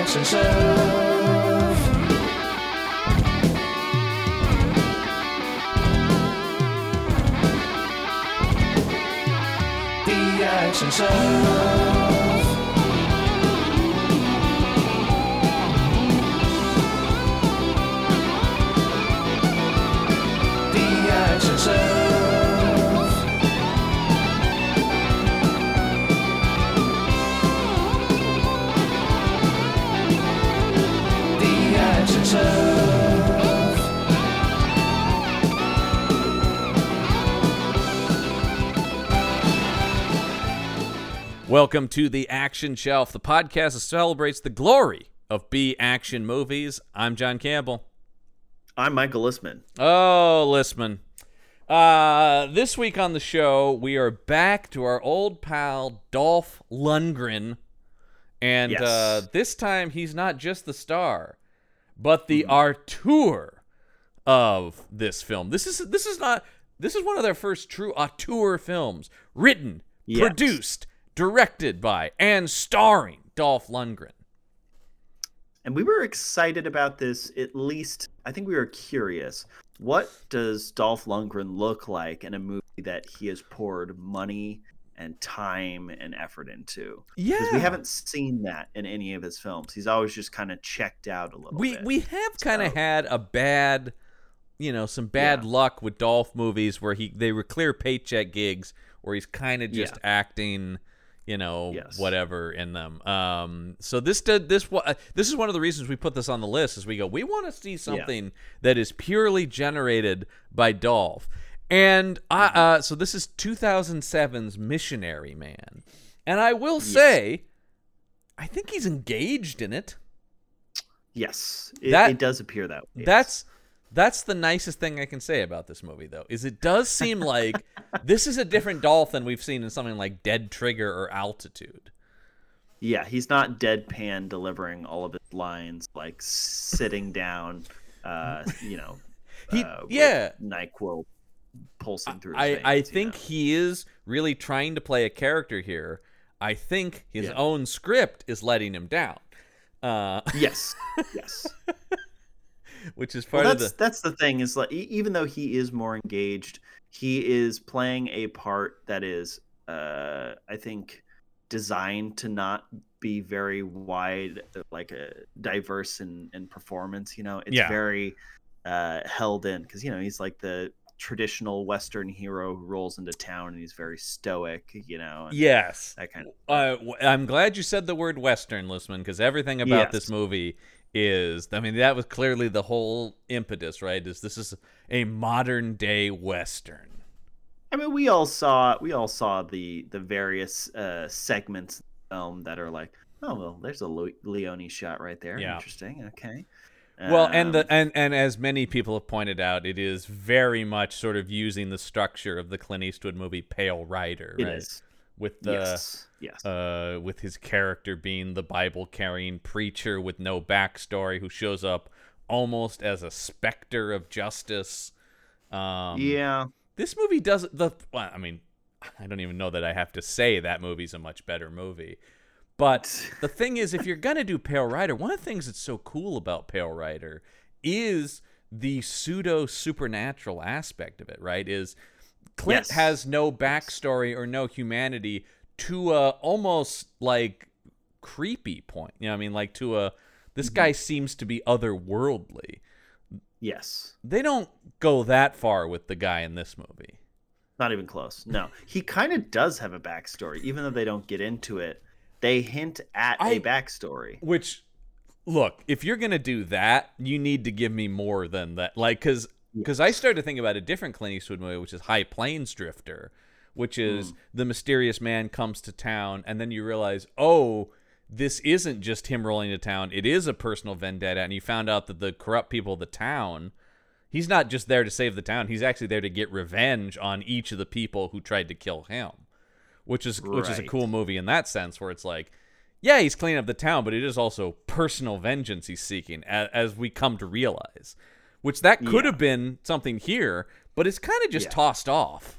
Action Shelf. The Action Welcome to the Action Shelf, the podcast that celebrates the glory of B action movies. I'm John Campbell. I'm Michael Listman. Oh, Listman. Uh, this week on the show, we are back to our old pal Dolph Lundgren, and Yes. uh, this time he's not just the star, but the Mm-hmm. auteur of this film. This is this is not this is one of their first true auteur films, written, Yes. produced, directed by, and starring Dolph Lundgren. And we were excited about this, at least, I think we were curious. What does Dolph Lundgren look like in a movie that he has poured money and time and effort into? Yeah, Because we haven't seen that in any of his films. He's always just kind of checked out a little we bit. we have kind of had a bad you know some bad Yeah. luck with Dolph movies where he they were clear paycheck gigs where he's kind of just Yeah. acting you know Yes. whatever in them um so this did this this is one of the reasons we put this on the list is we go we want to see something that is purely generated by Dolph and I Mm-hmm. uh so this is 2007's Missionary Man and I will say I think he's engaged in it Yes, it, That- it does appear that way. yes. That's that's the nicest thing I can say about this movie, though, is it does seem like this is a different Dolph than we've seen in something like Dead Trigger or Altitude. Yeah, he's not deadpan delivering all of his lines, like sitting down, uh, you know, He- uh, yeah. Nyquil pulsing through. His I veins, I think know? he is really trying to play a character here. I think his Yeah. own script is letting him down, uh, yes, yes. Which is part Well, of that's the that's the thing is like even though he is more engaged, he is playing a part that is, uh, I think, designed to not be very wide, uh, like a diverse in in performance. You know, it's Yeah. very uh, held in because you know he's like the traditional Western hero who rolls into town and he's very stoic. You know, yes. that kind of. Uh, I'm glad you said the word Western, Listman, because everything about this movie is, I mean, that was clearly the whole impetus, right? Is this is a modern day Western. I mean, we all saw we all saw the the various uh, segments of the film that are like, oh well, there's a Le- Leone shot right there. Yeah. Interesting. Okay. Well, and the Um, and and as many people have pointed out, it is very much sort of using the structure of the Clint Eastwood movie Pale Rider, it right? is. With the yes. Yes. uh, with his character being the Bible carrying preacher with no backstory who shows up almost as a specter of justice. Um, yeah. this movie does the. Well, I mean, I don't even know that I have to say that movie's a much better movie. But the thing is, if you're gonna do Pale Rider, one of the things that's so cool about Pale Rider is the pseudo supernatural aspect of it. Right? Is Clint Yes. has no backstory or no humanity to a almost like creepy point. You know, what I mean, like to a this Mm-hmm. guy seems to be otherworldly. Yes. They don't go that far with the guy in this movie. Not even close. No. He kind of does have a backstory, even though they don't get into it. They hint at I- a backstory. Which, look, if you're gonna do that, you need to give me more than that. Like, cause, cause I started to think about a different Clint Eastwood movie, which is High Plains Drifter, which is hmm. the mysterious man comes to town, and then you realize, oh, this isn't just him rolling to town; it is a personal vendetta, and you found out that the corrupt people of the town. He's not just there to save the town; he's actually there to get revenge on each of the people who tried to kill him which is which is a cool movie in that sense where it's like yeah he's cleaning up the town but it is also personal vengeance he's seeking as, as we come to realize which that could Yeah. have been something here but it's kind of just Yeah. tossed off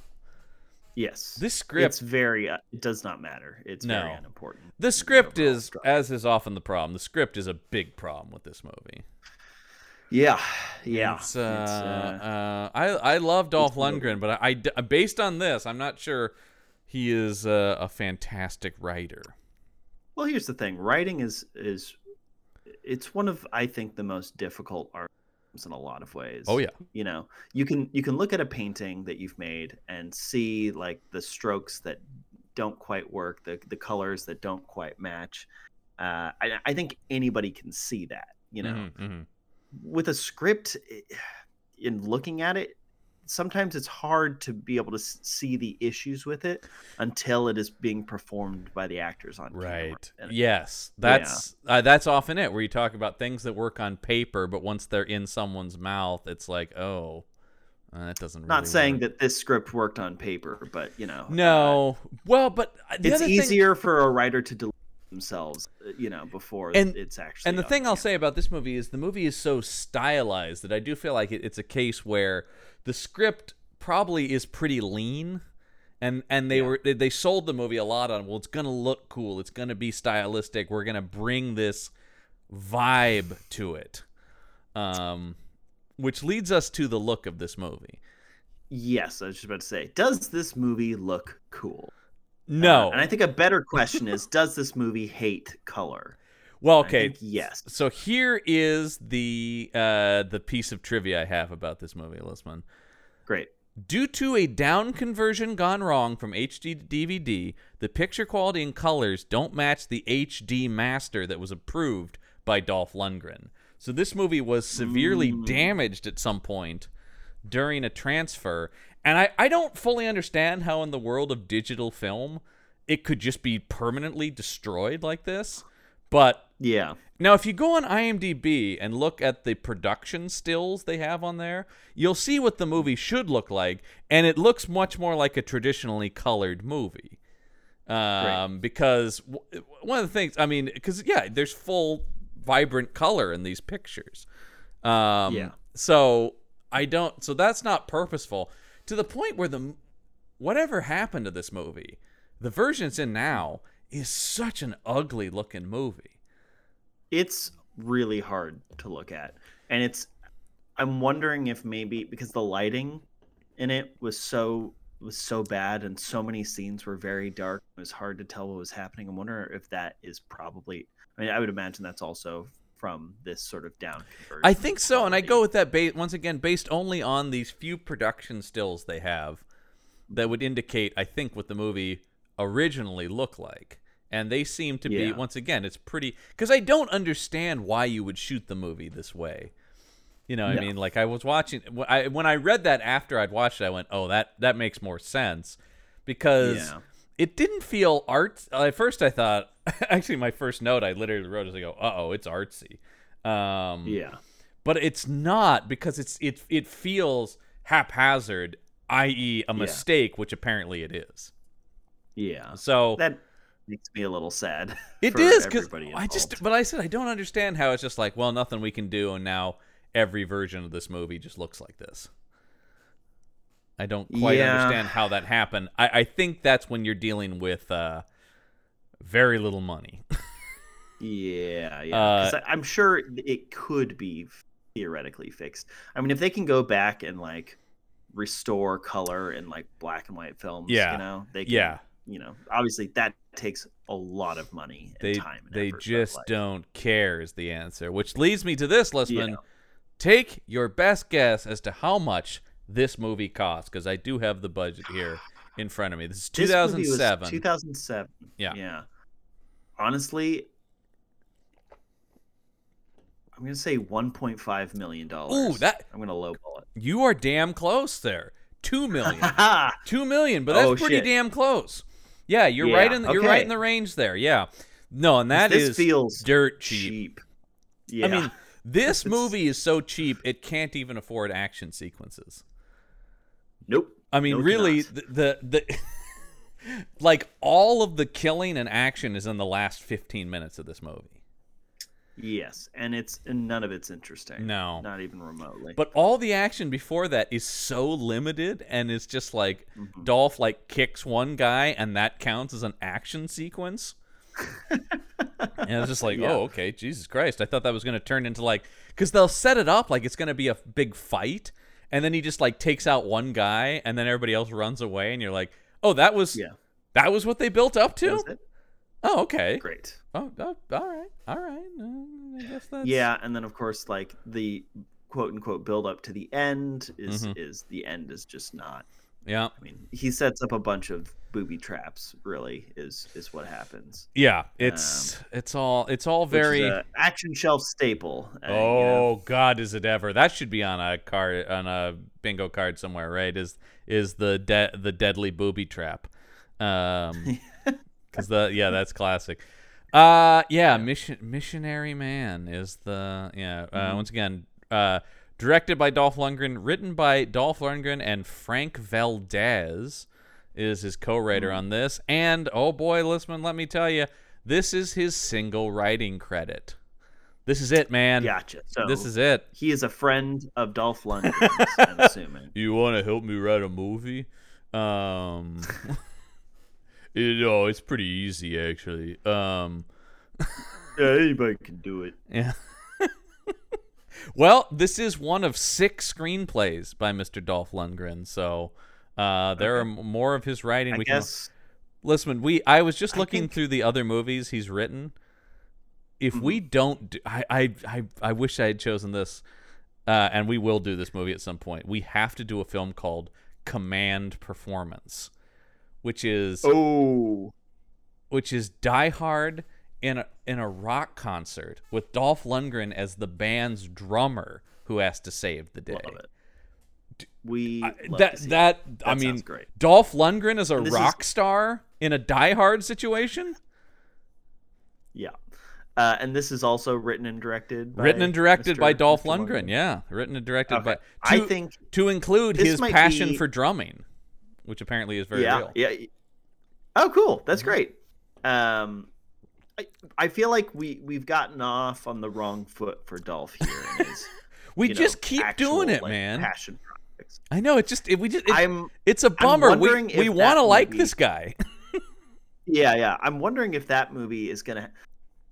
Yes. This script It's very. Uh, it does not matter. It's very unimportant. The script overall is, as is often the problem, the script is a big problem with this movie. Yeah. Yeah. It's, uh, uh, I I love Dolph Lundgren, but I based on this, I'm not sure he is uh, a fantastic writer. Well, here's the thing. Writing is is it's one of I think the most difficult art forms in a lot of ways. Oh yeah, You know, you can you can look at a painting that you've made and see like the strokes that don't quite work, the the colors that don't quite match. Uh, I, I think anybody can see that. You know, Mhm, mhm. with a script, in looking at it, sometimes it's hard to be able to see the issues with it until it is being performed by the actors on camera. right. And- Yes, that's uh, that's often it. Where you talk about things that work on paper, but once they're in someone's mouth, it's like, oh, uh, that doesn't. Not really saying work. that this script worked on paper, but you know, uh, No, well, but uh, the it's other thing- easier for a writer to deliver themselves, uh, you know, before And- it's actually. And the thing I'll say about this movie is the movie is so stylized that I do feel like it, it's a case where the script probably is pretty lean. And, and they Yeah. were they, they sold the movie a lot on well it's gonna look cool it's gonna be stylistic we're gonna bring this vibe to it um which leads us to the look of this movie yes, I was just about to say, does this movie look cool? no Uh, and I think a better question is, does this movie hate color? Well okay yes. so here is the uh the piece of trivia i have about this movie lisman Great. Due to a down conversion gone wrong from HD to DVD, the picture quality and colors don't match the HD master that was approved by Dolph Lundgren. So this movie was severely damaged at some point during a transfer. And I, I don't fully understand how, in the world of digital film, it could just be permanently destroyed like this. But Yeah. now, if you go on IMDb and look at the production stills they have on there, you'll see what the movie should look like, and it looks much more like a traditionally colored movie. Um, because w- one of the things, I mean, because yeah, there's full, vibrant color in these pictures. Um, Yeah. So I don't. So that's not purposeful to the point where the whatever happened to this movie, the version it's in now is such an ugly looking movie. It's really hard to look at. And it's i'm wondering if maybe because the lighting in it was so was so bad and so many scenes were very dark it was hard to tell what was happening. I wonder if that is probably i mean i would imagine that's also from this sort of down conversion I think so, and I go with that ba- once again based only on these few production stills they have that would indicate I think what the movie originally looked like. And they seem to be once again it's pretty cuz I don't understand why you would shoot the movie this way. You know, what I mean like I was watching when I when I read that after I'd watched it I went, "Oh, that that makes more sense." Because Yeah. it didn't feel art at first I thought actually my first note I literally wrote is I go, "Uh-oh, it's artsy." Um yeah but it's not because it's it it feels haphazard, i.e., a mistake, which apparently it is. yeah So that makes me a little sad it for is because I just, but I said I don't understand how it's just like, well, nothing we can do, and now every version of this movie just looks like this. I don't quite Yeah. understand how that happened. I, I think that's when you're dealing with uh, very little money. Yeah, yeah. Uh, I'm sure it could be theoretically fixed. I mean, if they can go back and like restore color in like black and white films, Yeah. you know, they can, yeah, you know, obviously that takes a lot of money and they time. And they effort, just like, don't care is the answer, which leads me to this, Listman. Yeah. Take your best guess as to how much this movie cost, because I do have the budget here in front of me. This is This movie was 2007. 2007. Yeah. Yeah. Honestly, I'm gonna say 1.5 million dollars. Ooh, that- I'm gonna lowball it. You are damn close there. Two million. Two million, but that's Oh, pretty shit. damn close. Yeah, you're Yeah, right in you're right in the range there. Yeah. No, and that is feels dirt cheap. cheap. Yeah. I mean, this movie is so cheap it can't even afford action sequences. nope. I mean, No, really, the, the the like all of the killing and action is in the last 15 minutes of this movie. Yes, and it's and none of it's interesting. No. not even remotely. But all the action before that is so limited, and it's just like Mhm. Dolph like kicks one guy, and that counts as an action sequence. and it's just like, Yeah. oh, okay, Jesus Christ! I thought that was going to turn into like, because they'll set it up like it's going to be a big fight, and then he just like takes out one guy, and then everybody else runs away, and you're like, oh, that was Yeah. that was what they built up to. Oh, okay. Great. Oh, oh, all right, all right. Uh, I guess that's Yeah, and then of course, like the quote unquote build up to the end is Mhm. is the end is just not. yeah. I mean, he sets up a bunch of booby traps. Really, is is what happens. Yeah, it's it's all it's all Um, Which is very. action shelf staple. uh, you know? oh God, is it ever? That should be on a card on a bingo card somewhere, right? Is is the de- the deadly booby trap? Um, because the yeah, that's classic. Uh, yeah, mission missionary man is the yeah. Uh, Mhm. once again, uh, directed by Dolph Lundgren, written by Dolph Lundgren and Frank Valdez is his co-writer Mm. on this. And oh boy, Lisman, let me tell you, this is his single writing credit. This is it, man. Gotcha. So This is it. he is a friend of Dolph Lundgren's. I'm assuming. You want to help me write a movie? Um, you know, it's pretty easy actually. Um, Yeah, anybody can do it. yeah. well, this is one of six screenplays by Mr. Dolph Lundgren, so uh, there are Okay. m- more of his writing. I we can listen. We I was just looking think- through the other movies he's written. If we Mm-hmm. don't, do, I, I I I wish I had chosen this, uh, and we will do this movie at some point. We have to do a film called Command Performance, which is Oh, which is Die Hard in a in a rock concert with Dolph Lundgren as the band's drummer who has to save the day. love it. We I- love that to see that it. I mean, great. Dolph Lundgren as a And this is- rock star in a Die Hard situation. Yeah. Uh, and this is also written and directed. By written and directed Mr. by Dolph Mr. Lundgren. Yeah, written and directed Okay. by. I think to include his passion be- for drumming, which apparently is very yeah, real. yeah. Oh, cool. That's Mhm. great. Um, I, I feel like we we've gotten off on the wrong foot for Dolph here. His, We you know, just keep actual, doing it, like, man. Passion projects. I know it just it, we just it, I'm it's a bummer. We we if want to like this guy. yeah yeah. I'm wondering if that movie is gonna.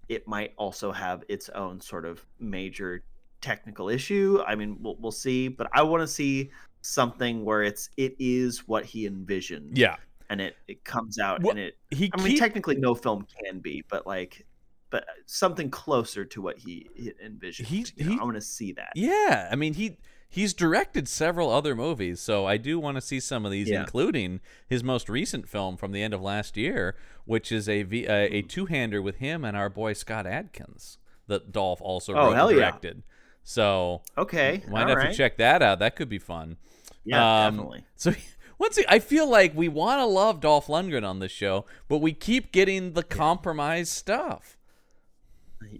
It might also have its own sort of major technical issue. I mean, we'll we'll see. But I want to see something where it's it is what he envisioned. yeah, and it it comes out Well, and it he I mean, keep- technically, no film can be, but like, but something closer to what he, he envisioned. You know, he- I want to see that. Yeah, I mean he he's directed several other movies, so I do want to see some of these, Yeah. including his most recent film from the end of last year, which is a v, a, Hmm. a two hander with him and our boy Scott Adkins that Dolph also Oh, wrote and yeah. directed. So Okay, might all have right. to check that out. That could be fun. Yeah, Um, definitely. So once again, I feel like we want to love Dolph Lundgren on this show, but we keep getting the compromised stuff.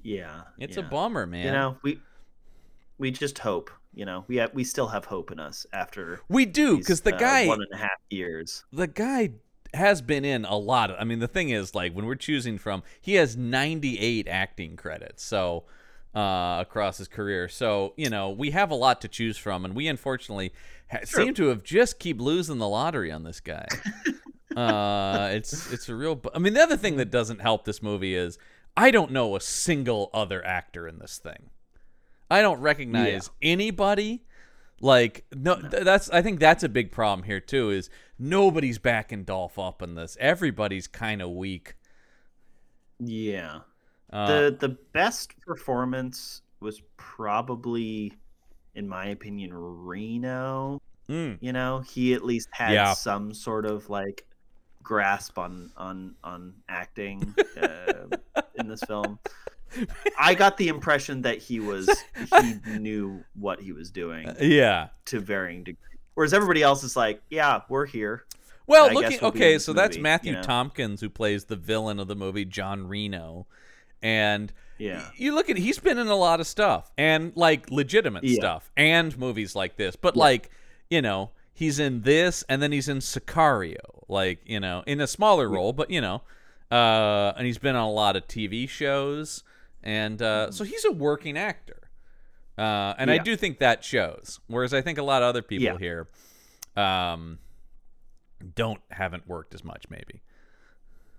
Yeah, It's a bummer, man. You know, we we just hope. You know, we have, we still have hope in us after we do because the uh, guy one and a half years. the guy has been in a lot of i mean the thing is like when we're choosing from he has 98 acting credits so uh across his career. So you know we have a lot to choose from and we unfortunately ha- seem to have just keep losing the lottery on this guy. Uh it's it's a real bu- i mean the other thing that doesn't help this movie is i don't know a single other actor in this thing. I don't recognize anybody. Like no, th- that's I think that's a big problem here too. Is nobody's backing Dolph up in this. Everybody's kind of weak. Yeah, Uh, the the best performance was probably, in my opinion, Reno. mm, you know he at least had Yeah. some sort of like grasp on on on acting uh, in this film i got the impression that he was he knew what he was doing yeah. to varying degrees whereas everybody else is like yeah we're here Well, looking we'll okay, so that's Matthew you know? Tompkins who plays the villain of the movie, John Reno, and yeah you look at he's been in a lot of stuff and like legitimate Yeah. stuff and movies like this, but like you know he's in this and then he's in Sicario, like you know in a smaller role, but you know, uh, and he's been on a lot of TV shows and uh, so he's a working actor, uh, and I do think that shows. Whereas I think a lot of other people Yeah. here um, don't haven't worked as much, maybe.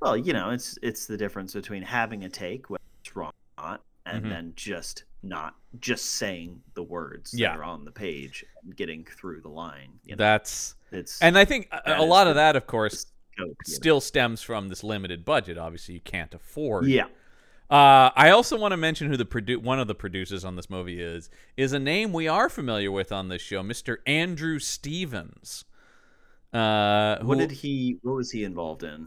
Well, you know, it's it's the difference between having a take, whether it's wrong or not, and Mhm. then just not just saying the words Yeah. that are on the page and getting through the line. You know, That's it's and I think a, a lot of that, of course, scope, you know. still stems from this limited budget. Obviously, you can't afford. yeah. Uh, I also want to mention who the produ- one of the producers on this movie is. Is a name we are familiar with on this show, Mr. Andrew Stevens. Uh, who, What did he? What was he involved in?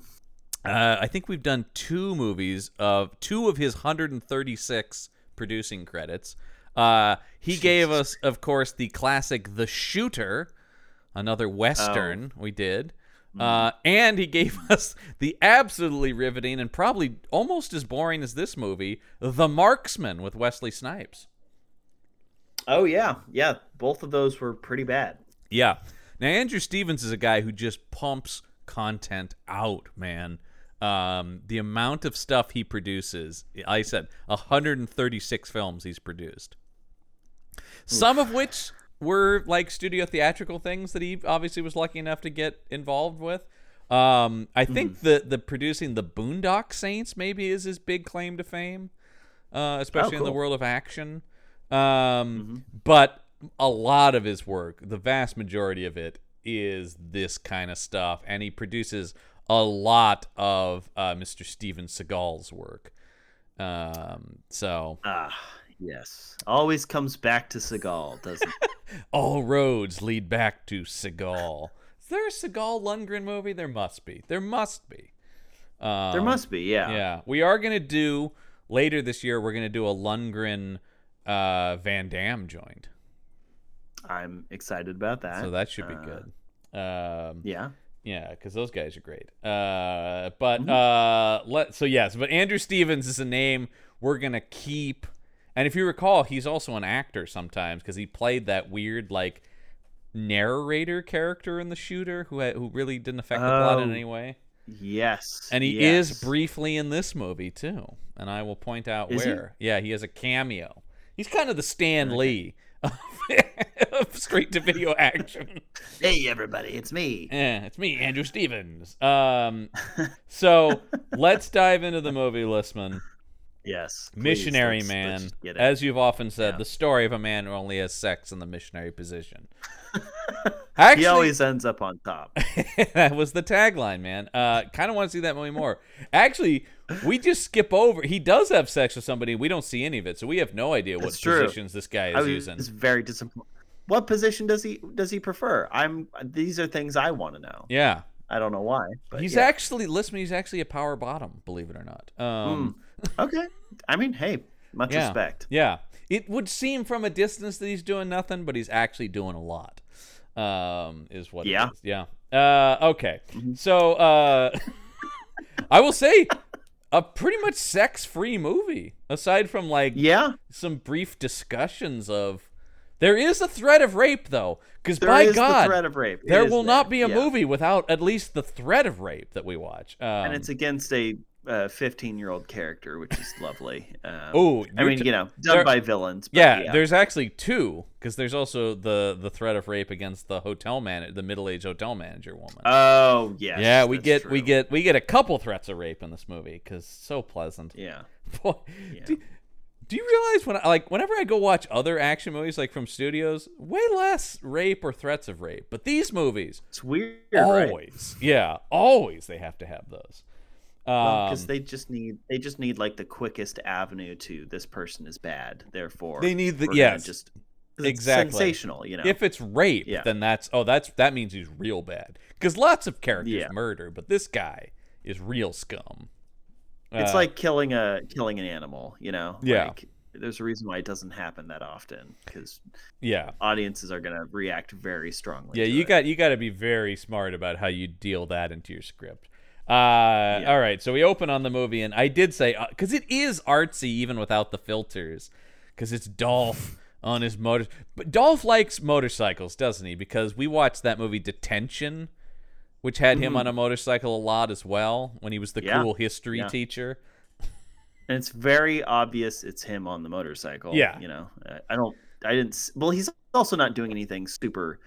Uh, I think we've done two movies of two of his 136 producing credits. Uh, he gave us, of course, the classic The Shooter, another western we did. Uh, and he gave us the absolutely riveting and probably almost as boring as this movie, The Marksman with Wesley Snipes. Oh yeah, yeah. Both of those were pretty bad. Yeah. Now Andrew Stevens is a guy who just pumps content out, man. Um, the amount of stuff he produces, I said 136 films he's produced. Some of which were like studio theatrical things that he obviously was lucky enough to get involved with. Um, I think the the producing the Boondock Saints maybe is his big claim to fame, uh, especially in the world of action. Um, But a lot of his work, the vast majority of it, is this kind of stuff, and he produces a lot of uh, Mr. Steven Seagal's work. Um, so Ah, yes. Always comes back to Seagal, doesn't it? all roads lead back to Seagal. Is there a Seagal Lundgren movie? There must be. There must be. Um, there must be, yeah. Yeah, we are gonna do later this year. We're gonna do a Lundgren uh, Van Damme joint, I'm excited about that. so that should be Uh, good. Um, Yeah. Yeah, because those guys are great. Uh, but Mm-hmm. uh, let so yes, but Andrew Stevens is a name we're gonna keep. And if you recall, he's also an actor sometimes because he played that weird like narrator character in the shooter who who really didn't affect the plot in Oh, any way. Yes. And he yes. is briefly in this movie too, and I will point out Is he? where. Yeah, he has a cameo. He's kind of the Stan Lee of, of straight to video action. Hey everybody, it's me. Yeah, it's me, Andrew Stevens. Um, so let's dive into the movie, Listman. Yes. please, Missionary let's- man, let's as you've often said, Yeah. the story of a man who only has sex in the missionary position. Actually, he always ends up on top. that was the tagline, man. Uh, kind of want to see that movie more. Actually, we just skip over. He does have sex with somebody. We don't see any of it, so we have no idea what true. positions this guy is I was using. very disappointing. What position does he does he prefer? I'm. These are things I want to know. Yeah, I don't know why, he's yeah. actually listen. He's actually a power bottom, believe it or not. Um, okay. I mean, hey, much Yeah. respect. Yeah. It would seem from a distance that he's doing nothing, but he's actually doing a lot. Um, is what Yeah. is. Yeah. Uh, okay. Mm-hmm. So uh, I will say a pretty much sex free movie, aside from like Yeah, some brief discussions of. There is a threat of rape, though, because by is God, the threat of rape. It there will not be a yeah. movie without at least the threat of rape that we watch. Um, and it's against a uh, 15 year old character, which is lovely. Um, Oh, I mean, t- you know, done there- by villains. But yeah, yeah, there's actually two because there's also the the threat of rape against the hotel man, the middle aged hotel manager woman. Oh yes. yeah, we get we get we get a couple threats of rape in this movie because so pleasant. Yeah. Boy, do, do you realize when I, like whenever I go watch other action movies like from studios, way less rape or threats of rape, but these movies It's weird, right? always, yeah, always they have to have those. Because Um, they just need they just need like the quickest avenue to this person is bad. Therefore, They need the- yeah just gonna yes, just 'cause it's exactly. sensational. You know, If it's rape, Yeah. then that's oh that's that means he's real bad. Because lots of characters Yeah. murder, but this guy is real scum. it's Uh, like killing a killing an animal. You know, Yeah. Like, there's a reason why it doesn't happen that often because yeah, audiences are gonna react very strongly. yeah. to You it. got you got to be very smart about how you deal that into your script. Uh, All right, so we open on the movie, and I did say because it is artsy even without the filters, because it's Dolph on his motor. But Dolph likes motorcycles, doesn't he? Because we watched that movie Detention, which had him on a motorcycle a lot as well when he was the Mm-hmm. Yeah. cool history Yeah. teacher. and it's very obvious it's him on the motorcycle. Yeah. you know, Uh, I don't, I didn't. Well, he's also not doing anything super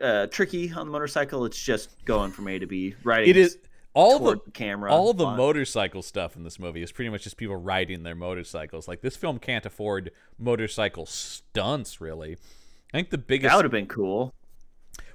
uh, tricky on the motorcycle. It's just going from A to B, riding. It is all the camera. all the on- motorcycle stuff in this movie is pretty much just people riding their motorcycles. Like this film can't afford motorcycle stunts, really. I think the biggest That would have been cool.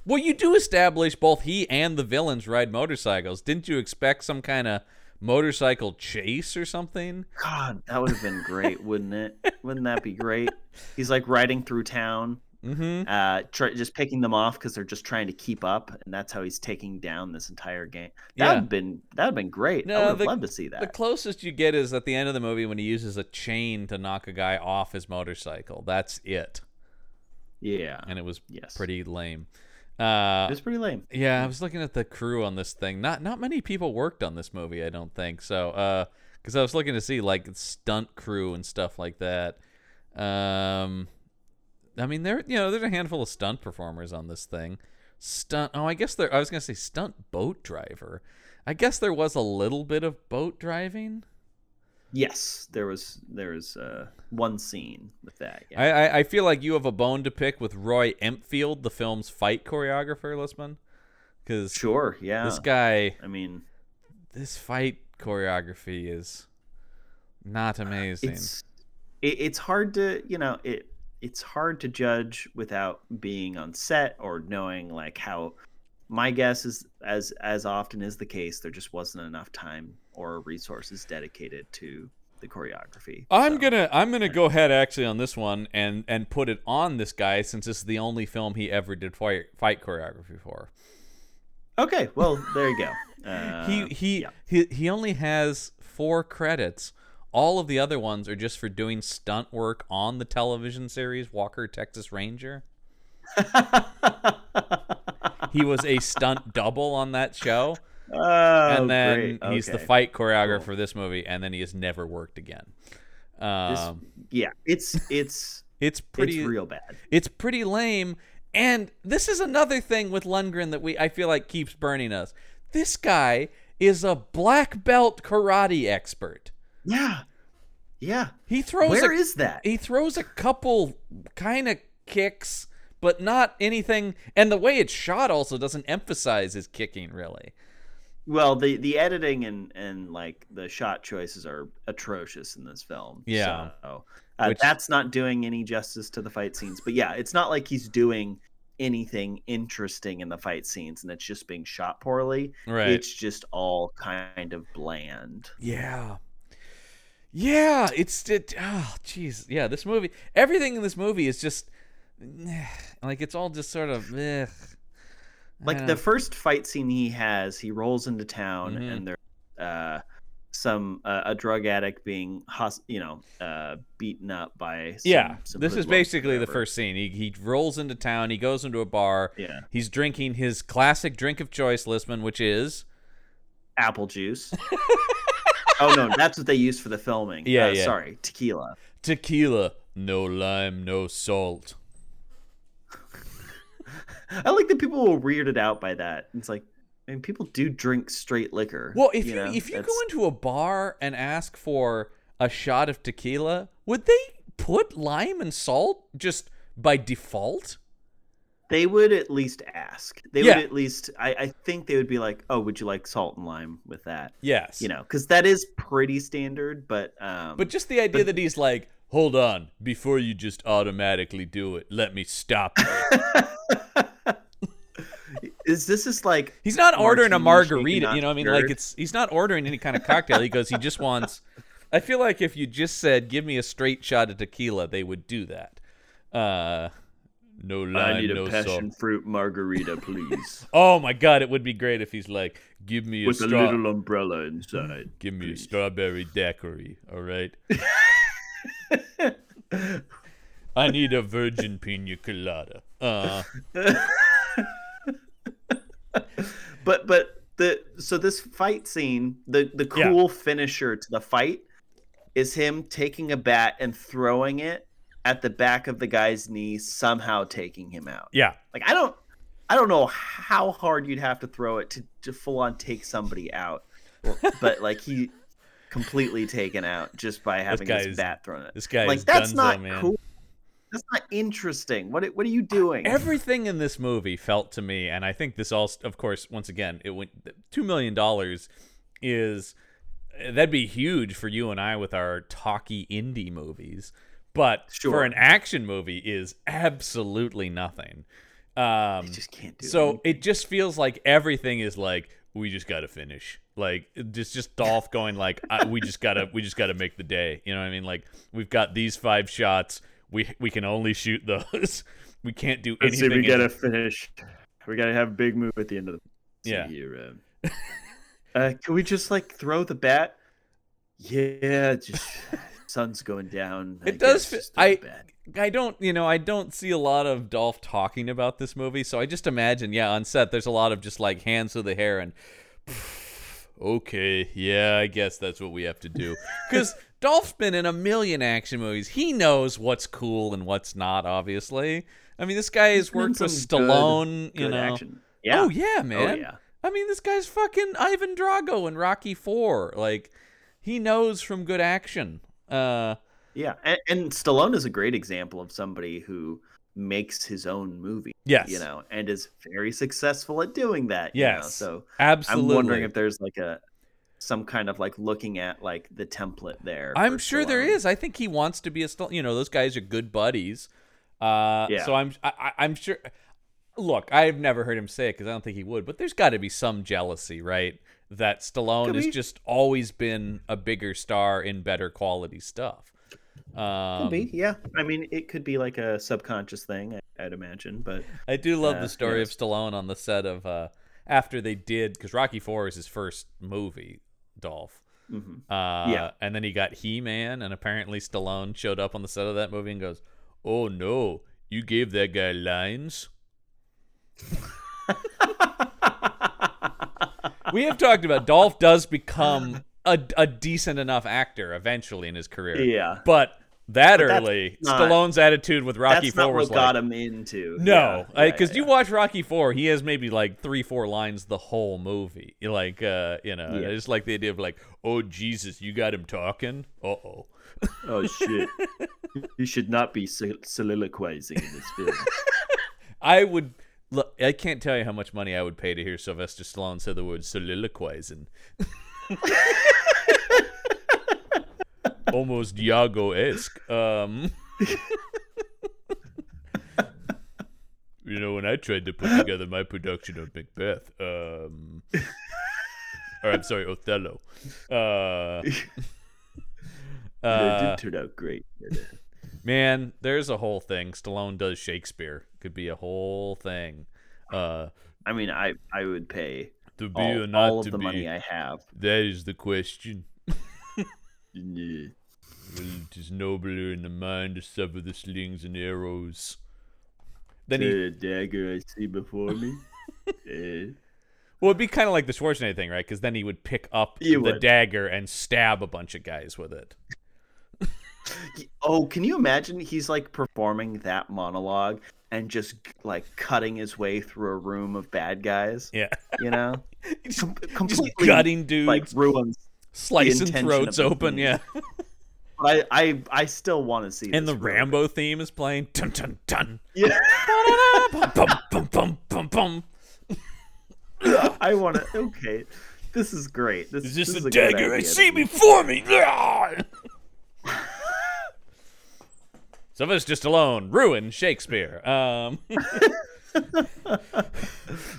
Well, you do establish both he and the villains ride motorcycles. Didn't you expect some kind of motorcycle chase or something? God, that would have been great, wouldn't it? Wouldn't that be great? He's like riding through town, Mm-hmm. uh, try, just picking them off because they're just trying to keep up, and that's how he's taking down this entire game. That Yeah. would have been that would been great. No, I would the- loved to see that. The closest you get is at the end of the movie when he uses a chain to knock a guy off his motorcycle. That's it, yeah, and it was Yes. pretty lame. Uh, it was pretty lame. Yeah, I was looking at the crew on this thing. Not not many people worked on this movie, I don't think. So, uh, because I was looking to see like stunt crew and stuff like that. Um, I mean, there you know there's a handful of stunt performers on this thing. Stunt. Oh, I guess there. I was gonna say stunt boat driver. I guess there was a little bit of boat driving. Yes, there was there was uh, one scene with that. Yeah. I, I I feel like you have a bone to pick with Roy Empfield, the film's fight choreographer, Lisman, because sure, yeah. this guy. I mean, this fight choreography is not amazing. it's it, it's hard to you know it it's hard to judge without being on set or knowing like how my guess is as as often is the case there just wasn't enough time or resources dedicated to the choreography I'm So, gonna I'm gonna go ahead actually on this one and and put it on this guy since this is the only film he ever did fight fight choreography for. okay well there you go uh, he he, yeah. he he only has four credits. All of the other ones are just for doing stunt work on the television series Walker Texas Ranger. He was a stunt double on that show. oh, and then he's the fight choreographer for this movie, and then he has never worked again. This- Um, yeah it's it's it's pretty, it's real bad it's pretty lame. And this is another thing with Lundgren that we I feel like keeps burning us. This guy is a black belt karate expert. Yeah yeah He throws Where a, is that he throws a couple kind of kicks, but not anything. And the way it's shot also doesn't emphasize his kicking really. Well, the the editing and and like the shot choices are atrocious in this film. Yeah. so, uh, Which- that's not doing any justice to the fight scenes. But yeah, it's not like he's doing anything interesting in the fight scenes, and it's just being shot poorly. Right. It's just all kind of bland. Yeah. Yeah, it's it. Oh, jeez. Yeah, this movie. Everything in this movie is just like it's all just sort of. eh. Like the first fight scene he has, he rolls into town, Mhm. and there's uh, some uh, a drug addict being you know uh, beaten up by. Some, yeah, some this is basically the first scene. He he rolls into town. He goes into a bar. Yeah, He's drinking his classic drink of choice, Listman, which is apple juice. oh no, that's what they used for the filming. Yeah, Uh, yeah. Sorry, tequila. tequila, no lime, no salt. I like that people were weirded out by that. It's like, I mean, people do drink straight liquor. Well, if you, know? if you go into a bar and ask for a shot of tequila, would they put lime and salt just by default? They would at least ask. They Yeah. would at least. I, I think they would be like, "Oh, would you like salt and lime with that?" Yes. You know, because that is pretty standard. But um, But just the idea But- that he's like, hold on, before you just automatically do it, let me stop is this is like He's not ordering a margarita, you know. what I mean, like it's he's not ordering any kind of cocktail. He goes, he just wants. I feel like if you just said, "Give me a straight shot of tequila," they would do that. Uh, no lime, I need a no passion salt. fruit margarita, please, Oh my god, it would be great if he's like, "Give me a with a little umbrella inside. give me a strawberry daiquiri." All right. I need a virgin pina colada. Uh, but but the so this fight scene, the the Yeah. cool finisher to the fight is him taking a bat and throwing it at the back of the guy's knee, somehow taking him out. yeah. Like I don't I don't know how hard you'd have to throw it to, to full on take somebody out. But like he completely taken out just by having guy his is- bat thrown at. This guy Like is that's Dunzo, not man. cool. That's not interesting. What what are you doing? Everything in this movie felt to me, and I think this all, of course, once again, it went two million dollars is that'd be huge for you and I with our talky indie movies, but for an action movie is absolutely nothing. Um, I just can't do so anything. it just feels like everything is like we just got to finish. Like it's just Dolph going like I, we just gotta we just gotta make the day. You know what I mean? Like we've got these five shots. We we can only shoot those. We can't do Let's see, anything. we gotta finish. We gotta have a big move at the end of the. Yeah. See Here, uh, uh, can we just like throw the bat? Yeah, just sun's going down. I It does guess fi- I- bat. I don't, you know, I don't see a lot of Dolph talking about this movie, so I just imagine, yeah, on set there's a lot of just like hands to the hair and okay, yeah, I guess that's what we have to do. Cuz Dolph's been in a million action movies. He knows what's cool and what's not, obviously. I mean, this guy has worked with some good- Stallone, you Good know. action. Yeah. Oh yeah, oh, man. Oh yeah. I mean, this guy's fucking Ivan Drago in Rocky 4. Like he knows from good action. Uh Yeah, and, and Stallone is a great example of somebody who makes his own movie. Yes. you know, and is very successful at doing that. you know, so absolutely. I'm wondering if there's like a some kind of like looking at like the template there. I'm sure there Stallone. is. I think he wants to be a Stallone. You know, those guys are good buddies. Uh, Yeah. So I'm I, I'm sure. Look, I've never heard him say it because I don't think he would. But there's got to be some jealousy, right? That Stallone Could has just always been a bigger star in better quality stuff. Um, Could be, yeah. I mean, it could be like a subconscious thing, I'd imagine. But I do love Uh, the story yes. of Stallone on the set of uh, after they did because Rocky Four is his first movie, Dolph. mhm. Uh, Yeah. And then he got He Man, and apparently Stallone showed up on the set of that movie and goes, "Oh no, you gave that guy lines." we have talked about Dolph does become a, a decent enough actor eventually in his career, yeah, but that But early, not- Stallone's attitude with Rocky that's Four not was what like, got him into. no, yeah, because yeah, you watch Rocky Four, he has maybe like three, four lines the whole movie. Like, uh, you know, Yeah. I just like the idea of like, oh Jesus, you got him talking. Uh oh. Oh shit! you should not be sol- soliloquizing in this film. I would. Look, I can't tell you how much money I would pay to hear Sylvester Stallone say the word soliloquizing. Almost Iago esque. Um, you know, when I tried to put together my production of Macbeth, um, or I'm sorry, Othello. Uh, it uh, did turn out great. Man, there's a whole thing. Stallone does Shakespeare. Could be a whole thing. Uh, I mean, I I would pay to be all, or not all of to the be. money I have. That is the question. Yeah. Well, it is nobler in the mind to suffer the slings and arrows. Then he, a dagger I see before me? Well, it'd be kind of like the Schwarzenegger thing, right? Because then he would pick up the would. dagger and stab a bunch of guys with it. Oh, can you imagine? He's like performing that monologue and just like cutting his way through a room of bad guys. Yeah, You know, just, Com- just completely gutting dudes, like ruins. slicing throats open. Yeah, I I I still want to see. and the Rambo theme is playing. Dun dun dun. Yeah. bum, bum, bum, bum, bum. I want to. Okay, this is great. This Is this this a dagger I see before me? Sylvester just alone. Ruin Shakespeare. Um,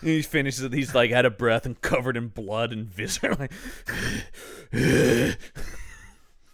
he finishes it. He's like out of breath and covered in blood and viscera. Like,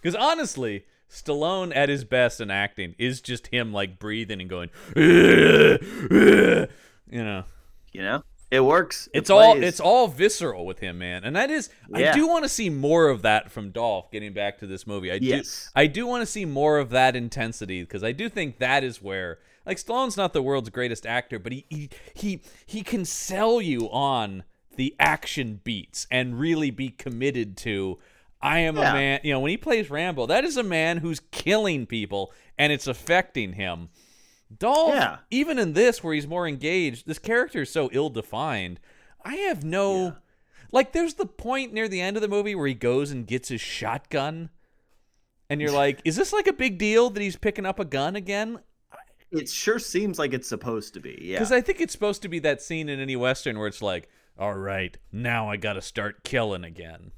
because honestly, Stallone at his best in acting is just him like breathing and going, you know. You know, it works. It It's all plays. it's all visceral with him, man. And that is I do want to see more of that from Dolph getting back to this movie. I Yes. do I do want to see more of that intensity because I do think that is where like Stallone's not the world's greatest actor, but he he he, he can sell you on the action beats and really be committed to I am a man, you know, when he plays Rambo, that is a man who's killing people and it's affecting him. Dolph, Yeah. even in this where he's more engaged, this character is so ill defined. I have no Like, there's the point near the end of the movie where he goes and gets his shotgun, and you're like, is this like a big deal that he's picking up a gun again? It sure seems like it's supposed to be. Yeah. Because I think it's supposed to be that scene in any western where it's like, all right, now I got to start killing again.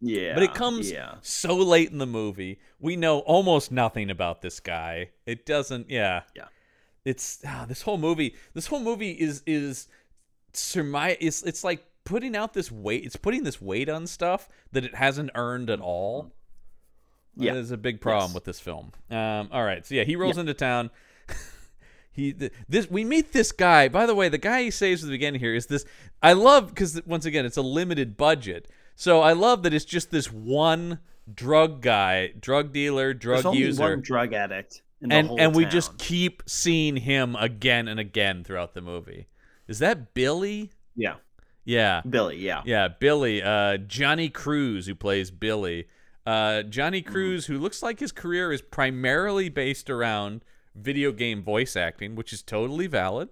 yeah. But it comes Yeah. so late in the movie. We know almost nothing about this guy. It doesn't. Yeah. Yeah. It's ah, this whole movie. This whole movie is is surmise. It's it's like putting out this weight. It's putting this weight on stuff that it hasn't earned at all. Yeah. That is a big problem Yes. with this film. Um. All right. So yeah, he rolls into town. He th- this we meet this guy. By the way, the guy he saves at the beginning here is this. I love because once again it's a limited budget. So I love that it's just this one drug guy, drug dealer, drug There's only user, one drug addict and and we town. just keep seeing him again and again throughout the movie. Is that Billy? yeah, Yeah. Billy. Yeah. Yeah, Billy, uh, Johnny Cruz, who plays Billy. Uh, Johnny Mm-hmm. Cruz, who looks like his career is primarily based around video game voice acting, which is totally valid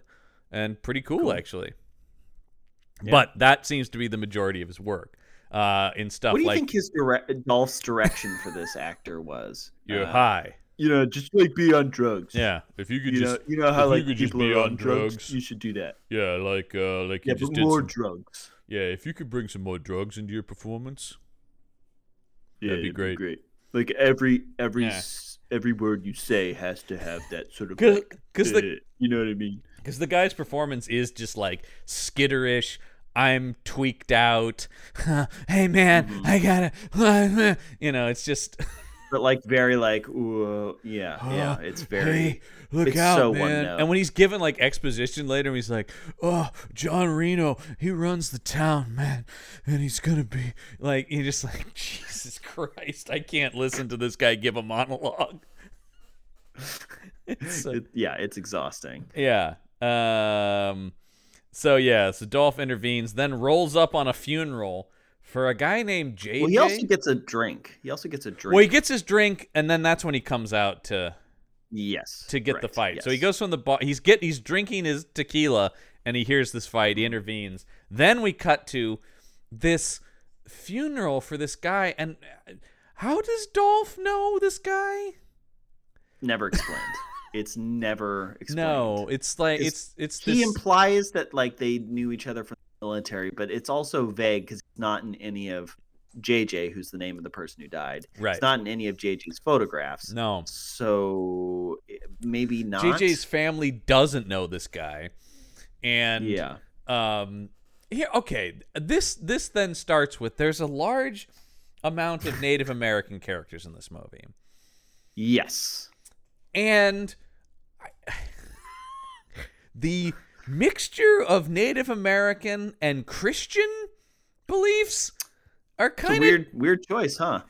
and pretty cool, actually. But that seems to be the majority of his work uh, in stuff What do you like think his direct Dolph's direction for this actor was? "You're Uh, high." You know, just like be on drugs. Yeah, if you could You just, know, you know how like could just people be are on drugs. drugs. You should do that. yeah, like, uh, like you Yeah, just but did more some, drugs. yeah. If you could bring some more drugs into your performance, Yeah, That'd be great. great. Like every every Yeah. every word you say has to have that sort of because like, the uh, you know what I mean. because the guy's performance is just like skitterish. I'm tweaked out. hey man, Mm-hmm. I gotta. You know, it's just. But like very like ooh, yeah, yeah. It's very Hey, look it's out, so man! And when he's given like exposition later, he's like, "Oh, John Reno, he runs the town, man, and he's gonna be like." You're just like, Jesus Christ! I can't listen to this guy give a monologue. It's yeah, it's exhausting. Yeah. Um. So yeah, so Dolph intervenes, then rolls up on a funeral for a guy named JJ. Well, he also gets a drink. He also gets a drink. Well, he gets his drink, and then that's when he comes out to yes, to get the fight. So he goes from the bar. He's get he's drinking his tequila, and he hears this fight. He intervenes. Then we cut to this funeral for this guy, and how does Dolph know this guy? never explained. it's never explained. No, it's like It's- it's it's he this. implies that like they knew each other from military, but it's also vague because it's not in any of JJ, who's the name of the person who died. right. It's not in any of JJ's photographs. no. So eh, maybe not. JJ's family doesn't know this guy, and yeah. um, here okay. This this then starts with there's a large amount of Native American characters in this movie, Yes. and I- the mixture of Native American and Christian beliefs are kind of weird, weird choice, huh?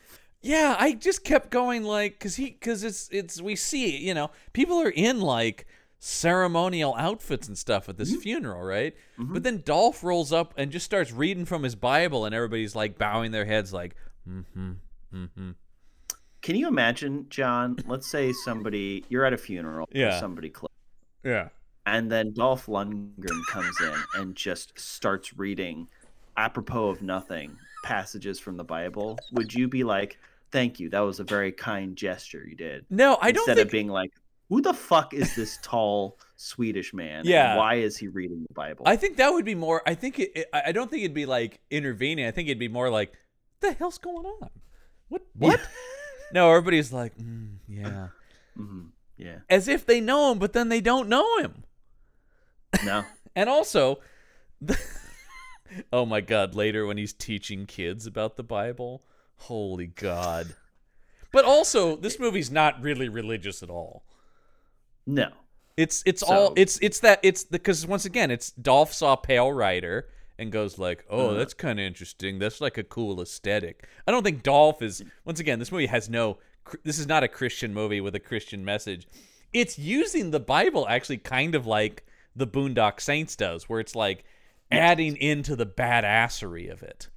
yeah, I just kept going like cuz he cuz it's it's we see, you know, people are in like ceremonial outfits and stuff at this Mm-hmm. funeral, right? But then Dolph rolls up and just starts reading from his Bible and everybody's like bowing their heads like mm mhm Mm mhm. Can you imagine, John? Let's say somebody you're at a funeral Yeah. for somebody close, Yeah. And then Dolph Lundgren comes in and just starts reading, apropos of nothing, passages from the Bible. Would you be like, "Thank you, that was a very kind gesture you did," No, I don't instead think of being like, "Who the fuck is this tall Swedish man? and Yeah. why is he reading the Bible?" I think that would be more I think it, it- I don't think it'd be like intervening. I think it'd be more like the hell's going on? What what? no, everybody's like, mm, yeah. Mhm. Yeah. As if they know him, but then they don't know him. No. And also, the, oh my God! Later, when he's teaching kids about the Bible, holy God! But also, this movie's not really religious at all. No. It's it's all it's it's that it's because once again, it's Dolph saw Pale Rider and goes like, "Oh, Uh-huh. that's kind of interesting. That's like a cool aesthetic." I don't think Dolph is once again. This movie has no. This is not a Christian movie with a Christian message. It's using the Bible actually kind of like the Boondock Saints does, where it's like adding into the badassery of it.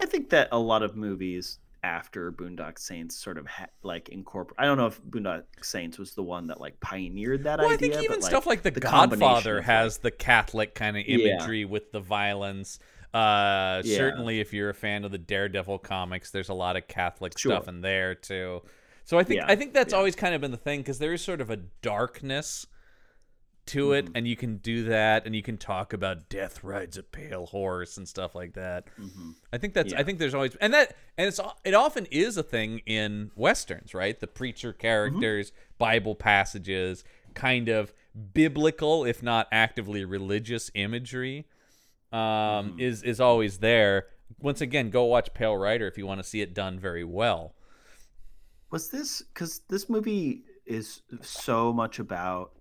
I think that a lot of movies after Boondock Saints sort of ha- like incorporate. I don't know if Boondock Saints was the one that like pioneered that idea. Well, I think even but, stuff like The, the Godfather has the Catholic kind of Yeah. imagery with the violence. Uh, Yeah. Certainly, if you're a fan of the Daredevil comics, there's a lot of Catholic Sure. stuff in there too. So I think Yeah, I think that's yeah. always kind of been the thing because there is sort of a darkness to it, Mm-hmm. and you can do that, and you can talk about death rides a pale horse and stuff like that. Mhm. I think that's I think there's always and that and it's it often is a thing in westerns, right? The preacher characters, Bible passages, kind of biblical if not actively religious imagery um, is is always there. Once again, go watch Pale Rider if you want to see it done very well. Was this because this movie is so much about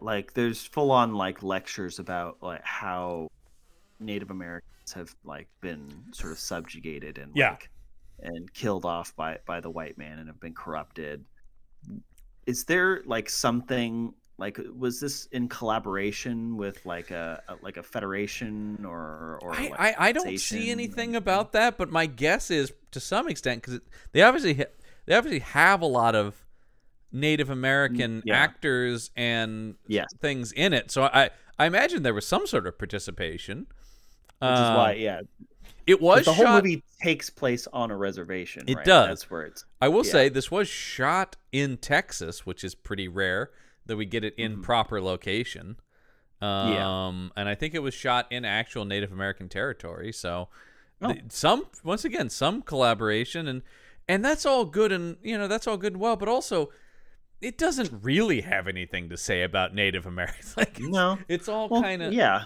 like there's full on like lectures about like how Native Americans have like been sort of subjugated and Yeah. like and killed off by by the white man and have been corrupted. Is there like something like was this in collaboration with like a, a like a federation or or I, like I, I don't see anything about that, but my guess is to some extent because they obviously ha- they obviously have a lot of Native American yeah. actors and Yes. things in it. So I I imagine there was some sort of participation. which is why yeah it was the whole movie takes place on a reservation. It right? does. That's where it's I will yeah. say this was shot in Texas, which is pretty rare that we get it in Mhm. proper location. Um, Yeah. and I think it was shot in actual Native American territory. So Oh. some once again some collaboration and and that's all good and you know that's all good and well, but also it doesn't really have anything to say about Native Americans. like no. it's all Well, kind of yeah.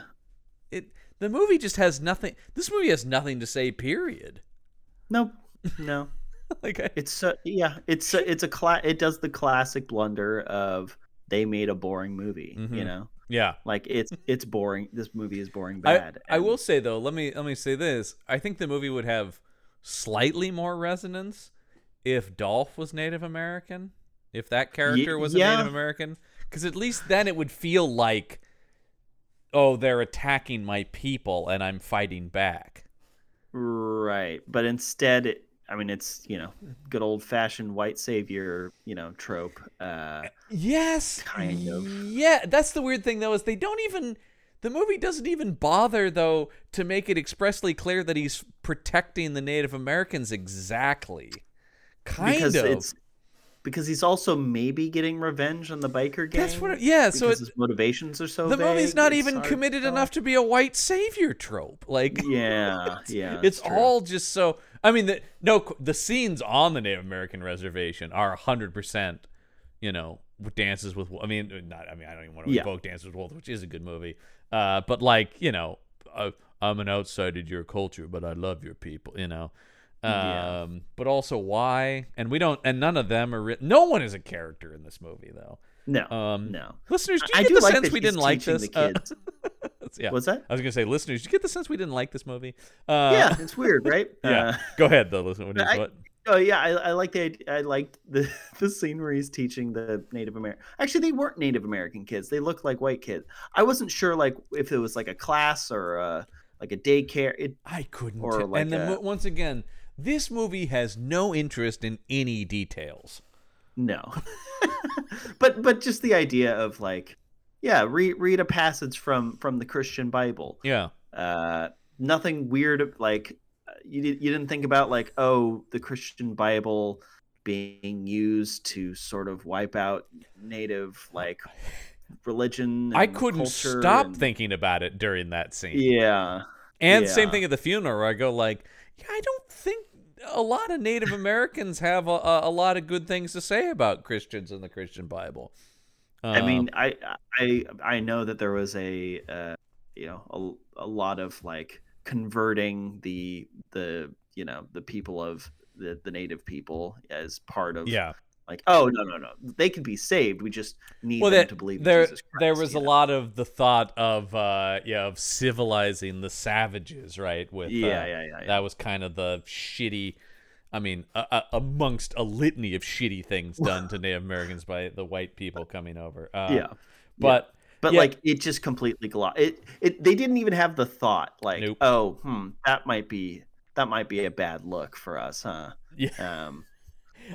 it. The movie just has nothing. This movie has nothing to say. Period. No, no. like I, It's uh, yeah. It's uh, it's a cla- It does the classic blunder of they made a boring movie. Mhm. You know, yeah. like it's it's boring. This movie is boring bad. I and- will say though, let me let me say this. I think the movie would have slightly more resonance if Dolph was Native American, if that character was a yeah. Native American, because at least then it would feel like, oh, they're attacking my people and I'm fighting back. right, but instead, it, I mean, it's you know, good old fashioned white savior, you know, trope. Uh, Yes, Kind of. Yeah, that's the weird thing though is they don't even. The movie doesn't even bother though to make it expressly clear that he's protecting the Native Americans exactly. Kind because of. it's because he's also maybe getting revenge on the biker gang. That's what. Yeah. So it, his motivations are so. the movie's not even committed tell. enough to be a white savior trope. Like. Yeah, yeah. it's true. all just so. I mean, the, no, the scenes on the Native American reservation are hundred percent. You know, with dances with. I mean, not. I mean, I don't even want to Yeah. invoke Dances with Wolves, which is a good movie. Uh, but like, you know, uh, I'm an outsider to your culture, but I love your people. You know. Um, Yeah. but also why? And we don't. And none of them are. Ri- no one is a character in this movie, though. No, Um, no. Listeners, do you I get do the like sense we didn't like this? the Uh, kids. yeah. What's that? I was gonna say, listeners, did you get the sense we didn't like this movie? Uh, yeah, it's weird, right? yeah. Uh, Go ahead, though. Listen, what you, I- what? oh yeah, I, I like the I liked the the scene where he's teaching the Native American. Actually, they weren't Native American kids. They looked like white kids. I wasn't sure like if it was like a class or a, like a daycare. It I couldn't. or tell. like and then a- once again, this movie has no interest in any details. no, but but just the idea of like yeah, read read a passage from from the Christian Bible. Yeah. uh nothing weird like you, you didn't think about like oh the christian bible being used to sort of wipe out native like religion I couldn't stop and- thinking about it during that scene. yeah and same thing at the funeral where I go like, yeah, I don't a lot of Native Americans have a, a, lot of good things to say about Christians in the Christian Bible. i Um, mean i i i know that there was a uh, you know a, a lot of like converting the the you know the people of the, the native people as part of yeah. Like oh no no no. They can be saved. We just need well, them that, to believe there there was a know? lot of the thought of uh yeah of civilizing the savages right with yeah, uh, yeah yeah yeah. that was kind of the shitty i mean uh, amongst a litany of shitty things done to native americans by the white people coming over. Uh, yeah. but but Yeah. like it just completely glo- it it they didn't even have the thought like Nope. oh hmm that might be that might be a bad look for us huh? Yeah. Um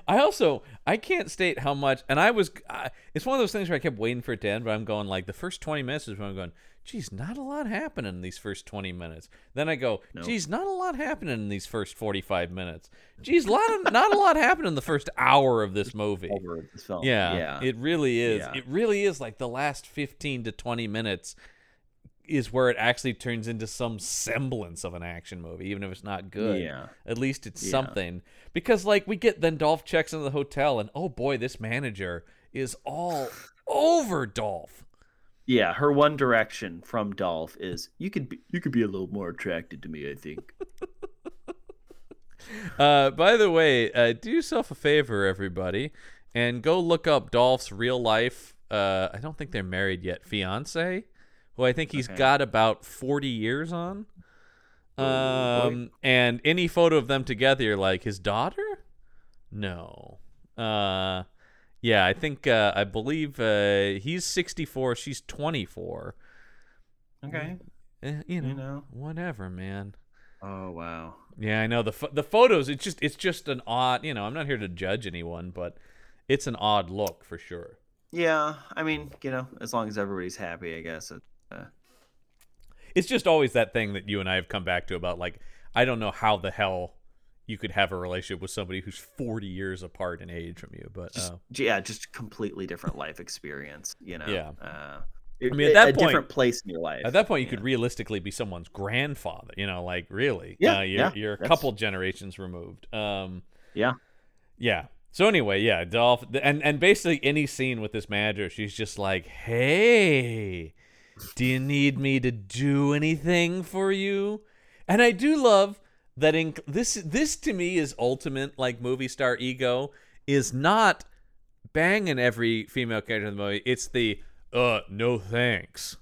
I also I can't state how much, and I was. I, it's one of those things where I kept waiting for it to end, but I'm going like the first 20 minutes is when I'm going. Geez, not a lot happening in these first 20 minutes. Then I go, No. geez, not a lot happening in these first 45 minutes. Geez, lot of, not a lot happened in the first hour of this movie. Over this. Yeah, yeah. it really is. Yeah. It really is like the last 15 to 20 minutes is where it actually turns into some semblance of an action movie, even if it's not good. Yeah. At least it's Yeah. something. Because like we get then Dolph checks into the hotel and oh boy, this manager is all over Dolph. Yeah, her one direction from Dolph is you could be you could be a little more attracted to me, I think. Uh, by the way, uh, do yourself a favor, everybody, and go look up Dolph's real life. Uh, I don't think they're married yet. Fiance, who I think he's Okay. got about forty years on. Um, and any photo of them together, you're like his daughter. No. Uh, yeah, I think uh, I believe uh, he's 64, she's 24. Okay. Eh, you know, You know. whatever, man. Oh wow. Yeah, I know the pho- the photos. It's just it's just an odd. You know, I'm not here to judge anyone, but it's an odd look for sure. Yeah, I mean, you know, as long as everybody's happy, I guess. It, uh, It's just always that thing that you and I have come back to about like I don't know how the hell you could have a relationship with somebody who's 40 years apart in age from you, but just uh, yeah, just completely different life experience. You know. Yeah. Uh, I mean, at that a point- different place in your life. at that point you yeah. could realistically be someone's grandfather. You know, like really, Yeah, uh, you're, yeah, you're a couple generations removed. Um, Yeah. Yeah. So anyway, yeah, Dolph, and and basically any scene with this manager, she's just like, "Hey, do you need me to do anything for you?" And I do love that. In this, this to me is ultimate like movie star ego is not banging every female character in the movie. It's the uh, no thanks.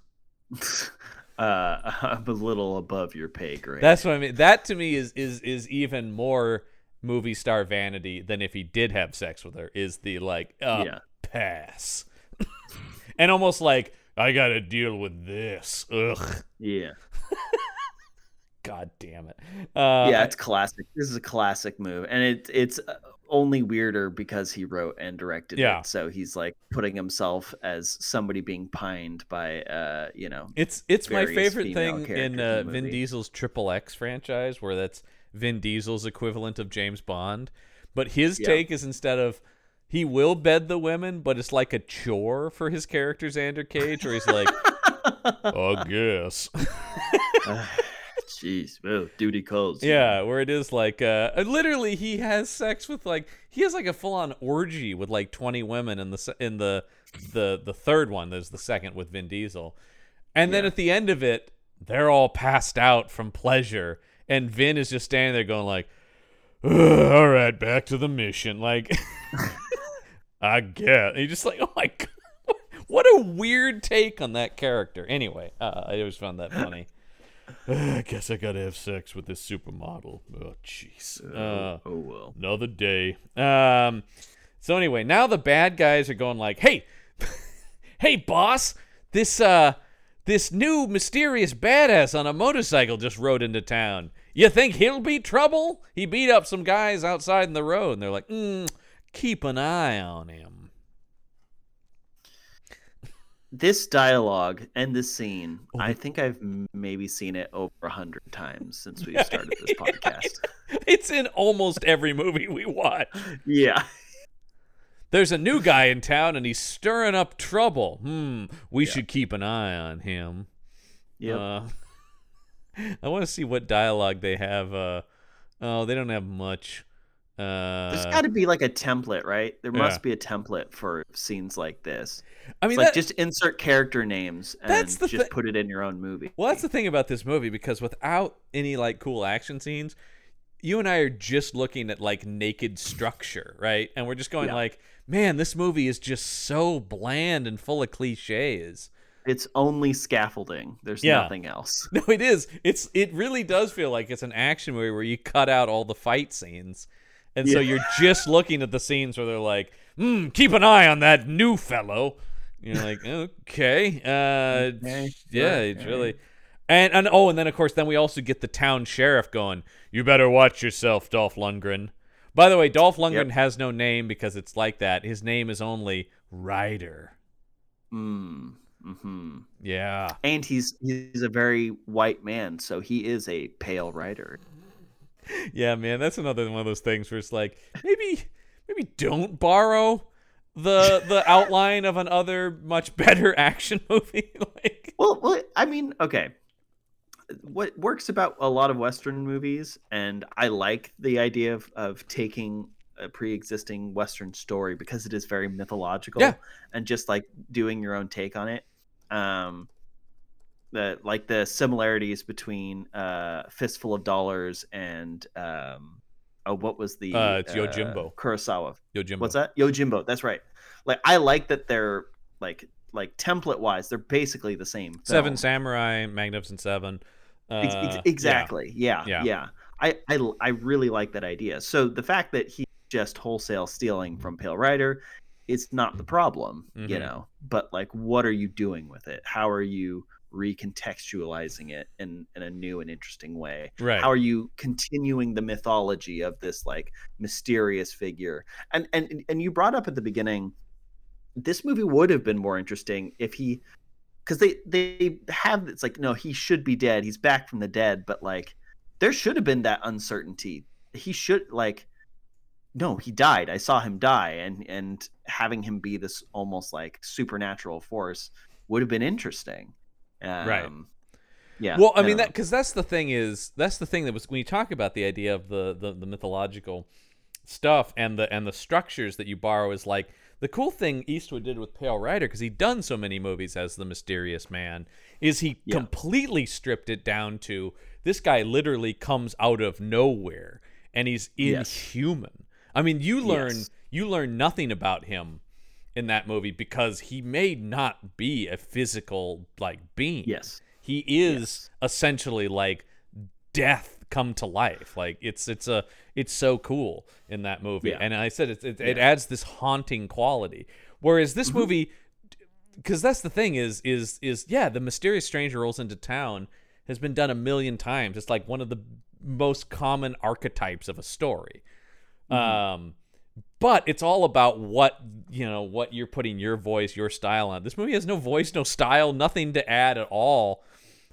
uh, I'm a little above your pay grade. That's what I mean. That to me is is is even more movie star vanity than if he did have sex with her. Is the like uh, Yeah. pass, and almost like I got to deal with this. Ugh, yeah. god damn it. Uh, yeah, it's classic. This is a classic move, and it it's uh, only weirder because he wrote and directed Yeah. it. So he's like putting himself as somebody being pined by, uh, you know, It's it's my favorite thing in in uh, Vin. Diesel's Triple X franchise, where that's Vin Diesel's equivalent of James Bond. But his Yeah. take is instead of he will bed the women, but it's like a chore for his character Xander Cage, where he's like, I guess. Jeez, well, duty calls. Yeah, where it is like uh literally he has sex with like he has like a full on orgy with like 20 women in the in the the the third one there's the second with Vin Diesel. And then at the end of it they're all passed out from pleasure and Vin is just standing there going like all right, back to the mission like I get. You're just like, "Oh my god. What a weird take on that character. Anyway, uh, I always found that funny. I guess I gotta have sex with this supermodel. Oh, jeez. Uh, oh well. another day. Um. So anyway, now the bad guys are going like, "Hey, hey, boss! This uh, this new mysterious badass on a motorcycle just rode into town. You think he'll be trouble? He beat up some guys outside in the road, and they're like, mm, keep an eye on him." This dialogue and this scene, Oh, I think I've maybe seen it over a hundred times since we've started this podcast. It's in almost every movie we watch. Yeah. There's a new guy in town and he's stirring up trouble. Hmm, we Yeah. should keep an eye on him. Yeah. Uh, I want to see what dialogue they have. Uh, oh, they don't have much. Uh, There's got to be like a template, right? There yeah. must be a template for scenes like this. I mean, It's like just insert character names and just thi- put it in your own movie. well, that's the thing about this movie because without any like cool action scenes, you and I are just looking at like naked structure, right? And we're just going Yeah. like, man, this movie is just so bland and full of cliches. It's only scaffolding. There's Yeah. nothing else. No, it is. It's it really does feel like it's an action movie where you cut out all the fight scenes, and so you're just looking at the scenes where they're like, "Hmm, keep an eye on that new fellow." You're like, okay, uh, Okay, yeah, it's really, and and oh, and then of course, then we also get the town sheriff going, "You better watch yourself, Dolph Lundgren." By the way, Dolph Lundgren has no name because it's like that. His name is only Ryder. Mm. hmm Yeah. And he's he's a very white man, so he is a pale rider. Yeah, man, that's another one of those things where it's like maybe maybe don't borrow the the outline of another much better action movie. like Well, well, I mean, okay. What works about a lot of Western movies, and I like the idea of, of taking a pre-existing Western story because it is very mythological, Yeah. and just like doing your own take on it. Um, the like the similarities between uh, Fistful of Dollars and um, oh, what was the Uh, it's Yojimbo. Kurosawa Yojimbo. What's that? Yojimbo. That's right. Like I like that they're like like template wise, they're basically the same. Seven. Samurai, Magnificent Seven. Uh, Ex- ex- yeah. exactly. Yeah. Yeah. Yeah. I, I I really like that idea. So the fact that he just wholesale stealing from Pale Rider, it's not the problem, you Mhm. know. But like, what are you doing with it? How are you recontextualizing it in in a new and interesting way? Right. how are you continuing the mythology of this like mysterious figure? And and and you brought up at the beginning this movie would have been more interesting if he because they they have it's like no he should be dead. He's back from the dead but like there should have been that uncertainty. He should like no he died. I saw him die and and having him be this almost like supernatural force would have been interesting um, Right. yeah well, I don't mean that because that's the thing is that's the thing that was when you talk about the idea of the, the the mythological stuff and the and the structures that you borrow is like the cool thing Eastwood did with Pale Rider because he'd done so many movies as the mysterious man is he Yeah. completely stripped it down to this guy literally comes out of nowhere and he's Yes. inhuman. I mean, you learn Yes. you learn nothing about him in that movie because he may not be a physical like being. yes He is essentially like death come to life. Like it's it's a it's so cool in that movie. Yeah. And I said it it, it adds this haunting quality. Whereas this Mhm. movie because that's the thing is is is yeah, the mysterious stranger rolls into town has been done a million times. It's like one of the most common archetypes of a story. Mhm. Um but it's all about what you know what you're putting your voice your style on. This movie has no voice no style nothing to add at all.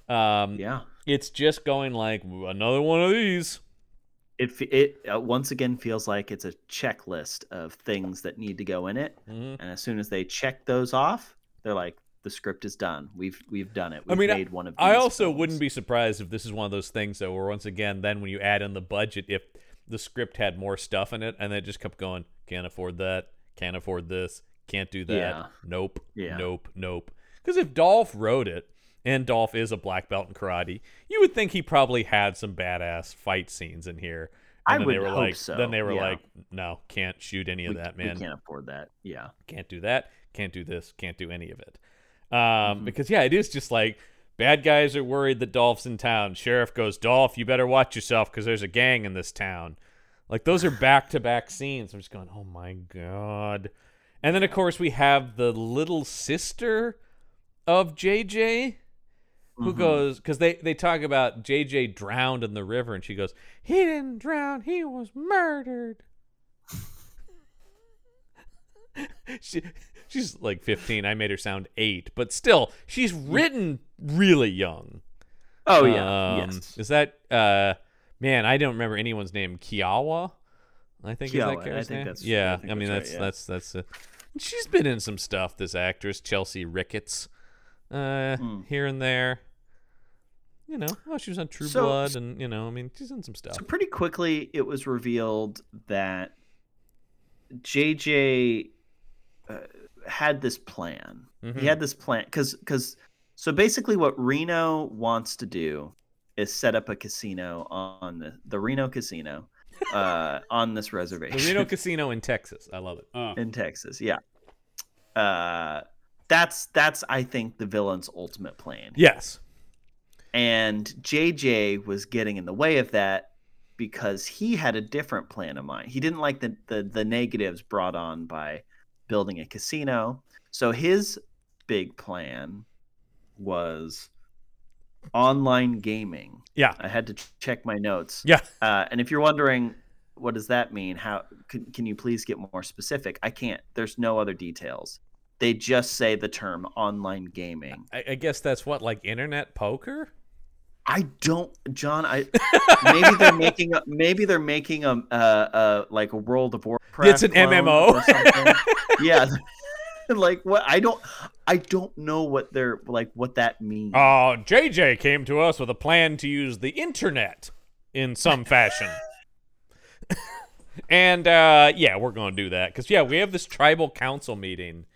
Um yeah. it's just going like another one of these. It it uh, once again feels like it's a checklist of things that need to go in it. Mhm. and as soon as they check those off they're like the script is done. We've we've done it. I we've mean, made one of these i also films. wouldn't be surprised if this is one of those things though where once again then when you add in the budget if the script had more stuff in it and they just kept going can't afford that can't afford this can't do that Yeah. nope Yeah. nope nope because if dolph wrote it and dolph is a black belt in karate you would think he probably had some badass fight scenes in here I then would they were hope like so, then they were yeah. like no can't shoot any of we, that we man can't afford that yeah can't do that, can't do this, can't do any of it. Um, Mhm. Because yeah, it is just like bad guys are worried that Dolph's in town. Sheriff goes, Dolph, you better watch yourself because there's a gang in this town. Like those are back to back scenes. I'm just going, oh my god. And then of course we have the little sister of JJ who Mhm. goes because they they talk about JJ drowned in the river and she goes he didn't drown he was murdered. she she's like 15. I made her sound 8, but still she's written really young. oh yeah Um, yes Is that uh man, I don't remember anyone's name. Kiawa? I think is Kiawa, I that character's think name? that's- yeah, I I, mean that's that's right, that's that's uh, she's been in some stuff this actress, Chelsea Ricketts. Uh Hmm. here and there. You know, oh, she was on True So- Blood and you know, I mean, she's in some stuff. So pretty quickly, it was revealed that JJ uh, had this plan. Mhm. He had this plan because because so basically, what Reno wants to do is set up a casino on the the Reno casino uh, on this reservation The Reno Casino in Texas. I love it. Uh, in Texas. Yeah, uh, that's that's I think the villain's ultimate plan. yes. And JJ was getting in the way of that because he had a different plan in mind. He didn't like the, the, the negatives brought on by building a casino. So his big plan was online gaming. Yeah. I had to ch- check my notes. Yeah. Uh, and if you're wondering, what does that mean? How can, can you please get more specific? I can't. There's no other details. They just say the term online gaming. I, I guess that's what like internet poker. I don't, John. I maybe they're making a maybe they're making a uh, uh like a World of Warcraft. It's an MMO. yeah, like what? I don't. I don't know what they're like. What that means. Uh, JJ came to us with a plan to use the internet in some fashion. and uh, yeah, we're going to do that because yeah, we have this tribal council meeting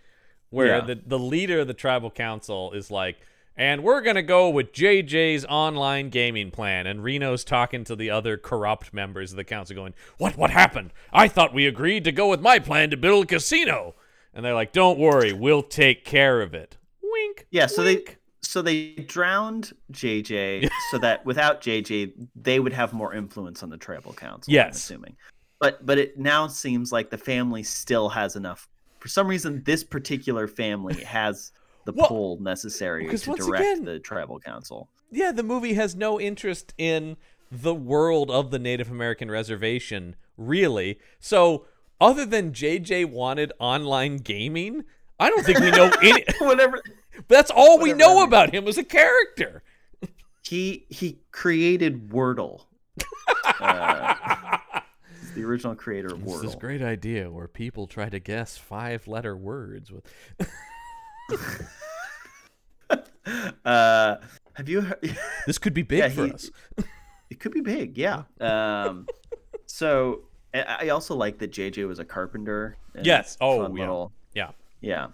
where Yeah. the the leader of the tribal council is like, and we're gonna go with JJ's online gaming plan. And Reno's talking to the other corrupt members of the council, going, "What? What happened? I thought we agreed to go with my plan to build a casino." And they're like, "Don't worry, we'll take care of it." Wink. Yeah, so they so they drowned JJ so that without JJ they would have more influence on the tribal council. I'm Yes. assuming. But but it now seems like the family still has enough. For some reason, this particular family has the Well, pull necessary to direct again- the tribal council. yeah, the movie has no interest in the world of the Native American reservation, really. So, other than JJ wanted online gaming, I don't think we know any. Whatever. That's all we Whatever know that about him as a character. He he created Wordle. Uh, the original creator of It's this Wordle. great idea where people try to guess five-letter words with. Uh, have you heard? This could be big Yeah, for he- us. It could be big, yeah. Um, so I also like that JJ was a carpenter. Yes. Oh, yeah. little- Yeah. yeah.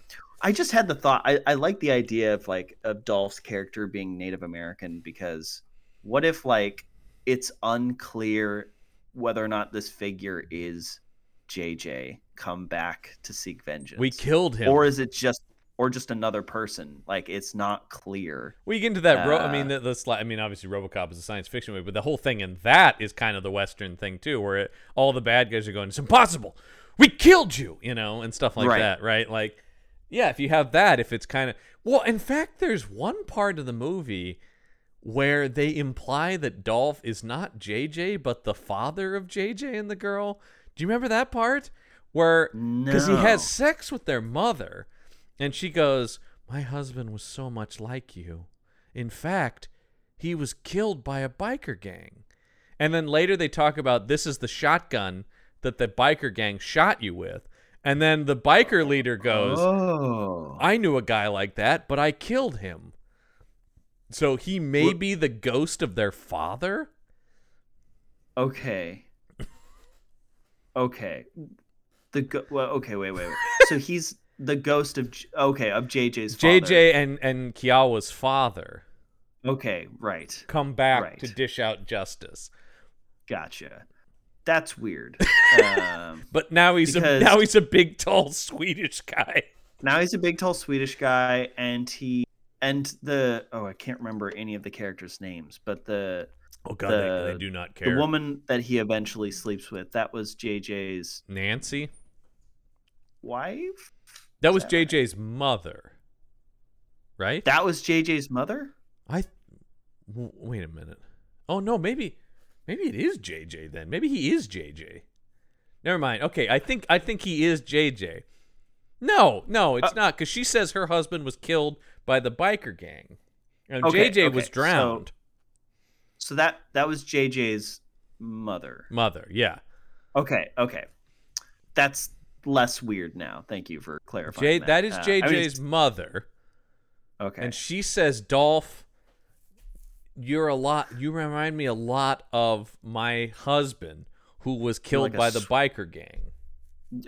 I just had the thought. I, I like the idea of like of Dolph's character being Native American because what if like it's unclear whether or not this figure is JJ come back to seek vengeance, We killed him. or is it just or just another person? Like it's not clear. We get into that. Ro- I Uh, mean, the, the sli- I mean, obviously, RoboCop is a science fiction movie, but the whole thing in that is kind of the Western thing too, where it, all the bad guys are going, "It's impossible. We killed you," you know, and stuff like Right. that, right? Like, yeah, if you have that, if it's kind of well, in fact, there's one part of the movie where they imply that Dolph is not JJ, but the father of JJ and the girl. Do you remember that part where because he No. has sex with their mother, and she goes, "My husband was so much like you. In fact, he was killed by a biker gang." And then later they talk about this is the shotgun that the biker gang shot you with. And then the biker leader goes, Oh, I knew a guy like that, but I killed him. So he may What- be the ghost of their father? okay. Okay. The go- well, okay, wait, wait, wait. So he's the ghost of okay of JJ's father. JJ and, and Kiawa's father Okay, right. come back Right. to dish out justice. Gotcha. That's weird. um, But now he's a now he's a big tall Swedish guy. now he's a big, tall Swedish guy, and he and the oh, I can't remember any of the characters' names, but the Oh god, they, they do not care. the woman that he eventually sleeps with that was JJ's Nancy? wife. That was that right? JJ's mother. Right? That was JJ's mother. I w- wait a minute. Oh no, maybe maybe it is JJ then. Maybe he is JJ. Never mind. Okay, I think I think he is JJ. No, no, it's Uh, not because she says her husband was killed by the biker gang, and Okay, JJ was okay, so- drowned. So that that was JJ's mother. Mother, yeah. Okay, okay. That's less weird now. Thank you for clarifying. J, that, that is Uh, I JJ's mean, mother, okay. and she says, "Dolph, you're a lot. You remind me a lot of my husband, who was killed like by the s- biker gang."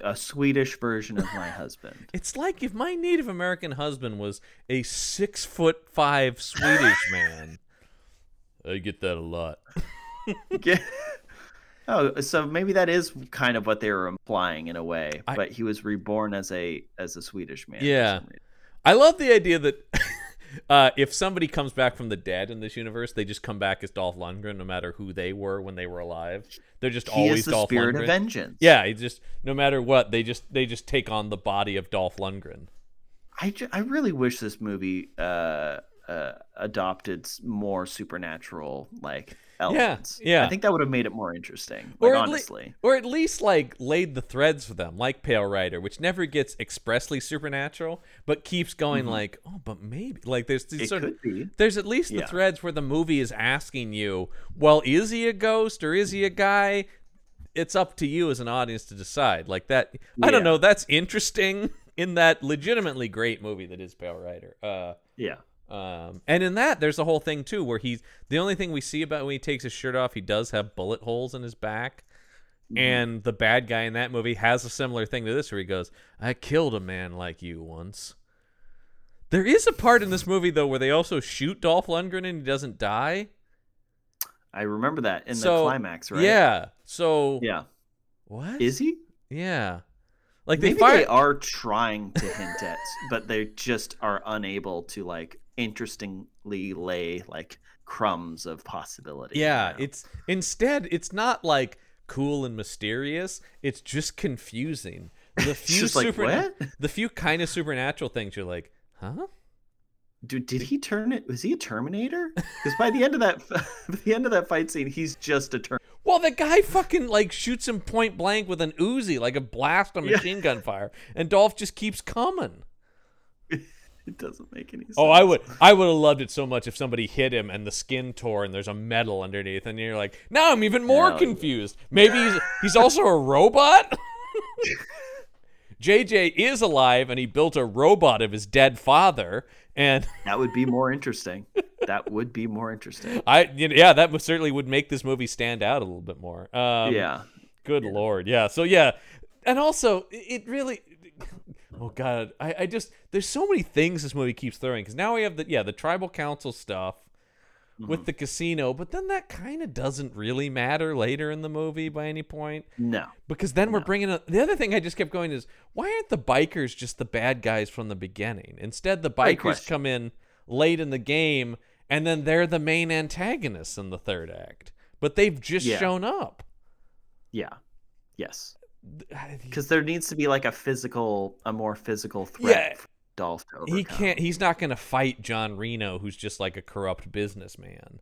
a Swedish version of my husband. It's like if my Native American husband was a six foot five Swedish man. I get that a lot. Yeah. Oh, so maybe that is kind of what they were implying in a way, I- but he was reborn as a as a Swedish man. Yeah. I love the idea that uh, if somebody comes back from the dead in this universe, they just come back as Dolph Lundgren, no matter who they were when they were alive. They're just He always is the Dolph spirit Lundgren. of vengeance. Yeah, he just no matter what, they just they just take on the body of Dolph Lundgren. I, ju- I really wish this movie uh uh, adopted more supernatural like elements. yeah. I think that would have made it more interesting. Or Like, lea- honestly, or at least like laid the threads for them, like Pale Rider, which never gets expressly supernatural, but keeps going like, oh, but maybe like there's these Mm-hmm. sort of be. there's at least the Yeah. threads where the movie is asking you, well, is he a ghost or is he a guy? It's up to you as an audience to decide. Like that, I don't know. That's interesting in that legitimately great movie that is Pale Rider. Uh, Yeah. Um, and in that, there's a whole thing too where he's the only thing we see about when he takes his shirt off, he does have bullet holes in his back. Mm-hmm. And the bad guy in that movie has a similar thing to this where he goes, I killed a man like you once. There is a part in this movie though where they also shoot Dolph Lundgren and he doesn't die. I remember that in So, the climax, right? Yeah. So Yeah. what? Is he? yeah. Like they Maybe fire they are trying to hint at, but they just are unable to like interestingly lay like crumbs of possibility. you Yeah, know? it's instead it's not like cool and mysterious. It's just confusing. The few just like, what? the few kind of supernatural things you're like, huh? Dude, did he turn it? Was he a Terminator? Because by the end of that, the end of that fight scene, he's just a Terminator. Well, the guy fucking like shoots him point blank with an Uzi, like a blast of Yeah. machine gun fire, and Dolph just keeps coming. It doesn't make any sense. Oh, I would, I would have loved it so much if somebody hit him and the skin tore and there's a metal underneath, and you're like, now I'm even more No. confused. Maybe he's, he's also a robot. JJ is alive, and he built a robot of his dead father, and That would be more interesting. That would be more interesting. I, yeah, that certainly would make this movie stand out a little bit more. Um, yeah. Good lord, yeah. So yeah, and also it really. Oh god, I, I just there's so many things this movie keeps throwing because now we have the yeah the tribal council stuff with mm-hmm. the casino, but then that kind of doesn't really matter later in the movie by any point No. because then we're bringing a, the other thing I just kept going is why aren't the bikers just the bad guys from the beginning? Instead, the bikers come in late in the game and then they're the main antagonists in the third act, but they've just Yeah. shown up. Yeah. Yes. Because there needs to be like a physical, a more physical threat Yeah. Dolph he can't he's not going to fight John Reno who's just like a corrupt businessman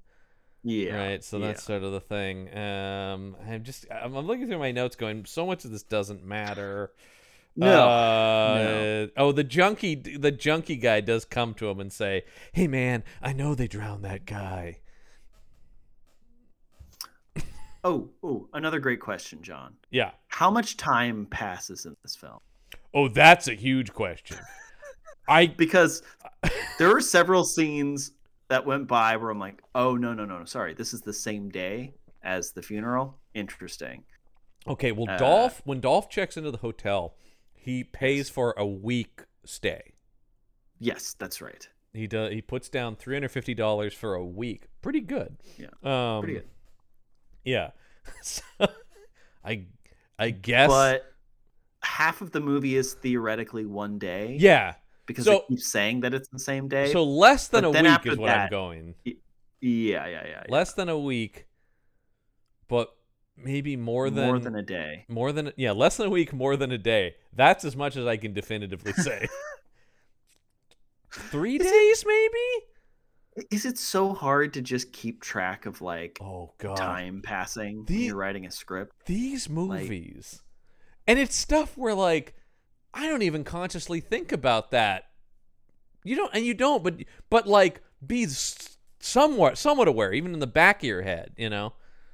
Yeah. right so that's sort of the thing um i'm just I'm, I'm looking through my notes going so much of this doesn't matter No. Uh, No. oh the junkie the junkie guy does come to him and say hey man i know they drowned that guy Oh, oh, another great question, John. yeah How much time passes in this film? oh that's a huge question i Because there were several scenes that went by where I'm like, oh no, no, no, no, sorry, this is the same day as the funeral. Interesting. okay well Uh, dolph when dolph checks into the hotel he pays for a week stay Yes, that's right. He does. He puts down three hundred fifty dollars for a week. Pretty good. Yeah, Um, Pretty good. Yeah. So, I I guess. But half of the movie is theoretically one day. yeah. Because so- they keep saying that it's the same day. So less than but a week is what I'm going. yeah, yeah, yeah. yeah. Less than a week, but maybe more than more than a day. more than yeah, less than a week, more than a day. That's as much as I can definitively say. Three Is it- days, maybe. Is it so hard to just keep track of like Oh god. time passing The- when you're writing a script? these movies and it's stuff where like i don't even consciously think about that you don't and you don't but but like be somewhat somewhat aware even in the back of your head you know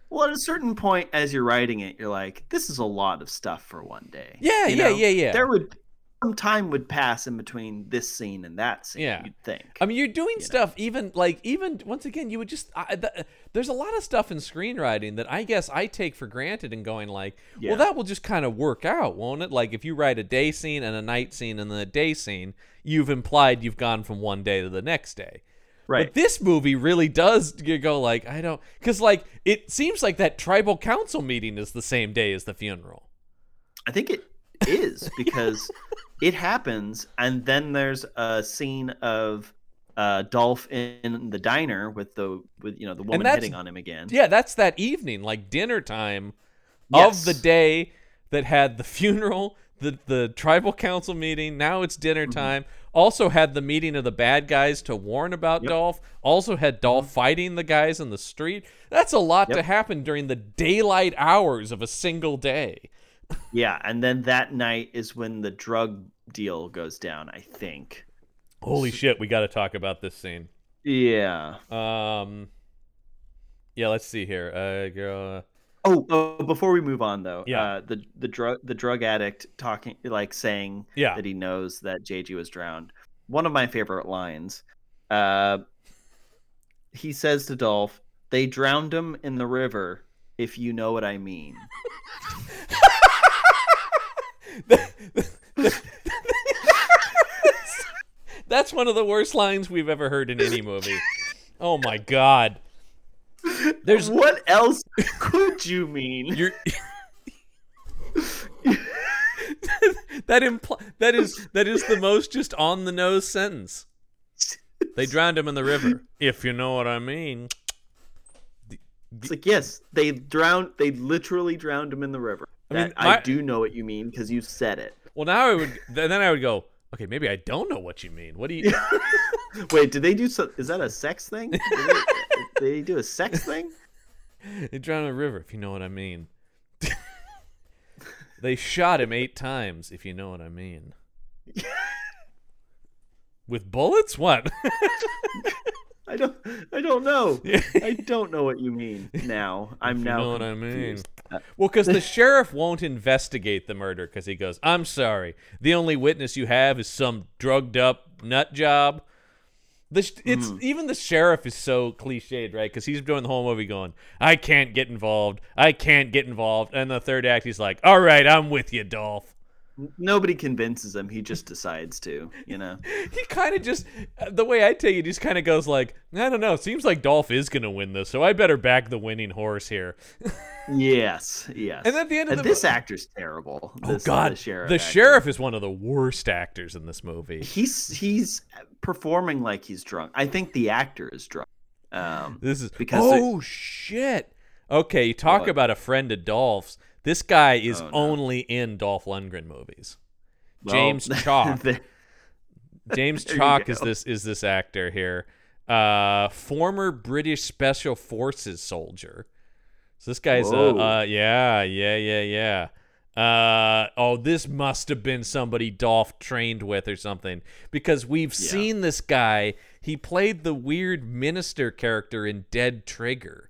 Well, at a certain point, as you're writing it, you're like, "This is a lot of stuff for one day." Yeah, You yeah, know? yeah, yeah. There would some time would pass in between this scene and that scene. Yeah. you'd think. I mean, you're doing know? stuff even like even once again, you would just I, th- there's a lot of stuff in screenwriting that I guess I take for granted and going like, Yeah. well, that will just kind of work out, won't it? Like if you write a day scene and a night scene and then a day scene, you've implied you've gone from one day to the next day. right. But this movie really does you go like I don't because like it seems like that tribal council meeting is the same day as the funeral. I think it is because it happens, and then there's a scene of uh, Dolph in the diner with the with you know the woman hitting on him again. Yeah, that's that evening, like dinner time Yes. of the day that had the funeral, the the tribal council meeting. Now it's dinner Mm-hmm. time. Also had the meeting of the bad guys to warn about Yep. Dolph. Also had Dolph fighting the guys in the street. That's a lot to happen during the daylight hours of a single day. Yeah, and then that night is when the drug deal goes down. I think. Holy shit, we got to talk about this scene. Yeah. Um, yeah, let's see here. Uh, girl, Oh, oh, before we move on though, Yeah. uh, the the drug the drug addict talking like saying Yeah. that he knows that JJ was drowned. One of my favorite lines. Uh, he says to Dolph, "They drowned him in the river, if you know what I mean." That's one of the worst lines we've ever heard in any movie. Oh my god. There's what else could you mean? you're that impl- that is that is the most just on the nose sentence. They drowned him in the river, if you know what I mean. It's like yes, they drowned. They literally drowned him in the river. I mean, my- I do know what you mean because you said it. Well, now I would then I would go, okay, maybe I don't know what you mean. What do you Wait, did they do so? Is that a sex thing? Did they, did they do a sex thing? They drowned in the river, if you know what I mean. they shot him eight times, if you know what I mean. With bullets? What? I don't. I don't know. I don't know what you mean. Now I'm you now. know what I mean. Uh, well, because the sheriff won't investigate the murder because he goes, I'm sorry. The only witness you have is some drugged up nut job. The sh- it's Mm. even the sheriff is so cliched, right? Because he's doing the whole movie going, "I can't get involved. I can't get involved." And the third act, he's like, "All right, I'm with you, Dolph." Nobody convinces him. He just decides to. You know. he kind of just the way I take it, he just kind of goes like, I don't know. Seems like Dolph is gonna win this, so I better back the winning horse here. Yes. Yes. And at the end of the this mo- actor's terrible. Oh this, uh, God, the sheriff. the actor. sheriff is one of the worst actors in this movie. He's he's performing like he's drunk. I think the actor is drunk. Um, This is Because oh shit. Okay, you talk What? about a friend of Dolph's. This guy is Oh, no. only in Dolph Lundgren movies. well, James Chalk. there- James Chalk is this is this actor here. Uh former British Special Forces soldier. So this guy's uh, Whoa. uh yeah, yeah, yeah, yeah. Uh oh, this must have been somebody Dolph trained with or something because we've Yeah. seen this guy. He played the weird minister character in Dead Trigger.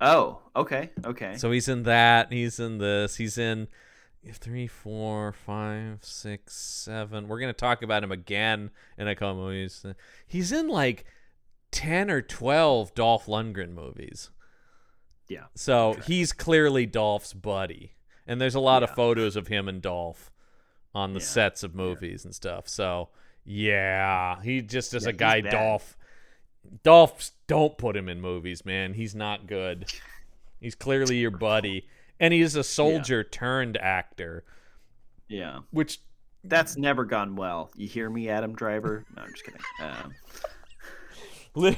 Oh, okay, okay. So he's in that. He's in this. He's in three, four, five, six, seven. We're gonna talk about him again in a couple movies. He's in like ten or twelve Dolph Lundgren movies. yeah. So Okay. he's clearly Dolph's buddy, and there's a lot of photos of him and Dolph on the Yeah. sets of movies and stuff. So yeah, he just as Yeah, a guy. Dolph. Dolph, don't put him in movies, man. He's not good. He's clearly your buddy, and he is a soldier turned actor, Yeah. which That's never gone well. You hear me, Adam Driver? No, I'm just kidding. Um,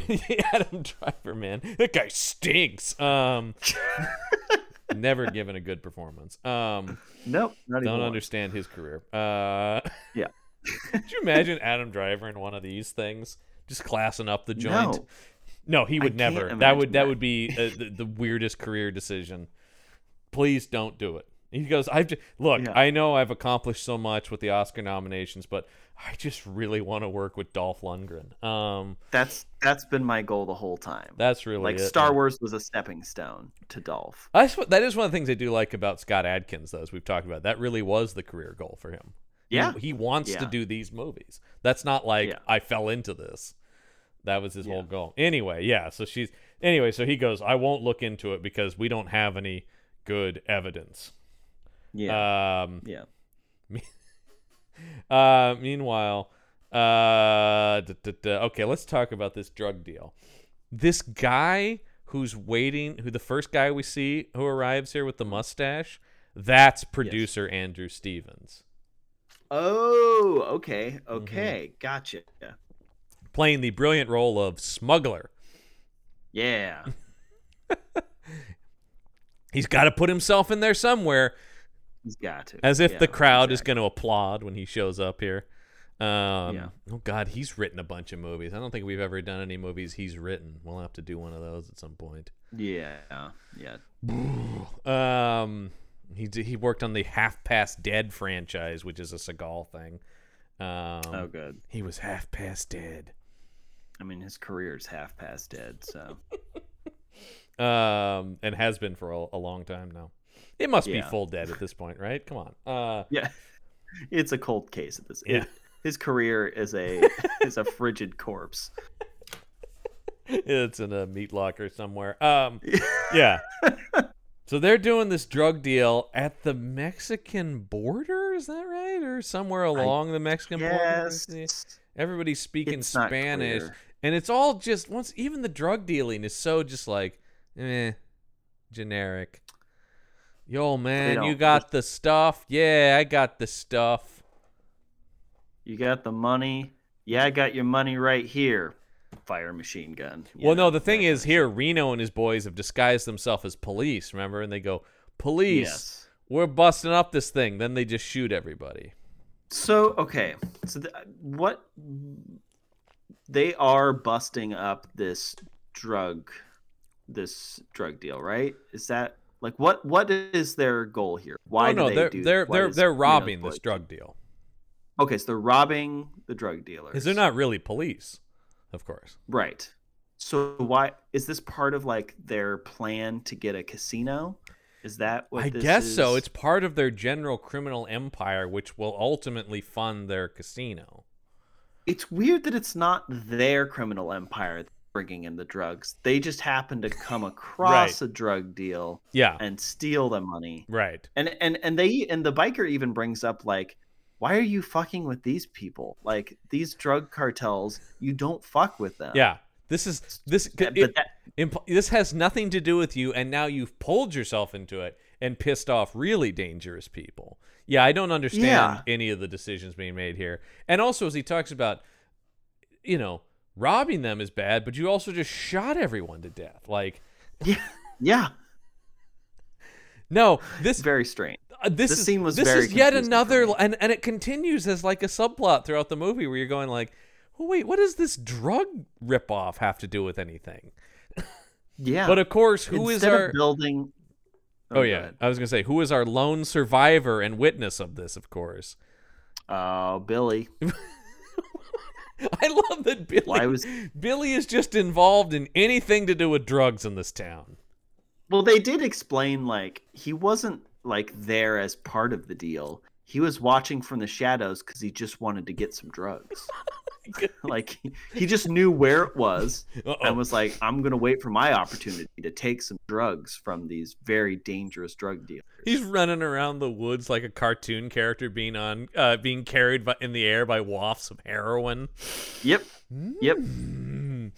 Adam Driver, man, that guy stinks. Um, never given a good performance. Um. nope, not don't understand his career. Uh, Yeah. could you imagine Adam Driver in one of these things, just classing up the joint? No. No, he would I never. That would that that. would be uh, the, the weirdest career decision. Please don't do it. He goes, I've just, look. Yeah. I know I've accomplished so much with the Oscar nominations, but I just really want to work with Dolph Lundgren. Um, That's that's been my goal the whole time. that's really like it, Star. Wars was a stepping stone to Dolph. That's that is one of the things I do like about Scott Adkins, though, as we've talked about. That really was the career goal for him. Yeah. He, wants to do these movies. That's not like Yeah. I fell into this. That was his whole goal. Anyway, yeah. So she's anyway. So he goes. I won't look into it because we don't have any good evidence. Yeah. Um. yeah. Uh. Meanwhile. Uh. duh, duh, duh. Okay. Let's talk about this drug deal. This guy who's waiting, who the first guy we see who arrives here with the mustache, that's producer Andrew Stevens. Oh, okay. Mm-hmm. Okay. Gotcha. Yeah. Playing the brilliant role of smuggler. Yeah. He's got to put himself in there somewhere. He's got to. As if Yeah, the crowd is going to applaud when he shows up here. Um, Yeah. Oh God, he's written a bunch of movies. I don't think we've ever done any movies he's written. We'll have to do one of those at some point. Yeah, yeah. Um, he he worked on the Half Past Dead franchise, which is a Seagal thing. Um, Oh, good. he was half past dead. I mean, his career is half past dead, so Um, and has been for a, a long time now. It must be full dead at this point, right? Come on. Uh, yeah, it's a cold case at this. Yeah. his career is a is a frigid corpse. it's in a meat locker somewhere. Um, yeah. So they're doing this drug deal at the Mexican border, is that right? Or somewhere along the Mexican border? Yes, Everybody's speaking Spanish. And it's all just once. Even the drug dealing is so just like, eh, generic. Yo, man, you got the stuff? Yeah, I got the stuff. you got the money. Yeah, I got your money right here. Fire machine gun. you well, know, no, the thing is here Reno and his boys have disguised themselves as police. Remember, and they go, "Police, Yes. we're busting up this thing." Then they just shoot everybody. So okay, so th- what they are busting up this drug, this drug deal, right? Is that like what? What is their goal here? Why? oh no, do they they're do, they're they're does they're robbing boys this do- drug deal Okay, so they're robbing the drug dealers. because they're not really police, of course. right. So why is this part of like their plan to get a casino? Is that what I this guess so. It's part of their general criminal empire, which will ultimately fund their casino. It's weird that it's not their criminal empire bringing in the drugs. They just happen to come across a drug deal Yeah, and steal the money. right. And and and they and the biker even brings up like, why are you fucking with these people? Like these drug cartels, you don't fuck with them. Yeah, this is this. But it- that, imp- this has nothing to do with you, and now you've pulled yourself into it and pissed off really dangerous people. Yeah, I don't understand Yeah. any of the decisions being made here. And also, as he talks about, you know, robbing them is bad, but you also just shot everyone to death. Like, yeah, yeah, no, this very strange. Uh, this, This is scene was this very is yet another and and it continues as like a subplot throughout the movie where you're going like oh wait what does this drug ripoff have to do with anything Yeah, but of course who is Instead of our building? Oh, go yeah i was gonna say who is our lone survivor and witness of this of course Oh, Billy. i love that billy Why was billy is just involved in anything to do with drugs in this town Well, they did explain like he wasn't like there as part of the deal. He was watching from the shadows because he just wanted to get some drugs. like he, just knew where it was Uh-oh. and was like, "I'm gonna wait for my opportunity to take some drugs from these very dangerous drug dealers." He's running around the woods like a cartoon character being on, uh, being carried by, in the air by wafts of heroin. Yep. Yep. Mm.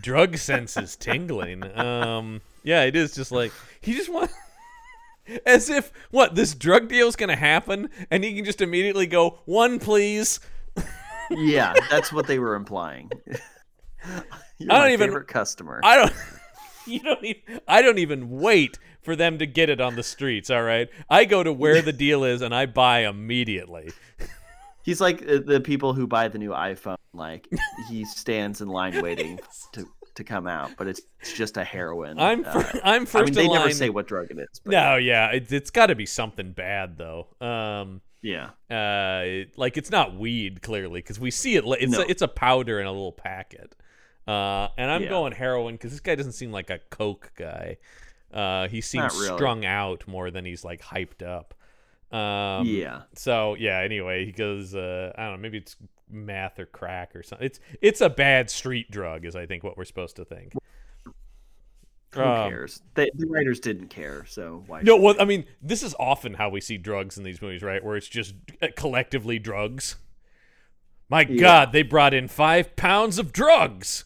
Drug senses tingling. Um, yeah, it is just like he just wants, as if what this drug deal's gonna happen, and he can just immediately go one, please. Yeah, that's what they were implying. You're I don't even- favorite customer. I don't. You don't even. I don't even wait for them to get it on the streets. All right, I go to where the deal is and I buy immediately. He's like uh, the people who buy the new iPhone. Like he stands in line waiting to to come out, but it's, it's just a heroin. I'm uh, I'm first. I mean, they line. never say what drug it is. But No, yeah, it, it's got to be something bad though. Um, Yeah. uh, like it's not weed clearly because we see it. It's No. a, it's a powder in a little packet. Uh, and I'm Yeah. going heroin because this guy doesn't seem like a coke guy. Uh, he seems really. strung out more than he's like hyped up. Um, yeah. So yeah. Anyway, he goes. Uh, I don't know. Maybe it's math or crack or something. It's it's a bad street drug, is I think what we're supposed to think. Who Um, cares? They, the writers didn't care, so why? No, well, they? I mean, this is often how we see drugs in these movies, right? Where it's just uh, collectively drugs. My Yeah. God, they brought in five pounds of drugs.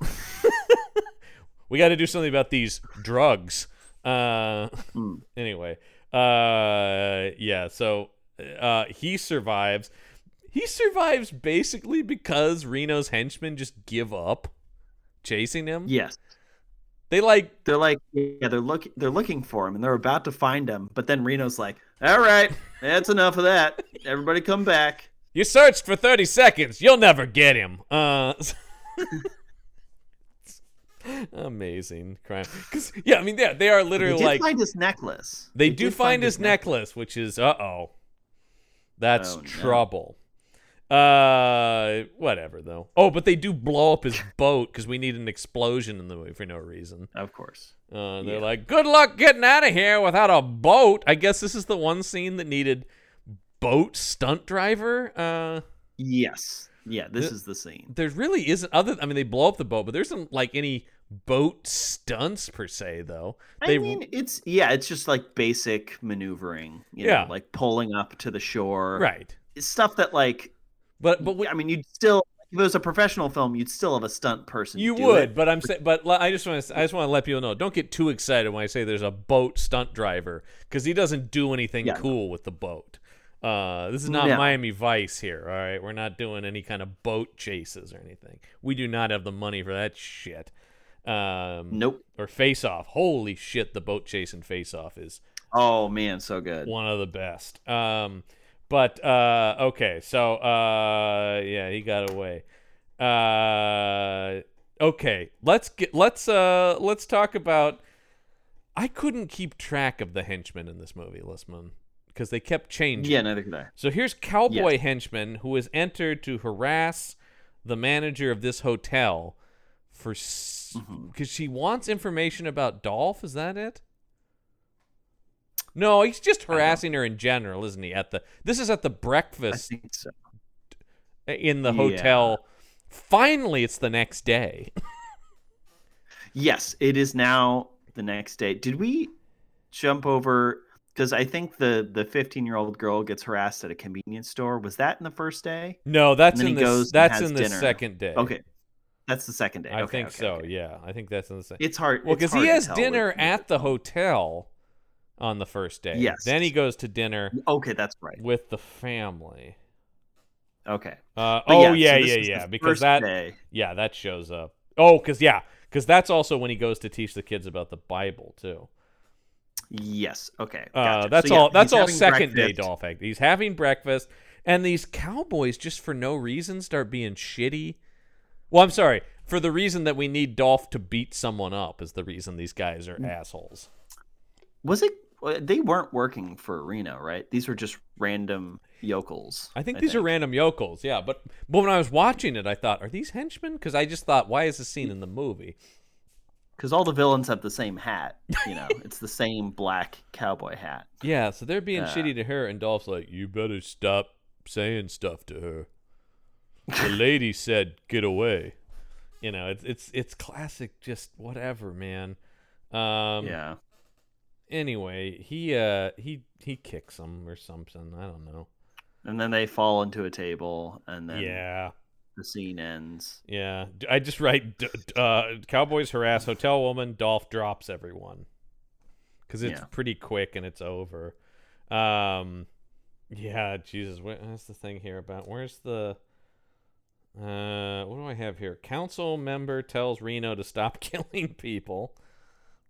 we got to do something about these drugs. Uh, Hmm. anyway, uh, yeah. So uh, he survives. He survives basically because Reno's henchmen just give up chasing him. yes, They like they're like, yeah, they're look, they're looking for him, and they're about to find him, but then Reno's like, All right, that's enough of that. Everybody, come back. You searched for 30 seconds. You'll never get him. Uh, amazing crime. 'Cause- yeah, I mean, yeah, they are They literally did like find his necklace. they They do did find his necklace, which is uh oh, that's Oh, no. trouble. Uh, whatever though. Oh, but they do blow up his boat because we need an explosion in the movie for no reason. Of course. Uh, they're Yeah. like, "Good luck getting out of here without a boat." I guess this is the one scene that needed boat stunt driver. Uh, Yes. Yeah, this is the scene. there really isn't other. I mean, they blow up the boat, but there isn't like any boat stunts per se, though. They I mean, it's yeah, it's just like basic maneuvering. You Yeah. know, like pulling up to the shore. right, It's stuff that like, but but we, I mean, you'd still if it was a professional film, you'd still have a stunt person. you would. it. But I'm saying, but I just want to, I just want to let people know, don't get too excited when I say there's a boat stunt driver because he doesn't do anything Yeah. cool with the boat. Uh, this is not No. Miami Vice here, all right? We're not doing any kind of boat chases or anything. We do not have the money for that shit. Um, Nope. Or Face Off. Holy shit, the boat chase in Face Off is Oh man, so good. one of the best. Um, but uh, okay, so uh, yeah, he got away. Uh, okay, let's get let's uh let's talk about. I couldn't keep track of the henchmen in this movie, Listman, because they kept changing. Yeah, neither could I. So here's Cowboy Yes. Henchman who has entered to harass the manager of this hotel for because Mhm. she wants information about Dolph. Is that it? No, he's just harassing her in general, isn't he? At the this is at the breakfast so. in the Yeah. hotel. Finally, it's the next day. Yes, it is now the next day. Did we jump over? Because I think the the 15 year old girl gets harassed at a convenience store. Was that in the first day? No, that's in the goes that's in the dinner. second day. Okay, that's the second day. I Okay, think okay, so. okay. Yeah, I think that's in the second. It's hard. Well, because he has dinner with- at the hotel on the first day. Yes. Then he goes to dinner Okay, that's right. with the family. Okay. Uh, oh so yeah, this yeah, yeah. Because that day. yeah that shows up. Oh, because yeah, because that's also when he goes to teach the kids about the Bible too. Yes. Okay. Uh, that's So, yeah, all. That's all. Second day breakfast. Dolph. He's having breakfast, and these cowboys just for no reason start being shitty. Well, I'm sorry. For the reason that we need Dolph to beat someone up is the reason these guys Mm. are assholes. Was it? They weren't working for Reno, right? These were just random yokels. I think these are random yokels, yeah. But but when I was watching it, I thought, are these henchmen? Because I just thought, why is this scene in the movie? because all the villains have the same hat. You know, it's the same black cowboy hat. Yeah, so they're being Uh. shitty to her, and Dolph's like, you better stop saying stuff to her. The lady said, get away. You know, it's it's it's classic, just whatever, man. Um, yeah. Anyway, he uh he he kicks him or something. I don't know. And then they fall into a table, and then yeah. the scene ends. Yeah, I just write uh, Cowboys harass hotel woman. Dolph drops everyone because it's Yeah. pretty quick and it's over. Um, yeah, Jesus, what, what's the thing here about? Where's the? Uh, what do I have here? Council member tells Reno to stop killing people.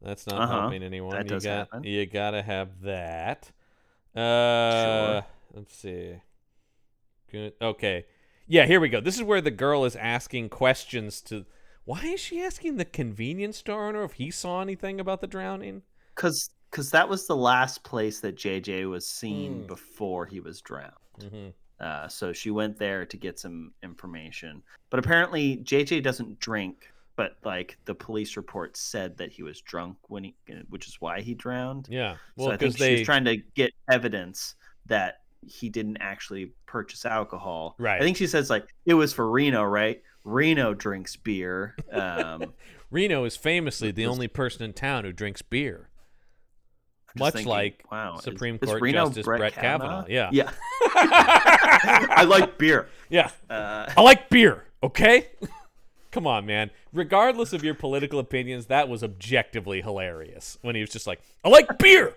That's not Uh-huh. helping anyone. That you does got happen. you gotta have that. Uh, let's see. Good. Okay. Yeah, here we go. This is where the girl is asking questions to. Why is she asking the convenience store owner if he saw anything about the drowning? Because because that was the last place that JJ was seen Mm. before he was drowned. hmm Uh, so she went there to get some information. But apparently JJ doesn't drink. But like the police report said that he was drunk when he, which is why he drowned. Yeah. Well, so I think because she they was trying to get evidence that he didn't actually purchase alcohol. Right. I think she says like it was for Reno, right? Reno drinks beer. Um, Reno is famously the only person in town who drinks beer. Much thinking, like wow, Supreme is Court Reno Justice Brett Kavanaugh. Yeah. Yeah. I like beer. Yeah. Uh, I like beer, okay? Come on, man. Regardless of your political opinions, that was objectively hilarious when he was just like, I like beer.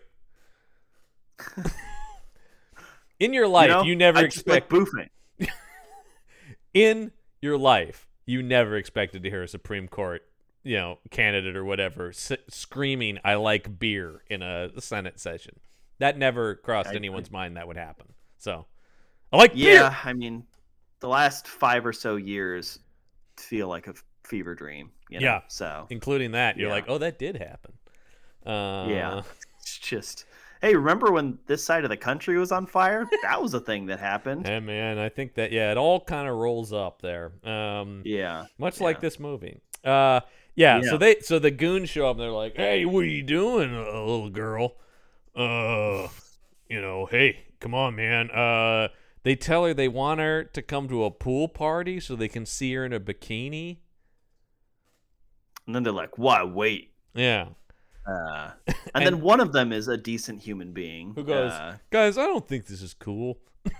In your life, you, you, never I just like expect boofing. in your life, you never expected to hear a Supreme Court, you know, candidate or whatever s- screaming, "I like beer" in a Senate session. That never crossed I- anyone's mind that would happen. So, I like Yeah, beer. I mean, the last five or so years feel like a fever dream. You know? Yeah. So including that. You're Yeah. like, oh, that did happen. Uh, yeah, it's just. Hey, remember when this side of the country was on fire? That was a thing that happened. Hey man, I think that yeah, it all kind of rolls up there. Um, Yeah. much yeah. like this movie. Uh, yeah, Yeah. So they so the goons show up and they're like, "Hey, what are you doing, uh, little girl? Uh, you know, hey, come on, man. Uh." They tell her they want her to come to a pool party so they can see her in a bikini. And then they're like, "Why wait?" Yeah. Uh, and, And- then one of them is a decent human being Who goes, uh, guys, I don't think this is cool. and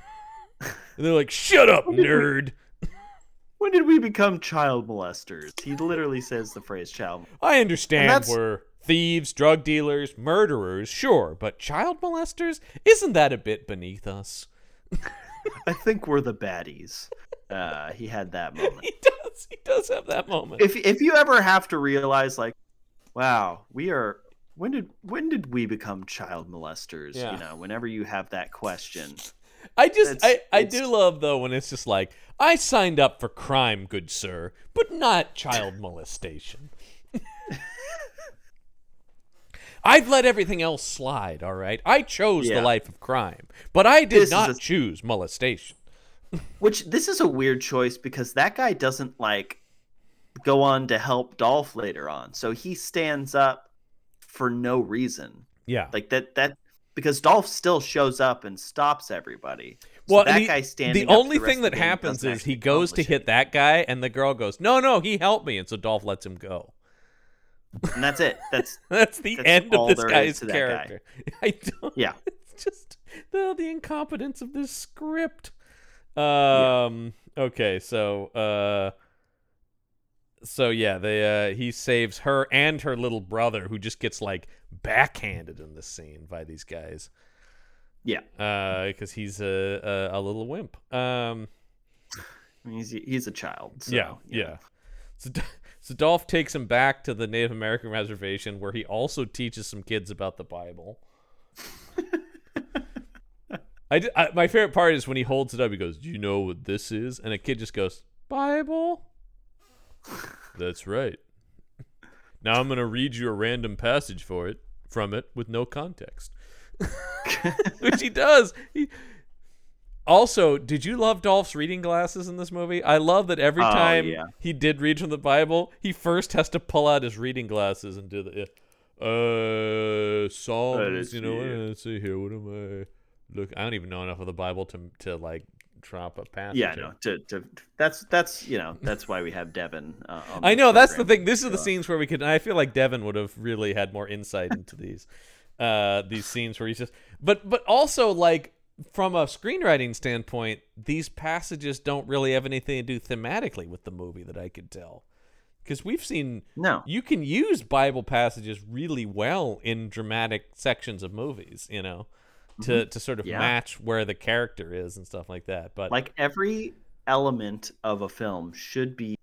they're like, shut up, nerd. "When did we become child molesters?" He literally says the phrase "child." I understand we're thieves, drug dealers, murderers, sure, but child molesters? Isn't that a bit beneath us? I think we're the baddies. Uh, he had that moment. He does. He does have that moment. if if you ever have to realize like wow we are when did when did we become child molesters Yeah. you know whenever you have that question I just, it's- I, I do love though when it's just like, I signed up for crime, good sir, but not child molestation. I'd let everything else slide, all right? I chose the life of crime, but I did This not a- choose molestation. which this is a weird choice because that guy doesn't like go on to help Dolph later on so he stands up for no reason Yeah. like that that because Dolph still shows up and stops everybody so well, that he- guy standing the only the thing that happens is he goes to hit that guy, and the girl goes, "No, no, he helped me," and so Dolph lets him go. and that's it that's That's the That's end of this guy's that guy. character. I don't. Yeah. It's just the the incompetence of this script. Um. Okay. So. Uh. So yeah, they uh he saves her and her little brother, who just gets like backhanded in this scene by these guys. yeah Uh, because he's a, a a little wimp. Um. I mean, he's he's a child so, yeah, you yeah. So, so Dolph takes him back to the Native American reservation where he also teaches some kids about the Bible. I, d- I- my favorite part is when he holds it up. He goes, "Do you know what this is?" And a kid just goes, "Bible." That's right. Now I'm gonna read you a random passage for it from it with no context, which he does. He, also, did you love Dolph's reading glasses in this movie? I love that every Oh, time yeah. he did read from the Bible, he first has to pull out his reading glasses and do the uh Psalms. You know, let's see here. What am I? Look, I don't even know enough of the Bible to to like drop a passage. Yeah, no. To, to that's that's you know that's why we have Devin. Uh, on I know that's the thing. This is the So, scenes where we could. I feel like Devin would have really had more insight into these, uh, these scenes where he's just. But but also like from a screenwriting standpoint, these passages don't really have anything to do thematically with the movie that I could tell, because we've seen No, you can use Bible passages really well in dramatic sections of movies. You know. To, to sort of Mm-hmm. Yeah. match where the character is and stuff like that, but like every element of a film should be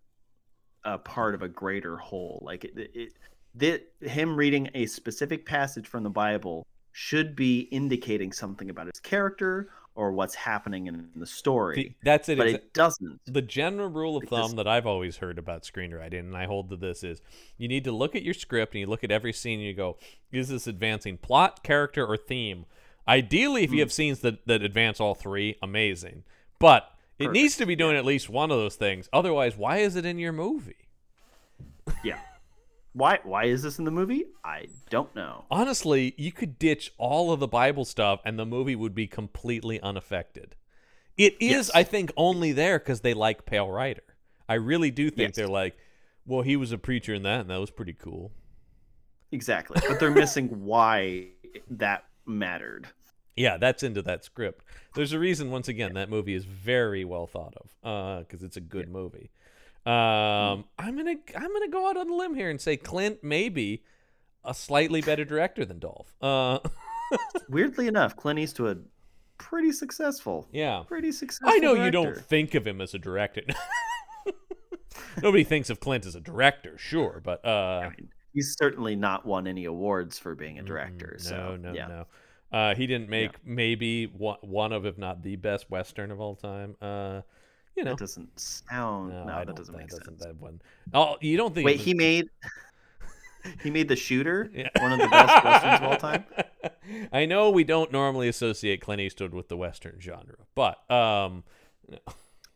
a part of a greater whole. Like it, it, that him reading a specific passage from the Bible should be indicating something about his character or what's happening in the story. the- that's it. but exa- it doesn't. the general rule of thumb that I've always heard about screenwriting, and I hold to this, is you need to look at your script and you look at every scene and you go, is this advancing plot, character, or theme? Ideally, if you Hmm. have scenes that, that advance all three, amazing. But it Perfect, needs to be doing at least one of those things. Otherwise, why is it in your movie? Yeah. Why? Why is this in the movie? I don't know. Honestly, you could ditch all of the Bible stuff and the movie would be completely unaffected. It is, Yes. I think, only there because they like Pale Rider. I really do think Yes. they're like, well, he was a preacher in that, and that was pretty cool. Exactly. But they're missing why that mattered. Yeah, that's into that script. There's a reason, once again, that movie is very well thought of Uh, because it's a good movie. Um, I'm gonna I'm gonna go out on a limb here and say Clint may be a slightly better director than Dolph. Uh, Weirdly enough, Clint Eastwood, pretty successful. yeah, Pretty successful. I know you don't think of him as a director. Nobody thinks of Clint as a director, sure, but uh, I mean, he's certainly not won any awards for being a director. Mm, so no, no, yeah. no. Uh, he didn't make maybe one, one of, if not the best western of all time. Uh, you know, That doesn't sound. No, I that doesn't make doesn't- sense. That one. Oh, you don't think? Wait, was- he made. he made the shooter Yeah. one of the best westerns of all time. I know we don't normally associate Clint Eastwood with the western genre, but um,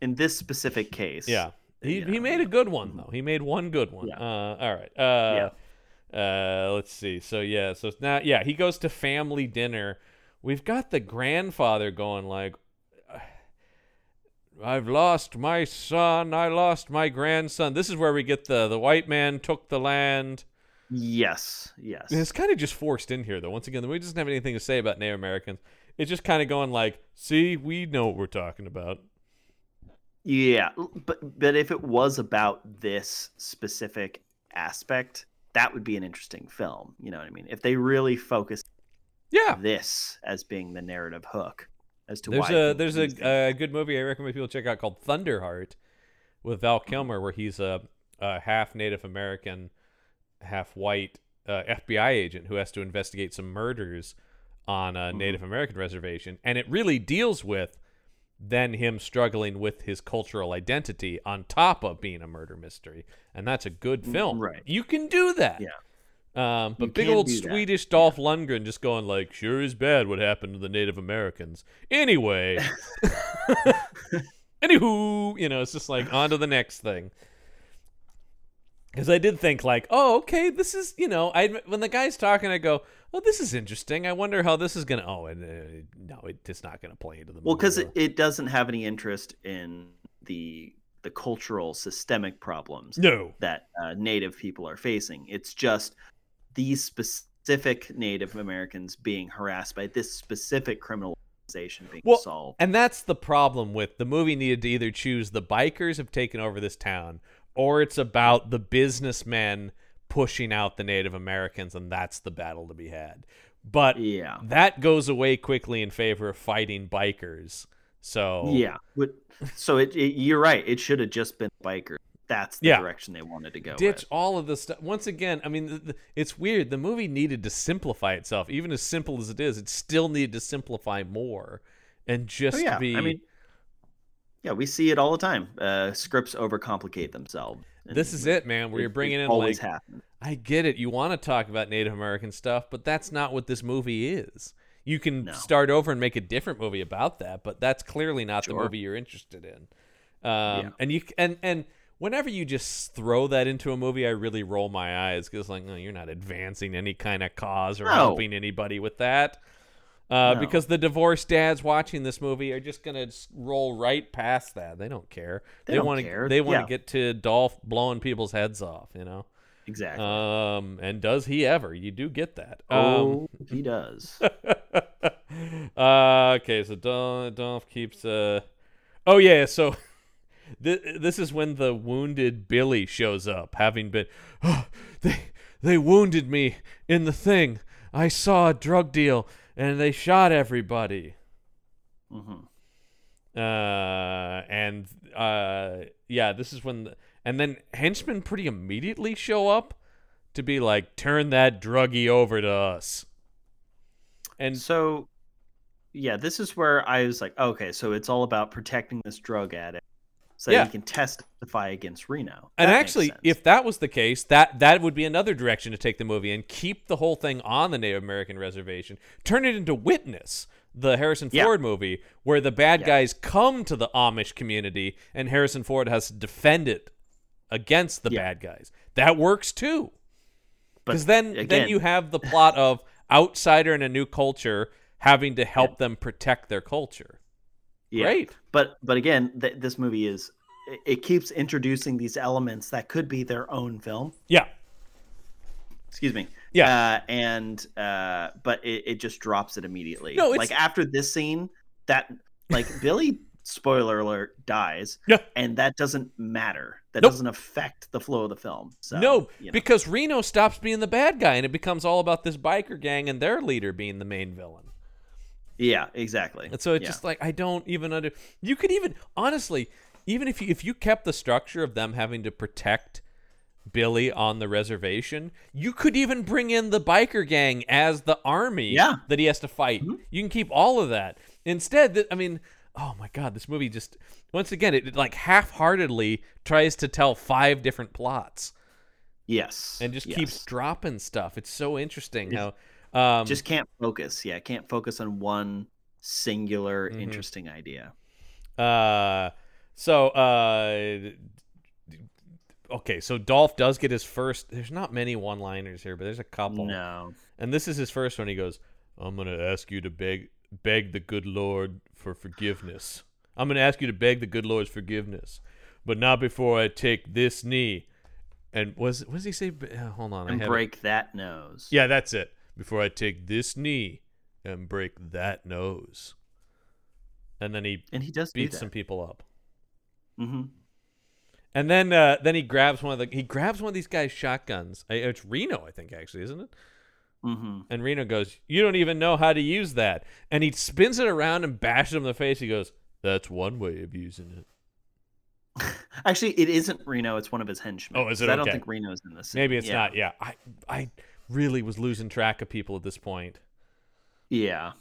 In this specific case, yeah, he Yeah. he made a good one though. He made one good one. Yeah. Uh, all right. Uh, uh, let's see. So yeah, so now yeah, he goes to family dinner. We've got the grandfather going like. I've lost my son. I lost my grandson. This is where we get the the white man took the land. Yes. Yes. And It's kind of just forced in here, though. Once again, the movie doesn't have anything to say about Native Americans. It's just kind of going like, "See, we know what we're talking about." Yeah, but but if it was about this specific aspect, that would be an interesting film. You know what I mean? If they really focus Yeah, this as being the narrative hook as to there's why a there's a, a good movie I recommend people check out called Thunderheart with Val. Kilmer, where he's a, a half Native American, half white uh, FBI agent who has to investigate some murders on a Mm-hmm. Native American reservation, and it really deals with then him struggling with his cultural identity on top of being a murder mystery, and that's a good film. Mm, right. You can do that. Yeah. Um, but You big old do that. Swedish Dolph Lundgren just going like, "Sure is bad what happened to the Native Americans." Anyway, anywho, you know, it's just like on to the next thing. Because I did think like, oh, okay, this is you know, I when the guy's talking, I go, oh, this is interesting. I wonder how this is gonna. Oh, and uh, no, it's not gonna play into the well, because it, it doesn't have any interest in the the cultural systemic problems no, that uh, Native people are facing. It's just these specific Native Americans being harassed by this specific criminal organization being Well, solved. And that's the problem with the movie needed to either choose the bikers have taken over this town or it's about the businessmen pushing out the Native Americans and that's the battle to be had. But Yeah. that goes away quickly in favor of fighting bikers. So Yeah. So it, it, you're right. It should have just been bikers. That's the Yeah. direction they wanted to go. ditch with. all of the stuff. Once again, I mean, the, the, it's weird. The movie needed to simplify itself. Even as simple as it is, it still needed to simplify more and just Oh, yeah. be. I mean, yeah, we see it all the time. Uh, scripts overcomplicate themselves. This is it, man. Where you're bringing in always like happens. I get it. You want to talk about Native American stuff, but that's not what this movie is. You can No. start over and make a different movie about that, but that's clearly not the movie you're interested in. Um, And you and and whenever you just throw that into a movie, I really roll my eyes because like, no, you're not advancing any kind of cause or No. helping anybody with that. Uh, No. Because the divorced dads watching this movie are just gonna roll right past that. They don't care. They want to. They want to Yeah. get to Dolph blowing people's heads off. You know. Exactly. Um, and does he ever? You do get that. oh, he does. Um, uh, okay, so Dolph, Dolph keeps. Uh, oh yeah, so th- this is when the wounded Billy shows up, having been. Oh, they they wounded me in the thing. I saw a drug deal, and they shot everybody. hmm Uh, and uh, yeah, this is when, the, and then henchmen pretty immediately show up to be like, turn that druggie over to us. And So, yeah, this is where I was like, okay, so it's all about protecting this drug addict so Yeah. he can testify against Reno. and That makes actually, if that was the case, that that would be another direction to take the movie and keep the whole thing on the Native American reservation, turn it into Witness, the Harrison Yeah. Ford movie, where the bad Yeah. guys come to the Amish community and Harrison Ford has to defend it against the bad guys. That works too. Because then, then you have the plot of outsider in a new culture having to help them protect their culture. Yeah. Great. But but again, th- this movie is it, it keeps introducing these elements that could be their own film. Yeah. Excuse me. Yeah. Uh, and uh, but it, it just drops it immediately. No, it's- like after this scene, that like Billy, spoiler alert, dies. Yeah. And that doesn't matter. That Nope. doesn't affect the flow of the film. So, no, you know. because Reno stops being the bad guy and it becomes all about this biker gang and their leader being the main villain. Yeah, exactly. And so it's Yeah. just like I don't even under. You could even honestly, even if you if you kept the structure of them having to protect Billy on the reservation. You could even bring in the biker gang as the army Yeah. that he has to fight. Mm-hmm. You can keep all of that. Instead, th- I mean, oh my god, this movie just once again it, it like half-heartedly tries to tell five different plots Yes. and just yes. keeps dropping stuff. It's so interesting how um just can't focus. Yeah, can't focus on one singular Mhm. interesting idea. Uh, so uh, okay, so Dolph does get his first. There's not many one-liners here, but there's a couple. No. And this is his first one. He goes, "I'm gonna ask you to beg, beg the good Lord for forgiveness. I'm gonna ask you to beg the good Lord's forgiveness, but not before I take this knee." And was what does he say? Uh, hold on, And it. break that nose. Yeah, that's it. Before I take this knee and break that nose. And then he And he does do some people up. Mm-hmm. And then uh, then he grabs one of the he grabs one of these guys' shotguns. It's Reno, I think, actually, isn't it? Mm-hmm. And Reno goes, "You don't even know how to use that." And he spins it around and bashes him in the face. He goes, "That's one way of using it." Actually, it isn't Reno. It's one of his henchmen. Oh, is it? 'cause I don't think Reno's in this. Maybe it's yeah. not. Yeah, I I really was losing track of people at this point. Yeah.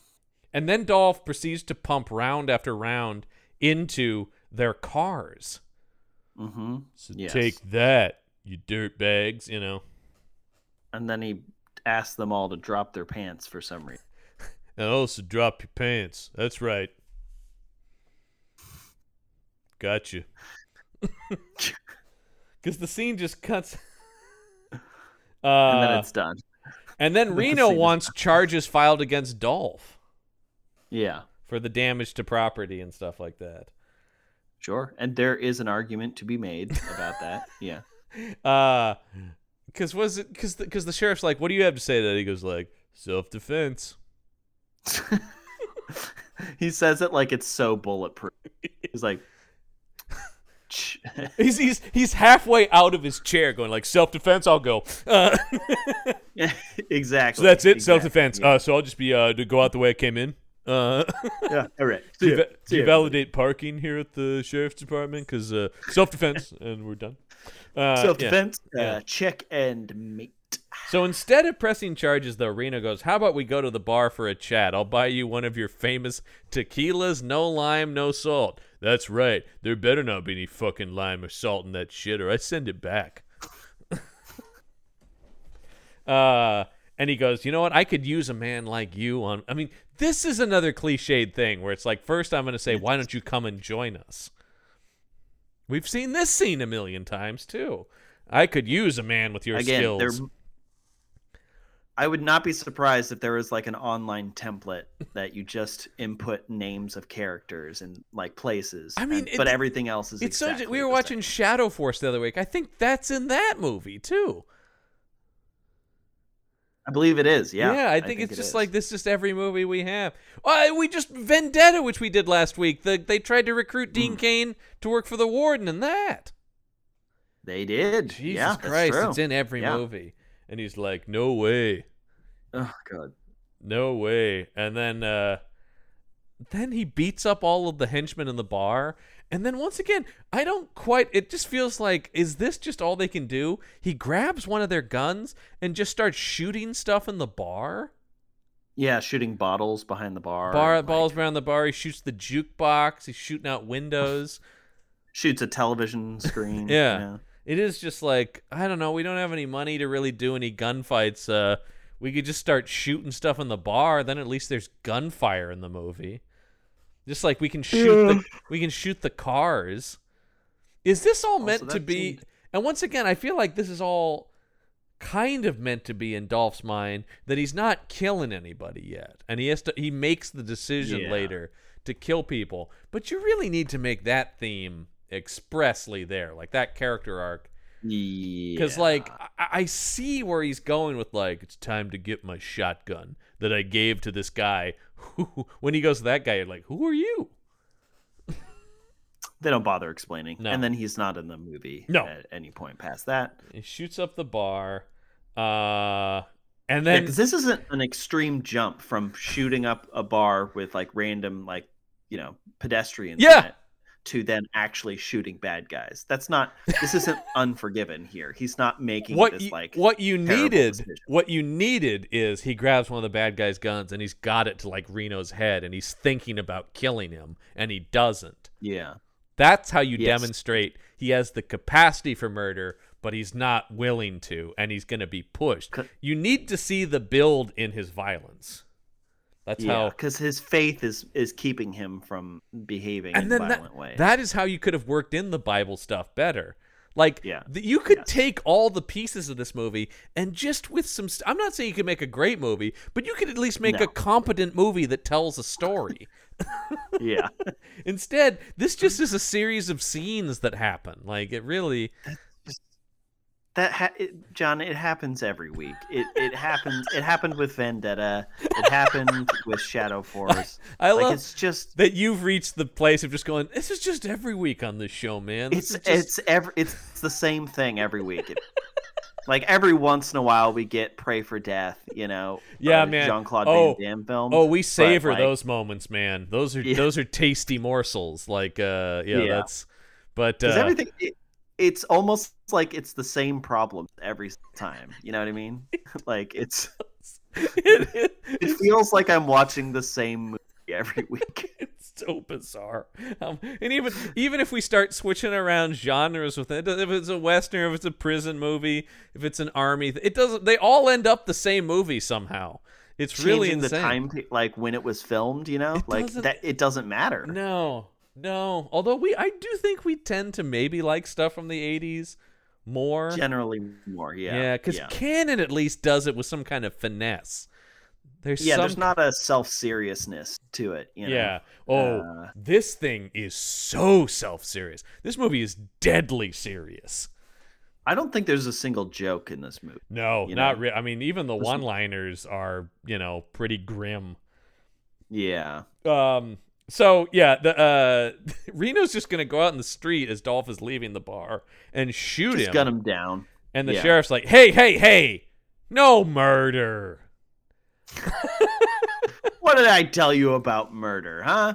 And then Dolph proceeds to pump round after round into their cars. Mm-hmm. So Yes. take that, you dirt bags. You know. And then he asks them all to drop their pants for some reason. And also drop your pants. That's right. Gotcha. Because the scene just cuts. Uh, And then it's done. and then Reno wants charges filed against Dolph Yeah. for the damage to property and stuff like that. Sure. And there is an argument to be made about that. Yeah. Uh, because was it because because the, sheriff's like, "What do you have to say?" to that he goes like, "Self defense." he says it like it's so bulletproof. He's like, "Ch- He's he's he's halfway out of his chair, going like, "Self defense." I'll go. Uh, exactly. so that's it. exactly, Self defense. Yeah. Uh, so I'll just be uh to go out the way I came in. Uh. yeah. All right. Do you, do you validate parking here at the sheriff's department? Because uh, self defense, and we're done. Uh. Self-defense. yeah. Uh, check and mate. So instead of pressing charges, though, Reno goes, "How about we go to the bar for a chat? I'll buy you one of your famous tequilas, no lime, no salt. That's right. There better not be any fucking lime or salt in that shit, or I send it back." uh, and he goes, "You know what? I could use a man like you on. I mean, this is another cliched thing where it's like, first I'm going to say, why don't you come and join us? We've seen this scene a million times too. I could use a man with your Again, skills." there. I would not be surprised if there was like an online template that you just input names of characters and like places. I mean, and- it- but everything else is. It's so. exactly We were watching same. Shadow Force the other week. I think that's in that movie too. I believe it is. Yeah. Yeah, I think, it's it just is. like this. Just every movie we have. Uh, we just Vendetta, which we did last week. The, they tried to recruit Dean Hmm. Cain to work for the warden, and that. they did. Jesus yeah, that's Christ, it's in every Yeah. movie. And he's like, "No way, Oh god. no way." And then, uh then he beats up all of the henchmen in the bar. And then once again, I don't quite. It just feels like, is this just all they can do? He grabs one of their guns and just starts shooting stuff in the bar. Yeah, shooting bottles behind the bar. bar and, balls around the bar. He shoots the jukebox. He's shooting out windows. shoots a television screen. Yeah. yeah. It is just like I don't know. We don't have any money to really do any gunfights. Uh, we could just start shooting stuff in the bar. Then at least there's gunfire in the movie. Just like we can shoot the we can shoot the cars. Is this all meant to be? seemed- And once again, I feel like this is all kind of meant to be in Dolph's mind that he's not killing anybody yet, and he has to. He makes the decision Yeah. later to kill people, but you really need to make that theme expressly there, like that character arc. Yeah. Because like I-, I see where he's going with like it's time to get my shotgun that I gave to this guy. When he goes to that guy, you're like, who are you? they don't bother explaining. No. And then he's not in the movie No. at any point past that. He shoots up the bar, uh, and then because this isn't an extreme jump from shooting up a bar with like random like you know pedestrians in Yeah. To then actually shooting bad guys. That's not. This isn't Unforgiven here. He's not making what this you, like. what you needed decision. what you needed is he grabs one of the bad guy's guns and he's got it to like Reno's head and he's thinking about killing him and he doesn't. Yeah. That's how you Yes. demonstrate he has the capacity for murder, but he's not willing to, and he's going to be pushed. You need to see the build in his violence. That's Yeah, how. because his faith is is keeping him from behaving And in violent that, ways. that is how you could have worked in the Bible stuff better. Like, Yeah. th- you could Yes. take all the pieces of this movie and just with some. St- I'm not saying you could make a great movie, but you could at least make No. a competent movie that tells a story. yeah, Instead, this just is a series of scenes that happen. Like, it really. That ha- it, John. It happens every week. It it happens. It happened with Vendetta. It happened with Shadow Force. I like love it's just that you've reached the place of just going. This is just every week on this show, man. This it's just- it's every it's the same thing every week. It- like every once in a while, we get "Pray for Death." You know, Yeah, man. Jean Claude Oh, Van Damme film. Oh, we savor like- those moments, man. Those are Yeah. those are tasty morsels. Like, uh, yeah, Yeah. that's. But uh, everything. It, it's almost like it's the same problem every time. You know what I mean? like it's it, feels like I'm watching the same movie every week. it's so bizarre. Um, and even even if we start switching around genres with it, if it's a western, if it's a prison movie, if it's an army, it doesn't. They all end up the same movie somehow. It's really insane. the time, like when it was filmed. You know, It like that. It doesn't matter. No, no. Although we, I do think we tend to maybe like stuff from the '80s more. Generally, more. Yeah. yeah, because yeah. Cannon at least does it with some kind of finesse. There's Yeah, some there's not a self seriousness to it. You know? Yeah. Oh, Uh, this thing is so self serious. This movie is deadly serious. I don't think there's a single joke in this movie. No, not really. I mean, even the one liners are, you know, pretty grim. Yeah. Um. So yeah, the uh, Reno's just gonna go out in the street as Dolph is leaving the bar and shoot Just him. gun him down. And the Yeah. sheriff's like, "Hey, hey, hey, no murder." What did I tell you about murder, huh?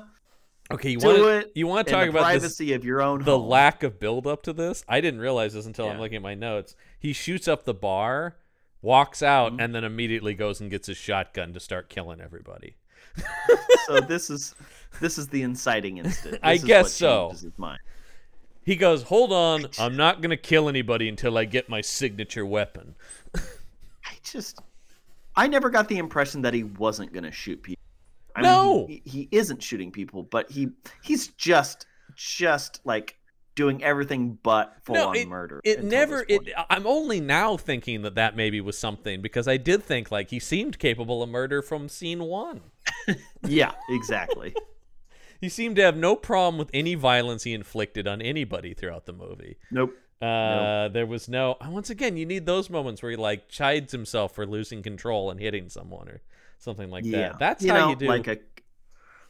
Okay, you Do want you want to talk about this privacy of your own the home. lack of build up to this. I didn't realize this until I'm looking at my notes. He shoots up the bar, walks out, Mhm. and then immediately goes and gets his shotgun to start killing everybody. so this is this is the inciting incident. I guess so. changes His mind. He goes, "Hold on, I'm not gonna kill anybody until I get my signature weapon." I just, I never got the impression that he wasn't going to shoot people. I No! mean, he, he isn't shooting people, but he he's just just like doing everything but full No, on murder. It never. It. I'm only now thinking that that maybe was something because I did think like he seemed capable of murder from scene one. yeah, exactly. He seemed to have no problem with any violence he inflicted on anybody throughout the movie. nope. Uh, there was no. Once again, you need those moments where he like chides himself for losing control and hitting someone or something like yeah, that. That's you how know, you do. like a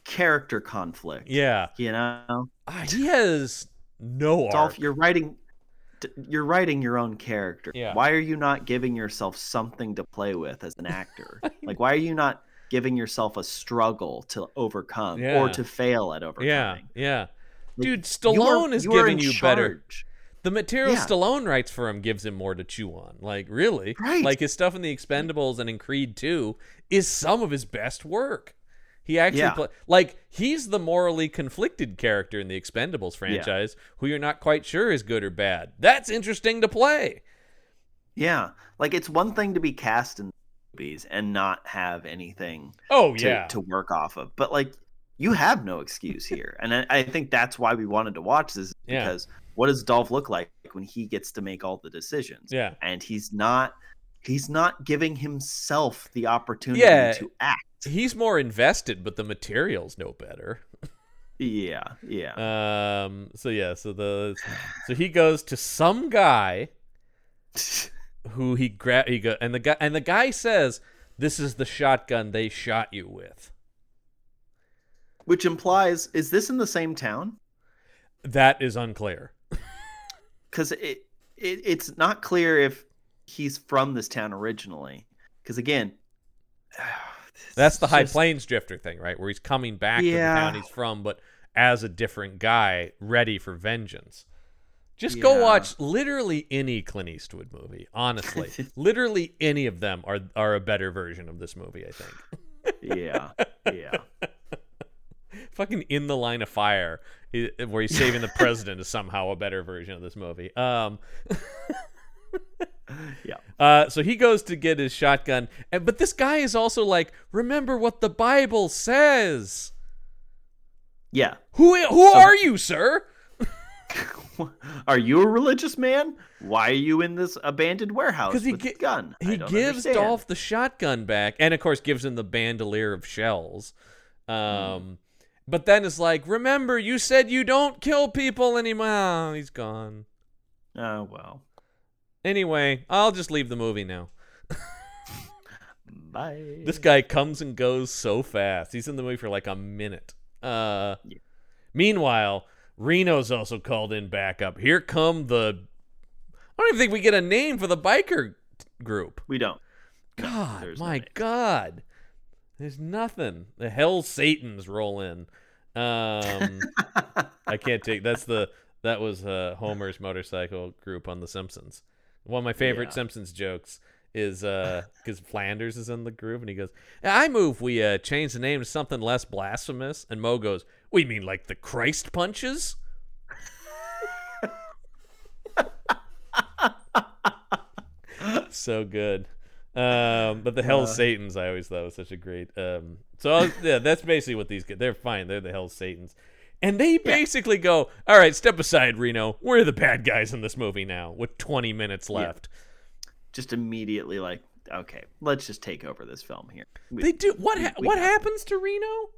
character conflict. yeah, you know, Ah, he has no Dolph, you're writing. You're writing your own character. Yeah. Why are you not giving yourself something to play with as an actor? like, why are you not giving yourself a struggle to overcome Yeah. or to fail at overcoming? Yeah, yeah. Like, Dude, Stallone are- is you giving in you better. The material Yeah. Stallone writes for him gives him more to chew on. Like, really? Right. Like his stuff in the Expendables and in Creed 2 is some of his best work. He actually Yeah. pla- like he's the morally conflicted character in the Expendables franchise who you're not quite sure is good or bad. That's interesting to play. Yeah, like it's one thing to be cast in movies and not have anything Oh to, yeah. to work off of, but like you have no excuse here, and I, I think that's why we wanted to watch this Yeah. because what does Dolph look like when he gets to make all the decisions? yeah. and he's not he's not giving himself the opportunity Yeah. to act. He's more invested, but the material's no better. Yeah, yeah. Um so yeah, so the so he goes to some guy who he grab he go and the guy and the guy says this is the shotgun they shot you with. Which implies is this in the same town? That is unclear. Because it, it it's not clear if he's from this town originally. Because again, That's the it's High just- Plains Drifter thing, right? Where he's coming back to the town he's from, but as a different guy, ready for vengeance. Just go watch literally any Clint Eastwood movie. Honestly, literally any of them are are a better version of this movie. I think. yeah, yeah. Fucking in the line of fire, where he's saving the president, is somehow a better version of this movie. Um, Yeah. Uh, so he goes to get his shotgun, and but this guy is also like, remember what the Bible says. Yeah. Who who are you, sir? Are you a religious man? Why are you in this abandoned warehouse 'Cause he with gi- gun? He gives understand. Dolph the shotgun back, and of course gives him the bandolier of shells. Um, Hmm. but then it's like, remember, you said you don't kill people anymore. Oh, he's gone. Oh well. Anyway, I'll just leave the movie now. Bye. This guy comes and goes so fast. He's in the movie for like a minute. Uh, Yeah. Meanwhile, Reno's also called in backup. Here come the. I don't even think we get a name for the biker group. we don't. God, no my name. God, there's nothing. The hell Satan's roll in. Um, I can't take. That's the that was uh, Homer's motorcycle group on The Simpsons. One of my favorite Yeah. Simpsons jokes is because Flanders is in the group and he goes, "I move we uh, change the name to something less blasphemous." And Moe goes, "We mean like the Christ punches?" so good. Um, but the Hell Uh. Satans, I always thought was such a great. Um, so was- yeah, that's basically what these get. They're fine. They're the Hell Satans, and they basically go, "All right, step aside, Reno. We're the bad guys in this movie now, with 20 minutes left." Just immediately like, okay, let's just take over this film here. We- They do what? Ha- we what happens to Reno?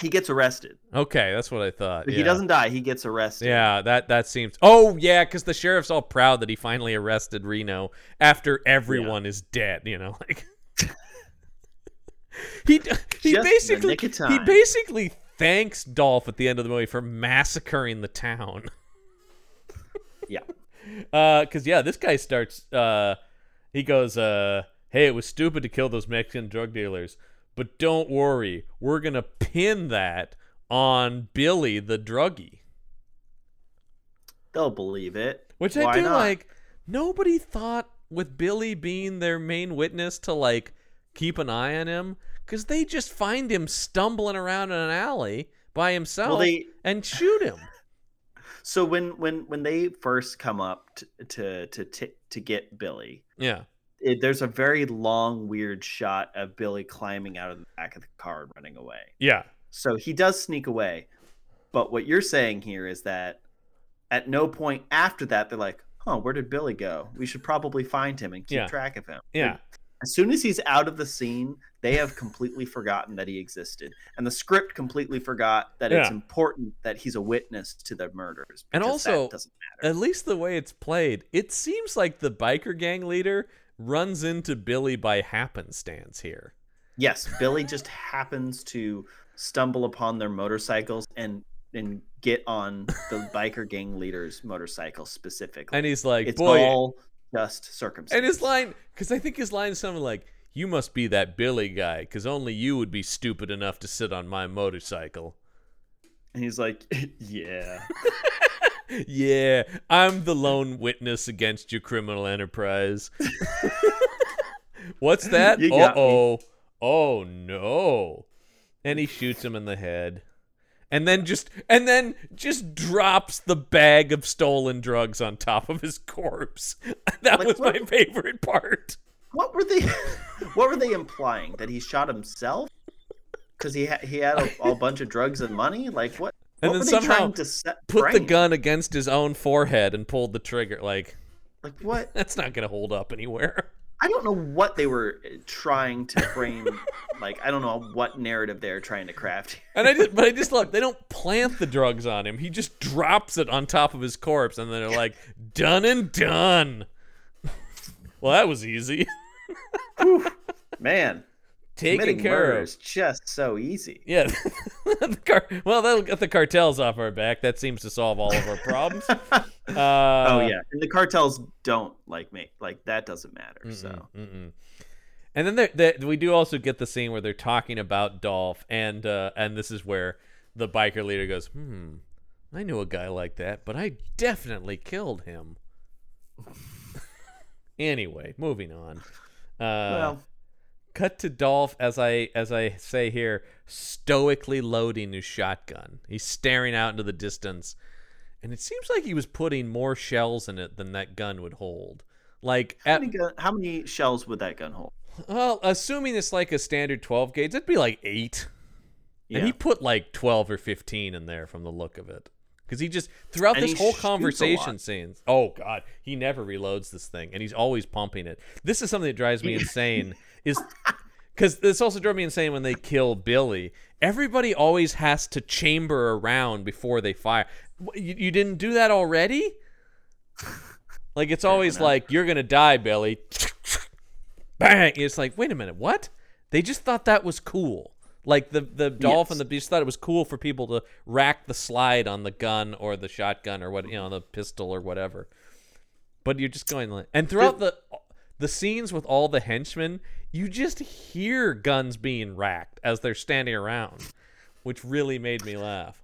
He gets arrested. Okay, that's what I thought. He yeah. doesn't die. He gets arrested. Yeah, that that seems. Oh yeah, because the sheriff's all proud that he finally arrested Reno after everyone is dead. You know, like he he Just basically he basically thanks Dolph at the end of the movie for massacring the town. Yeah. Uh, cause yeah, this guy starts. Uh, he goes, uh, "Hey, it was stupid to kill those Mexican drug dealers, but don't worry, we're gonna pin that on Billy the druggie." They'll believe it. Which I do not? like. Nobody thought with Billy being their main witness to like keep an eye on him because they just find him stumbling around in an alley by himself they- and shoot him. So when when when they first come up to to to to, to get Billy, yeah. It, there's a very long weird shot of Billy climbing out of the back of the car and running away. Yeah. So he does sneak away. But what you're saying here is that at no point after that they're like, "Huh, where did Billy go? We should probably find him and keep Yeah. track of him." Yeah. As soon as he's out of the scene, they have completely forgotten that he existed, and the script completely forgot that it's important that he's a witness to the murders. And also- At least the way it's played, it seems like the biker gang leader runs into Billy by happenstance here. Yes, Billy just happens to stumble upon their motorcycles and and get on the biker gang leader's motorcycle specifically. And he's like, it's "Boy, all just circumstance. And his line, because I think his line is something like, "You must be that Billy guy, because only you would be stupid enough to sit on my motorcycle." And he's like, yeah. yeah, I'm the lone witness against your criminal enterprise. What's that? Uh oh. Oh no. And he shoots him in the head. And then just and then just drops the bag of stolen drugs on top of his corpse. That Like, was my what- favorite part. What were they? what were they implying that he shot himself because he ha- he had a, a bunch of drugs and money? Like what? And then somehow trying to set, Put the gun against his own forehead and pulled the trigger. Like Like what? that's not gonna hold up anywhere. I don't know what they were uh, trying to frame. like I don't know what narrative they're trying to craft. And I just, but I just love they don't plant the drugs on him. He just drops it on top of his corpse, and then they're like, done and done. well, that was easy. Man, Taken care of. is just so easy. Yeah. car- well, that'll get the cartels off our back. That seems to solve all of our problems. Uh, oh yeah, and the cartels don't like me. Like that doesn't matter. So Mm-mm, mm-mm. And then there, there, we do also get the scene where they're talking about Dolph, and uh, and this is where the biker leader goes, "Hmm, I knew a guy like that, but I definitely killed him." anyway, moving on. Uh, well, cut to Dolph as I as I say here, stoically loading his shotgun. He's staring out into the distance, and it seems like he was putting more shells in it than that gun would hold. Like how at, many, gun, how many shells would that gun hold? well, assuming it's like a standard 12 gauge, it'd be like 8. Yeah. And he put like 12 or 15 in there from the look of it. Because he just, throughout And this whole conversation scenes, oh God, he never reloads this thing and he's always pumping it. This is something that drives me insane. Is because this also drove me insane when they kill Billy. Everybody always has to chamber around before they fire. You, you didn't do that already? Like it's always like you're gonna die, Billy. Bang! It's like, wait a minute, what? They just thought that was cool. Like the the dolphin, Yes. the beast thought it was cool for people to rack the slide on the gun or the shotgun or what you know the pistol or whatever. But you're just going like, and throughout the the scenes with all the henchmen, you just hear guns being racked as they're standing around, which really made me laugh.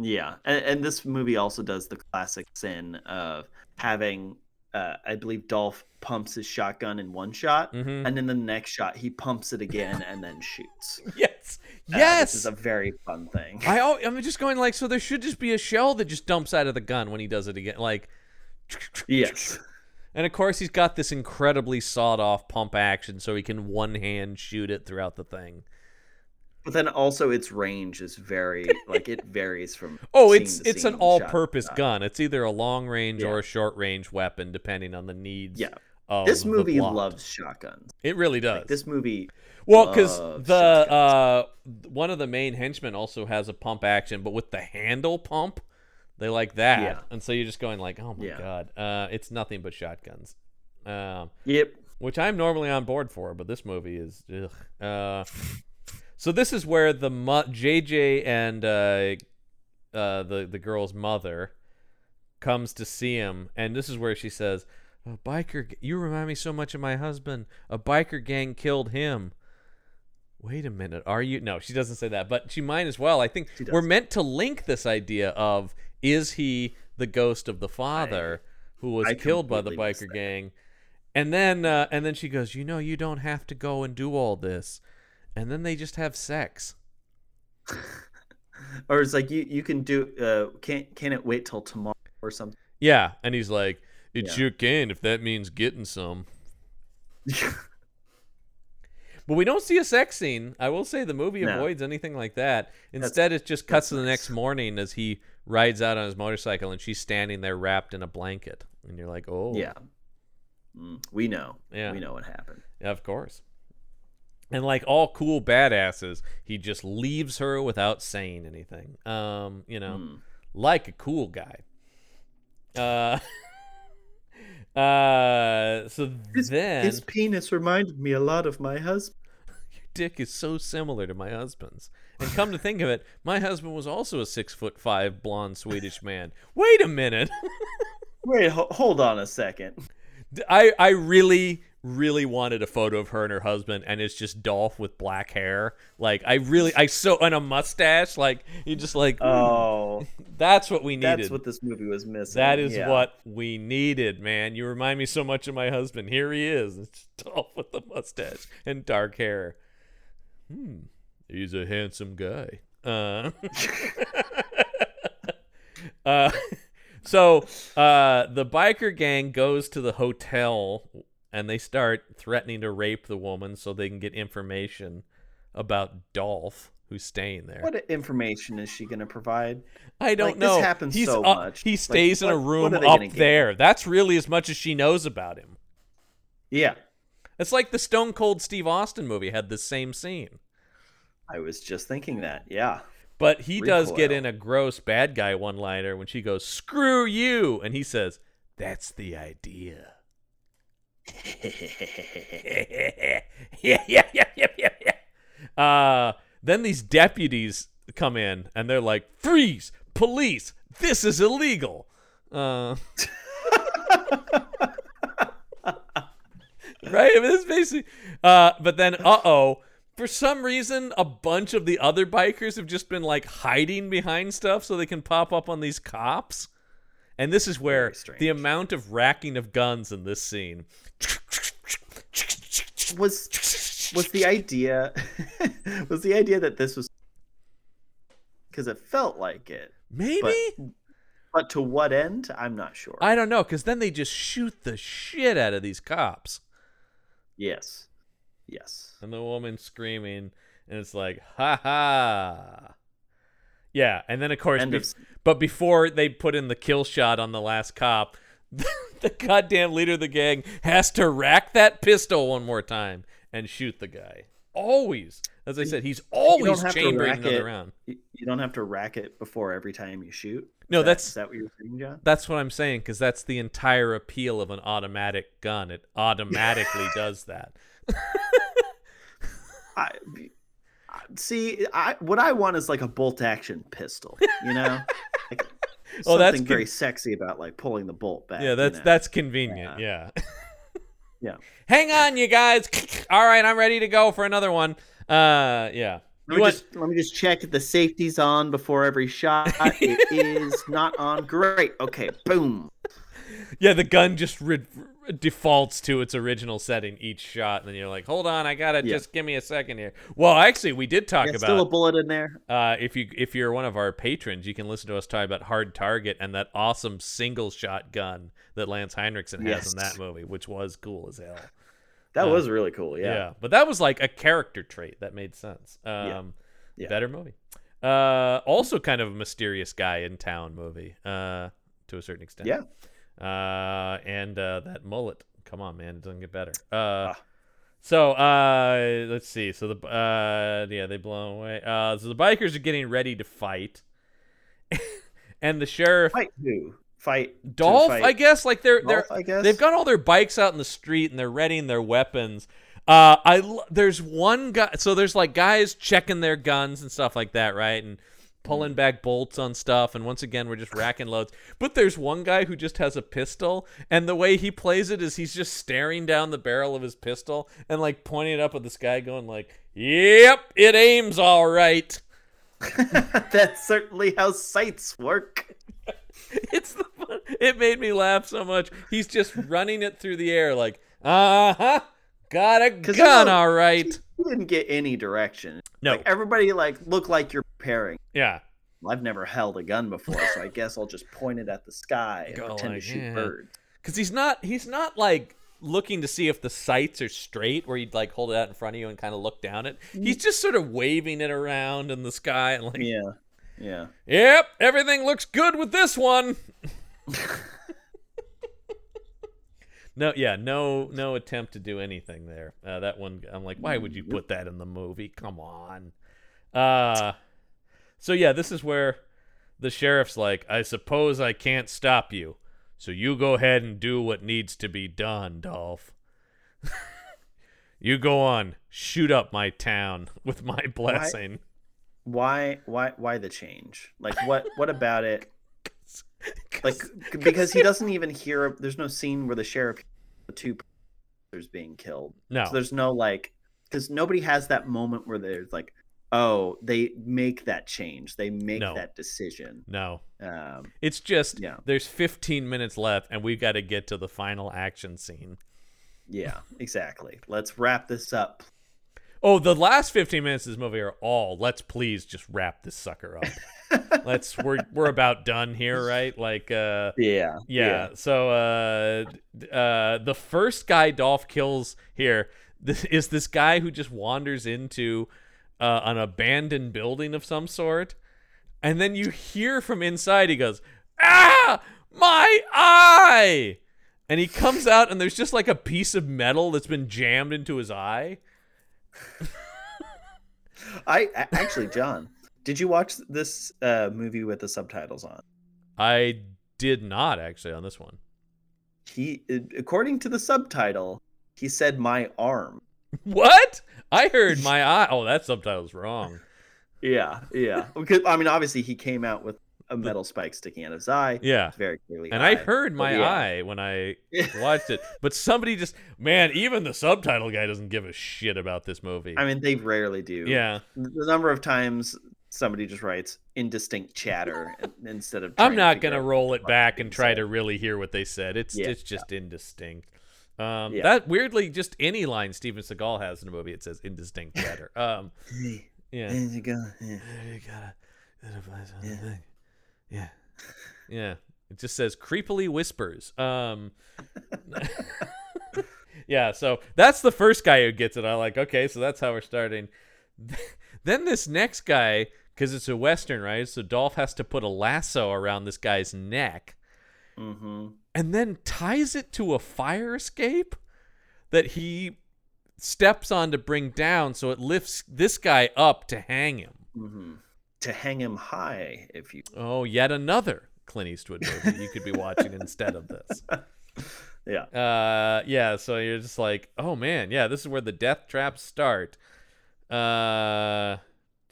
Yeah, and, and this movie also does the classic sin of having, uh, I believe, Dolph pumps his shotgun in one shot, Mhm. and then the next shot he pumps it again and then shoots. Yes, Uh, yes. this is a very fun thing. I I'm just going like so. There should just be a shell that just dumps out of the gun when he does it again, like. Yes, And of course, he's got this incredibly sawed-off pump action, so he can one hand shoot it throughout the thing. but then also its range is very like it varies from. Oh, it's it's an scene, shot all-purpose gun. It's either a long-range Yeah. or a short-range weapon, depending on the needs. Yeah, this movie loves shotguns. It really does. Like, this movie, Well, because the uh, one of the main henchmen also has a pump action, but with the handle pump, they like that, Yeah. and so you're just going like, oh my Yeah. god, uh, it's nothing but shotguns, um, yep, which I'm normally on board for, but this movie is, ugh. Uh, so this is where the mo- JJ and uh, uh, the the girl's mother comes to see him, and this is where she says. A biker, you remind me so much of my husband. A biker gang killed him. Wait a minute, are you? No, she doesn't say that, but she might as well. I think we're meant to link this idea of is he the ghost of the father who was I killed by the biker gang? And then, uh, and then she goes, you know, you don't have to go and do all this. And then they just have sex. or it's like you you can do. Uh, can can it wait till tomorrow or something? Yeah, and he's like, it Yeah. sure can if that means getting some. But we don't see a sex scene. I will say the movie No. avoids anything like that. Instead, it just cuts to the next nice. morning as he rides out on his motorcycle and she's standing there wrapped in a blanket. And you're like, oh. Yeah. Mm, we know. Yeah. We know what happened. Yeah, of course. And like all cool badasses, he just leaves her without saying anything. Um, you know, Mm. like a cool guy. Uh, uh, so His, then his penis reminded me a lot of my husband. your dick is so similar to my husband's. And come to think of it, my husband was also a six foot five blonde Swedish man. Wait a minute. Wait, ho- hold on a second. I I really really wanted a photo of her and her husband and it's just Dolph with black hair. Like I really I so and a mustache like you just like Oh, that's what we needed. that's what this movie was missing. that is Yeah. what we needed, man. You remind me so much of my husband. Here he is. It's Dolph with the mustache and dark hair. Hmm. He's a handsome guy. Uh Uh, so uh, the biker gang goes to the hotel and they start threatening to rape the woman so they can get information about Dolph, who's staying there. What information is she going to provide? I don't like, this happens He's so up- much. He Like, stays in a what- what room up gonna get? there. That's really as much as she knows about him. Yeah, It's like the Stone Cold Steve Austin movie had the same scene. I was just thinking that. Yeah. But he does get in a gross bad guy one liner when she goes, "Screw you," and he says, "That's the idea." Yeah, yeah, yeah, yeah, yeah, yeah. Uh, then these deputies come in and they're like, "Freeze, police! This is illegal." Uh, right? I mean, it's basically. Uh, but then, uh oh, for some reason, a bunch of the other bikers have just been like hiding behind stuff so they can pop up on these cops. And this is where the amount of racking of guns in this scene. Was was the idea was the idea that this was because it felt like it, Maybe? but but to what end? I'm not sure. I don't know, because then they just shoot the shit out of these cops. yes, yes. And the woman screaming, and it's like, ha ha. Yeah, and then of course, be- of- but before they put in the kill shot on the last cop, the goddamn leader of the gang has to rack that pistol one more time and shoot the guy. Always, as I said, he's always chambering rack another it. round. You don't have to rack it before every time you shoot. No, Is that- that's- is that what you're saying, John? That's what I'm saying, because that's the entire appeal of an automatic gun. It automatically does that. I- see, I what I want is like a bolt action pistol. You know, like, Oh, that's something con- very sexy about like pulling the bolt back. Yeah, you that's know? that's convenient. Yeah. Yeah. Yeah. Hang on, you guys. All right, I'm ready to go for another one. Uh, yeah. Let me, want- just, let me just check if the safety's on before every shot. it is not on. Great. Okay. Boom. Yeah, the gun just re- defaults to its original setting each shot, and then you're like, "Hold on, I gotta Yeah. just give me a second here." Well, actually, we did talk Yeah, still a bullet in there. uh, if you if you're one of our patrons, you can listen to us talk about Hard Target and that awesome single shot gun that Lance Henriksen has Yes. in that movie, which was cool as hell. That was really cool. Yeah. but that was like a character trait that made sense. Um, Yeah. better movie. Uh, also kind of a mysterious guy in town movie. Uh, to a certain extent. Yeah. Uh, and uh, that mullet. Come on, man, it doesn't get better. Uh, Ah. so uh, let's see. So the uh, yeah, they blow away. Uh, so the bikers are getting ready to fight, and the sheriff Fight who? Fight Dolph, fight I guess, like they're they're I guess? they've got all their bikes out in the street and they're readying their weapons. Uh, I there's one guy, so there's like guys checking their guns and stuff like that, right, and pulling back bolts on stuff. And once again, we're just racking loads. But there's one guy who just has a pistol, and the way he plays it is he's just staring down the barrel of his pistol and like pointing it up at the sky, going like, "Yep, it aims all right." That's certainly how sights work. It's the fun. It made me laugh so much. He's just running it through the air like, uh huh, got a gun, all right. You didn't get any direction. No, Like everybody like look like you're preparing. yeah, Well, I've never held a gun before, so I guess I'll just point it at the sky and Go pretend like, to shoot yeah. birds. because he's not. He's not like looking to see if the sights are straight, where you'd like hold it out in front of you and kind of look down it. Mm. He's just sort of waving it around in the sky and like, Yeah. Yeah. yep, everything looks good with this one. No, yeah, no, no attempt to do anything there. Uh, that one, I'm like, why would you put that in the movie? Come on. Uh, so yeah, this is where the sheriff's like, I suppose I can't stop you, so you go ahead and do what needs to be done, Dolph. you go on, shoot up my town with my blessing. Why why why the change? Like what what about it? Like because he doesn't even hear there's no scene where the sheriff the two brothers being killed. no, So there's no like because nobody has that moment where there's like, oh, they make that change. They make No. that decision. no. Um It's just Yeah. there's 15 minutes left, and we've got to get to the final action scene. yeah, exactly. Let's wrap this up. Oh, the last 15 minutes of this movie are all let's please just wrap this sucker up. let's we're we're about done here, right? Like uh Yeah. yeah. So uh uh the first guy Dolph kills here this is this guy who just wanders into uh, an abandoned building of some sort. And then you hear from inside he goes, "Ah! My eye!" And he comes out and there's just like a piece of metal that's been jammed into his eye. I actually, John, did you watch this uh, movie with the subtitles on? I did not actually on this one. He, according to the subtitle, he said my arm. What? I heard my eye. Oh, that subtitle's wrong. Yeah, yeah. Because I mean, obviously, he came out with a metal spike sticking out of his eye. Yeah. Very clearly. And eye. I heard my yeah. eye when I watched it. But somebody just man, even the subtitle guy doesn't give a shit about this movie. I mean, they rarely do. yeah. The number of times somebody just writes indistinct chatter instead of. I'm not gonna roll it back and try said. to really hear what they said. It's Yeah. it's just indistinct. Um, Yeah. That weirdly, just any line Steven Seagal has in a movie, it says indistinct chatter. Um, yeah. there you go. Yeah. You gotta identify something. Yeah. Yeah. Yeah. It just says creepily whispers. Um Yeah, so that's the first guy who gets it. I like, okay, so that's how we're starting. then this next guy, because it's a western, right? So Dolph has to put a lasso around this guy's neck Mm-hmm. and then ties it to a fire escape that he steps on to bring down so it lifts this guy up to hang him. Mm-hmm. To hang him high, if you. Oh, yet another Clint Eastwood movie you could be watching instead of this. Yeah. Uh, yeah. So you're just like, oh man, yeah, this is where the death traps start. Uh,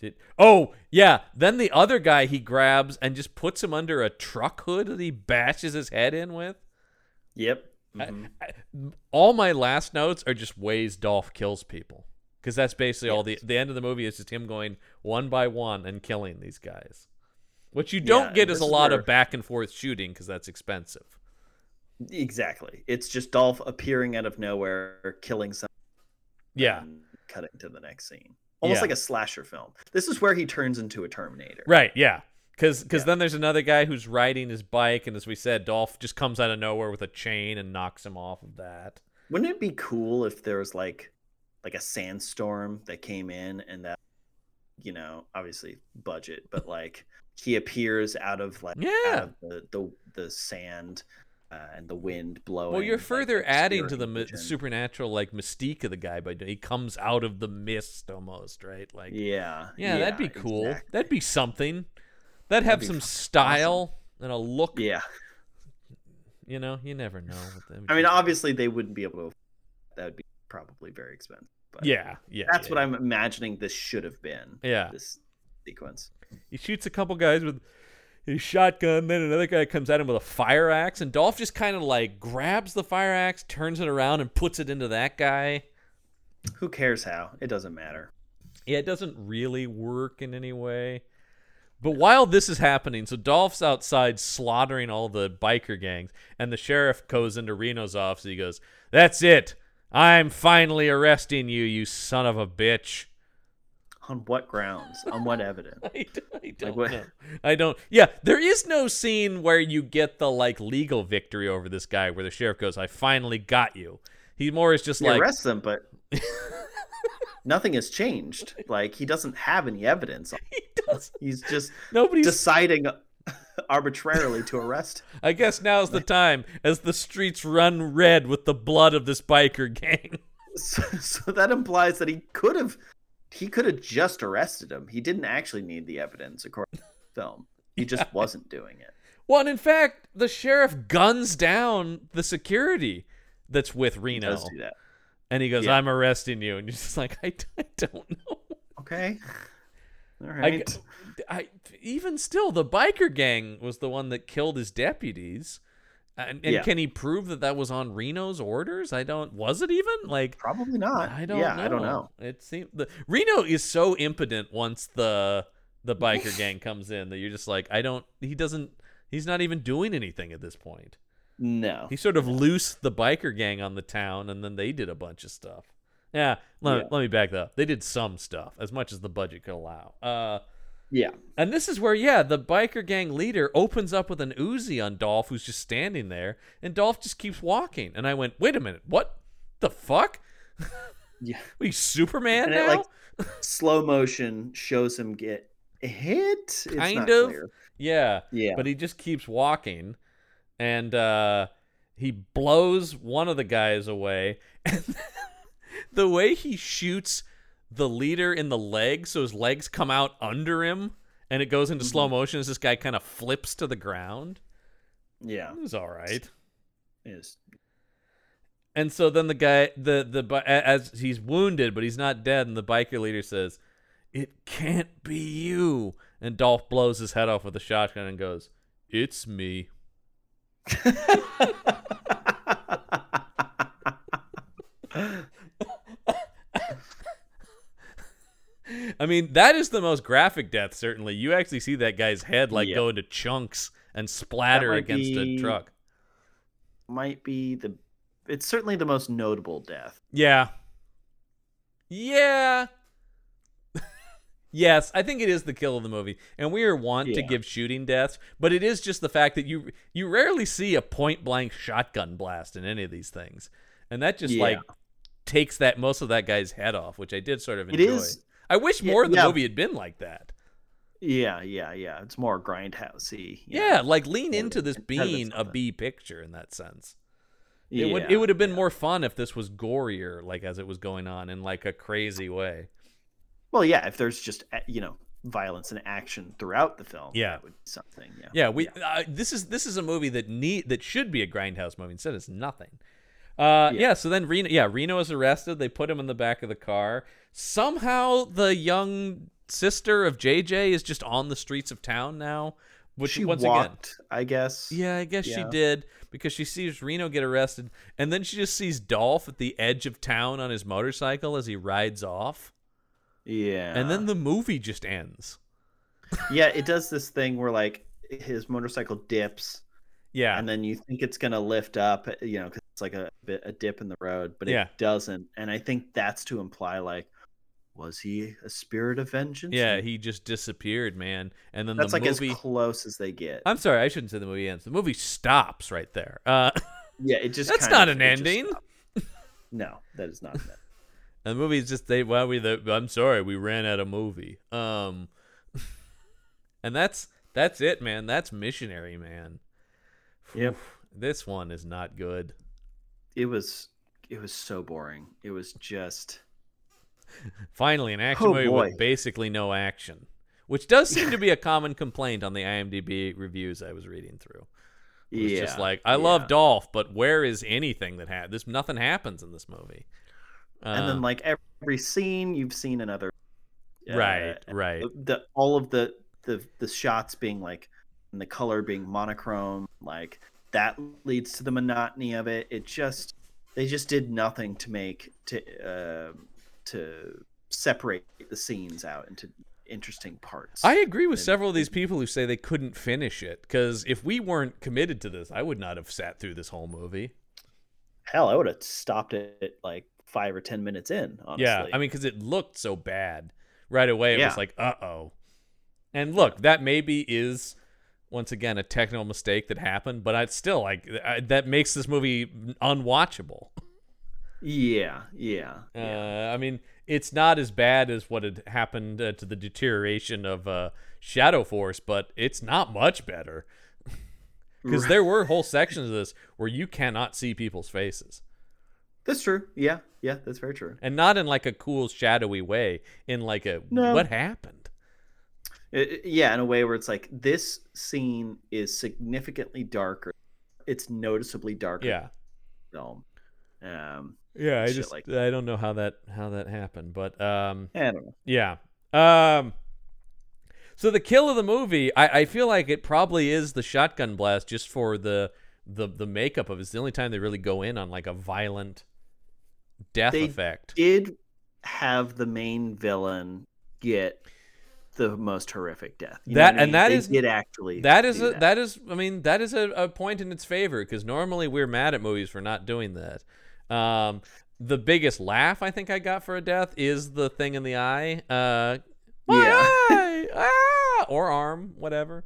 did oh yeah. Then the other guy he grabs and just puts him under a truck hood that he bashes his head in with. Yep. I- mhm. I- all my last notes are just ways Dolph kills people because that's basically all the the end of the movie is just him going one by one and killing these guys. What you don't Yeah, get is a lot where- of back and forth shooting because that's expensive. Exactly. It's just Dolph appearing out of nowhere, killing someone. Yeah, cutting to the next scene. Almost Yeah. like a slasher film. This is where he turns into a Terminator. right. Yeah, because Yeah. then there's another guy who's riding his bike, and as we said, Dolph just comes out of nowhere with a chain and knocks him off of that. Wouldn't it be cool if there was like like a sandstorm that came in and that you know, obviously budget, but like he appears out of like Yeah. of the the, the sand uh, and the wind blowing. Well, you're like, further adding to the mi- supernatural like mystique of the guy by he comes out of the mist almost, right? Like Yeah. Yeah, that'd be cool. exactly. That'd be something. That'd have some style and a look. Yeah. You know, you never know. What that would I mean, obviously they wouldn't be able to. That would be probably very expensive. But yeah, yeah. that's yeah, what I'm imagining this should have been. Yeah. This sequence. He shoots a couple guys with his shotgun. Then another guy comes at him with a fire axe, and Dolph just kind of like grabs the fire axe, turns it around, and puts it into that guy. Who cares how? It doesn't matter. Yeah, it doesn't really work in any way. But while this is happening, so Dolph's outside slaughtering all the biker gangs, and the sheriff goes into Reno's office. He goes, "That's it. I'm finally arresting you, you son of a bitch." On what grounds? On what evidence? I, I don't what- know. I don't. Yeah, there is no scene where you get the like legal victory over this guy, where the sheriff goes, "I finally got you." He more is just He like, arrests them, but nothing has changed. Like he doesn't have any evidence. he does. He's just Nobody's deciding arbitrarily to arrest. I guess now's the time as the streets run red with the blood of this biker gang. So, so that implies that he could have he could have just arrested him. He didn't actually need the evidence according to the film. He just wasn't doing it. Well, and in fact, the sheriff guns down the security that's with He Reno. does do that. And he goes, Yeah. I'm arresting you. And you're just like, I, I don't know. Okay. All I. I, even still, the biker gang was the one that killed his deputies. And, and Yeah. can he prove that that was on Reno's orders? I don't. Was it even like? Probably not. I don't. yeah, know. I don't know. It seems the Reno is so impotent once the the biker gang comes in that you're just like, I don't. He doesn't. He's not even doing anything at this point. No. He sort of loosed the biker gang on the town, and then they did a bunch of stuff. Yeah, let, Yeah. let me back that up. They did some stuff, as much as the budget could allow. Uh, Yeah. and this is where, yeah, the biker gang leader opens up with an Uzi on Dolph, who's just standing there, and Dolph just keeps walking. And I went, wait a minute, what the fuck? Yeah. You Superman And now? it, like, slow motion shows him get hit. It's Kind not of. clear. yeah, Yeah. but he just keeps walking, and uh, he blows one of the guys away. And the way he shoots the leader in the leg, so his legs come out under him, and it goes into slow Mm-hmm. motion as this guy kind of flips to the ground. Yeah. It was all right. Is And so then the guy, the the as he's wounded, but he's not dead, and the biker leader says, "It can't be you." and Dolph blows his head off with a shotgun and goes, "It's me." I mean, that is the most graphic death. Certainly, you actually see that guy's head like Yeah. go into chunks and splatter against a truck. Might be the. It's certainly the most notable death. Yeah. Yeah. yes, I think it is the kill of the movie. And we are wont to give shooting deaths, but it is just the fact that you you rarely see a point blank shotgun blast in any of these things. And that just Yeah. like takes that most of that guy's head off, which I did sort of enjoy. is- I wish Yeah, more of the yeah. movie had been like that. Yeah, yeah, yeah. It's more grindhousey. Yeah, know. like lean into this being a B picture in that sense. yeah. It would it would have been more fun if this was gorier, like as it was going on in like a crazy way. Well, yeah. If there's just uh, you know violence and action throughout the film, Yeah. that would be something. Yeah. Yeah, we Uh, this is this is a movie that need that should be a grindhouse movie. Instead, it's nothing. Uh, yeah. Yeah. So then Reno, yeah, Reno is arrested. They put him in the back of the car. Somehow, the young sister of JJ is just on the streets of town now. Which she once again, walked, I guess. yeah, I guess she did because she sees Reno get arrested, and then she just sees Dolph at the edge of town on his motorcycle as he rides off, Yeah. and then the movie just ends. yeah, it does this thing where like his motorcycle dips, Yeah, and then you think it's gonna lift up, you know, because it's like a bit a dip in the road, but it Yeah. doesn't. And I think that's to imply like, was he a spirit of vengeance? yeah, he just disappeared, man. And then that's the like movie. as close as they get. I'm sorry, I shouldn't say the movie ends. The movie stops right there. Uh, yeah, it just that's not of- an ending. no, that is not an ending. and the movie's just they. Well, we. The, I'm sorry, we ran out of movie. Um, and that's that's it, man. That's missionary, man. Yep. This one is not good. It was it was so boring. It was just Finally, an action Oh, movie boy. with basically no action, which does seem to be a common complaint on the IMDb reviews I was reading through. It was yeah. just like I love. Dolph, but where is anything that had this? Nothing happens in this movie. and then Um, like every scene you've seen another uh, right, right. the, the all of the the the shots being like and the color being monochrome like that leads to the monotony of it it just they just did nothing to make to uh, to separate the scenes out into interesting parts I agree with and- several of these people who say they couldn't finish it because if we weren't committed to this, I would not have sat through this whole movie. hell i would have stopped it at like five or ten minutes in honestly Yeah, I mean, because it looked so bad right away. It was like, uh oh. And look, that maybe is once again a technical mistake that happened, but I still like I, that makes this movie unwatchable. yeah yeah yeah Uh, I mean, it's not as bad as what had happened uh, to the deterioration of uh, Shadow Force, but it's not much better. Because there were whole sections of this where you cannot see people's faces, that's true yeah yeah that's very true and not in like a cool shadowy way. In like a No. what happened? It- yeah, in a way where it's like this scene is significantly darker. It's noticeably darker. Yeah, Film. Um, yeah. I just like I don't know how that how that happened, but um, I don't know. Yeah. Um so the kill of the movie, I, I feel like it probably is the shotgun blast just for the the the makeup of it. It's the only time they really go in on like a violent death They effect. Did have the main villain get the most horrific death? You know That- and mean? that They is- did actually. That is a, that is I mean that is a, a point in its favor because normally we're mad at movies for not doing that. Um the biggest laugh I think I got for a death is the thing in the eye. Uh Yeah. eye! ah! or arm, whatever.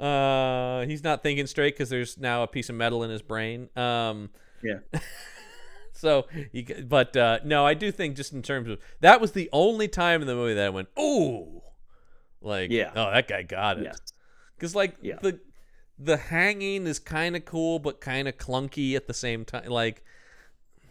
Uh, he's not thinking straight because there's now a piece of metal in his brain. Um, Yeah. so, you, but uh, no, I do think just in terms of that was the only time in the movie that I went, ooh, like, Yeah. oh, that guy got it. Because like Yeah. the the hanging is kind of cool, but kind of clunky at the same time. Like,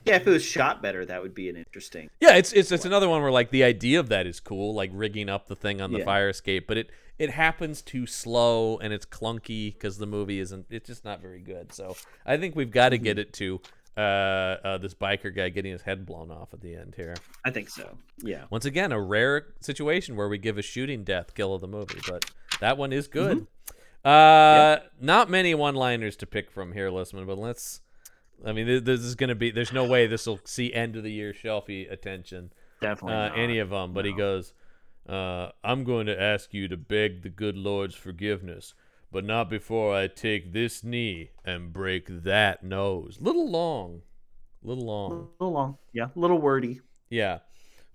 Yeah, if it was shot better, that would be an interesting. Yeah, it's it's it's another one where like the idea of that is cool, like rigging up the thing on the Yeah. fire escape, but it it happens too slow and it's clunky because the movie isn't it's just not very good. So I think we've got to Mm-hmm. get it to uh, uh, this biker guy getting his head blown off at the end here. I think so. Yeah. Once again, a rare situation where we give a shooting death kill of the movie, but that one is good. Uh, not many one-liners to pick from here, Listman, but let's. I mean, th- this is gonna be. There's no way this will see end of the year shelfie attention. Definitely. uh, not. any of them, but he goes, uh, "I'm going to ask you to beg the good Lord's forgiveness, but not before I take this knee and break that nose." Little long, little long. little long. Yeah. A little wordy. Yeah.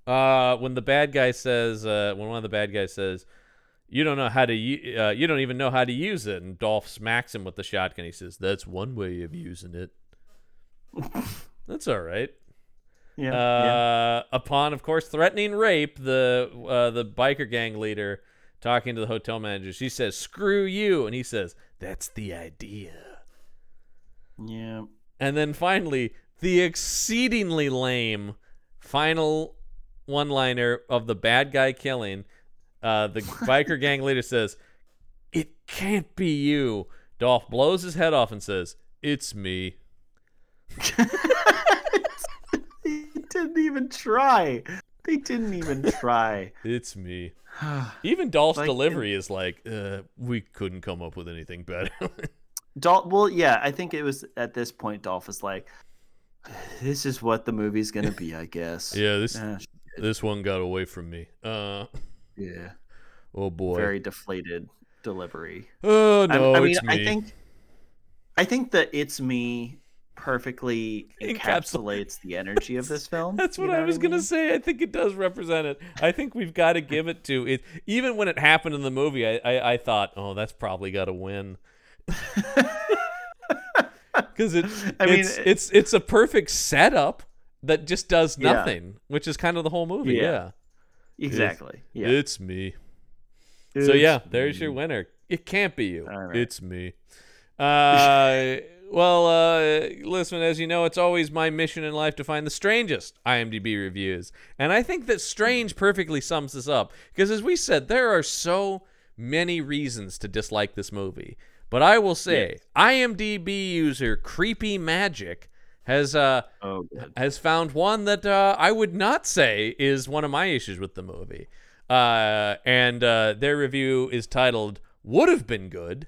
Uh, when the bad guy says, uh, when one of the bad guys says, "You don't know how to, u- uh, you don't even know how to use it," and Dolph smacks him with the shotgun, he says, "That's one way of using it." That's all right. Yeah. yeah. Uh, upon, of course, threatening rape, the uh, the biker gang leader talking to the hotel manager, she says, "Screw you," and he says, "That's the idea." Yeah. And then finally, the exceedingly lame final one-liner of the bad guy killing. Uh, the biker gang leader says, "It can't be you." Dolph blows his head off and says, "It's me." he didn't even try. They didn't even try. It's me. Even Dolph's Like, delivery is like, uh, we couldn't come up with anything better. Dolph. Well, yeah. I think it was at this point Dolph was like, "This is what the movie's gonna be, I guess." yeah, this Ah, this one got away from me. Uh, yeah. oh boy. Very deflated delivery. oh I- no, I, mean, it's me. I think, I think that it's me perfectly encapsulates the energy of this film. That's you what know I was gonna say. I think it does represent it. I think we've got to give it to it. Even when it happened in the movie, I I, I thought, oh, that's probably got to win. Because it, I mean, it's, it- it's it's a perfect setup that just does Yeah. nothing, which is kind of the whole movie. Yeah. Yeah, Exactly. Yeah. it's me. So yeah, It's there's your winner. It can't be you. Right. It's me. Uh, well, uh, listen, as you know, it's always my mission in life to find the strangest IMDb reviews, and I think that strange perfectly sums this up because, as we said, there are so many reasons to dislike this movie. But I will say, IMDb user Creepy Magic has uh Oh, has found one that uh, I would not say is one of my issues with the movie. Uh, and uh, their review is titled "Would have been good."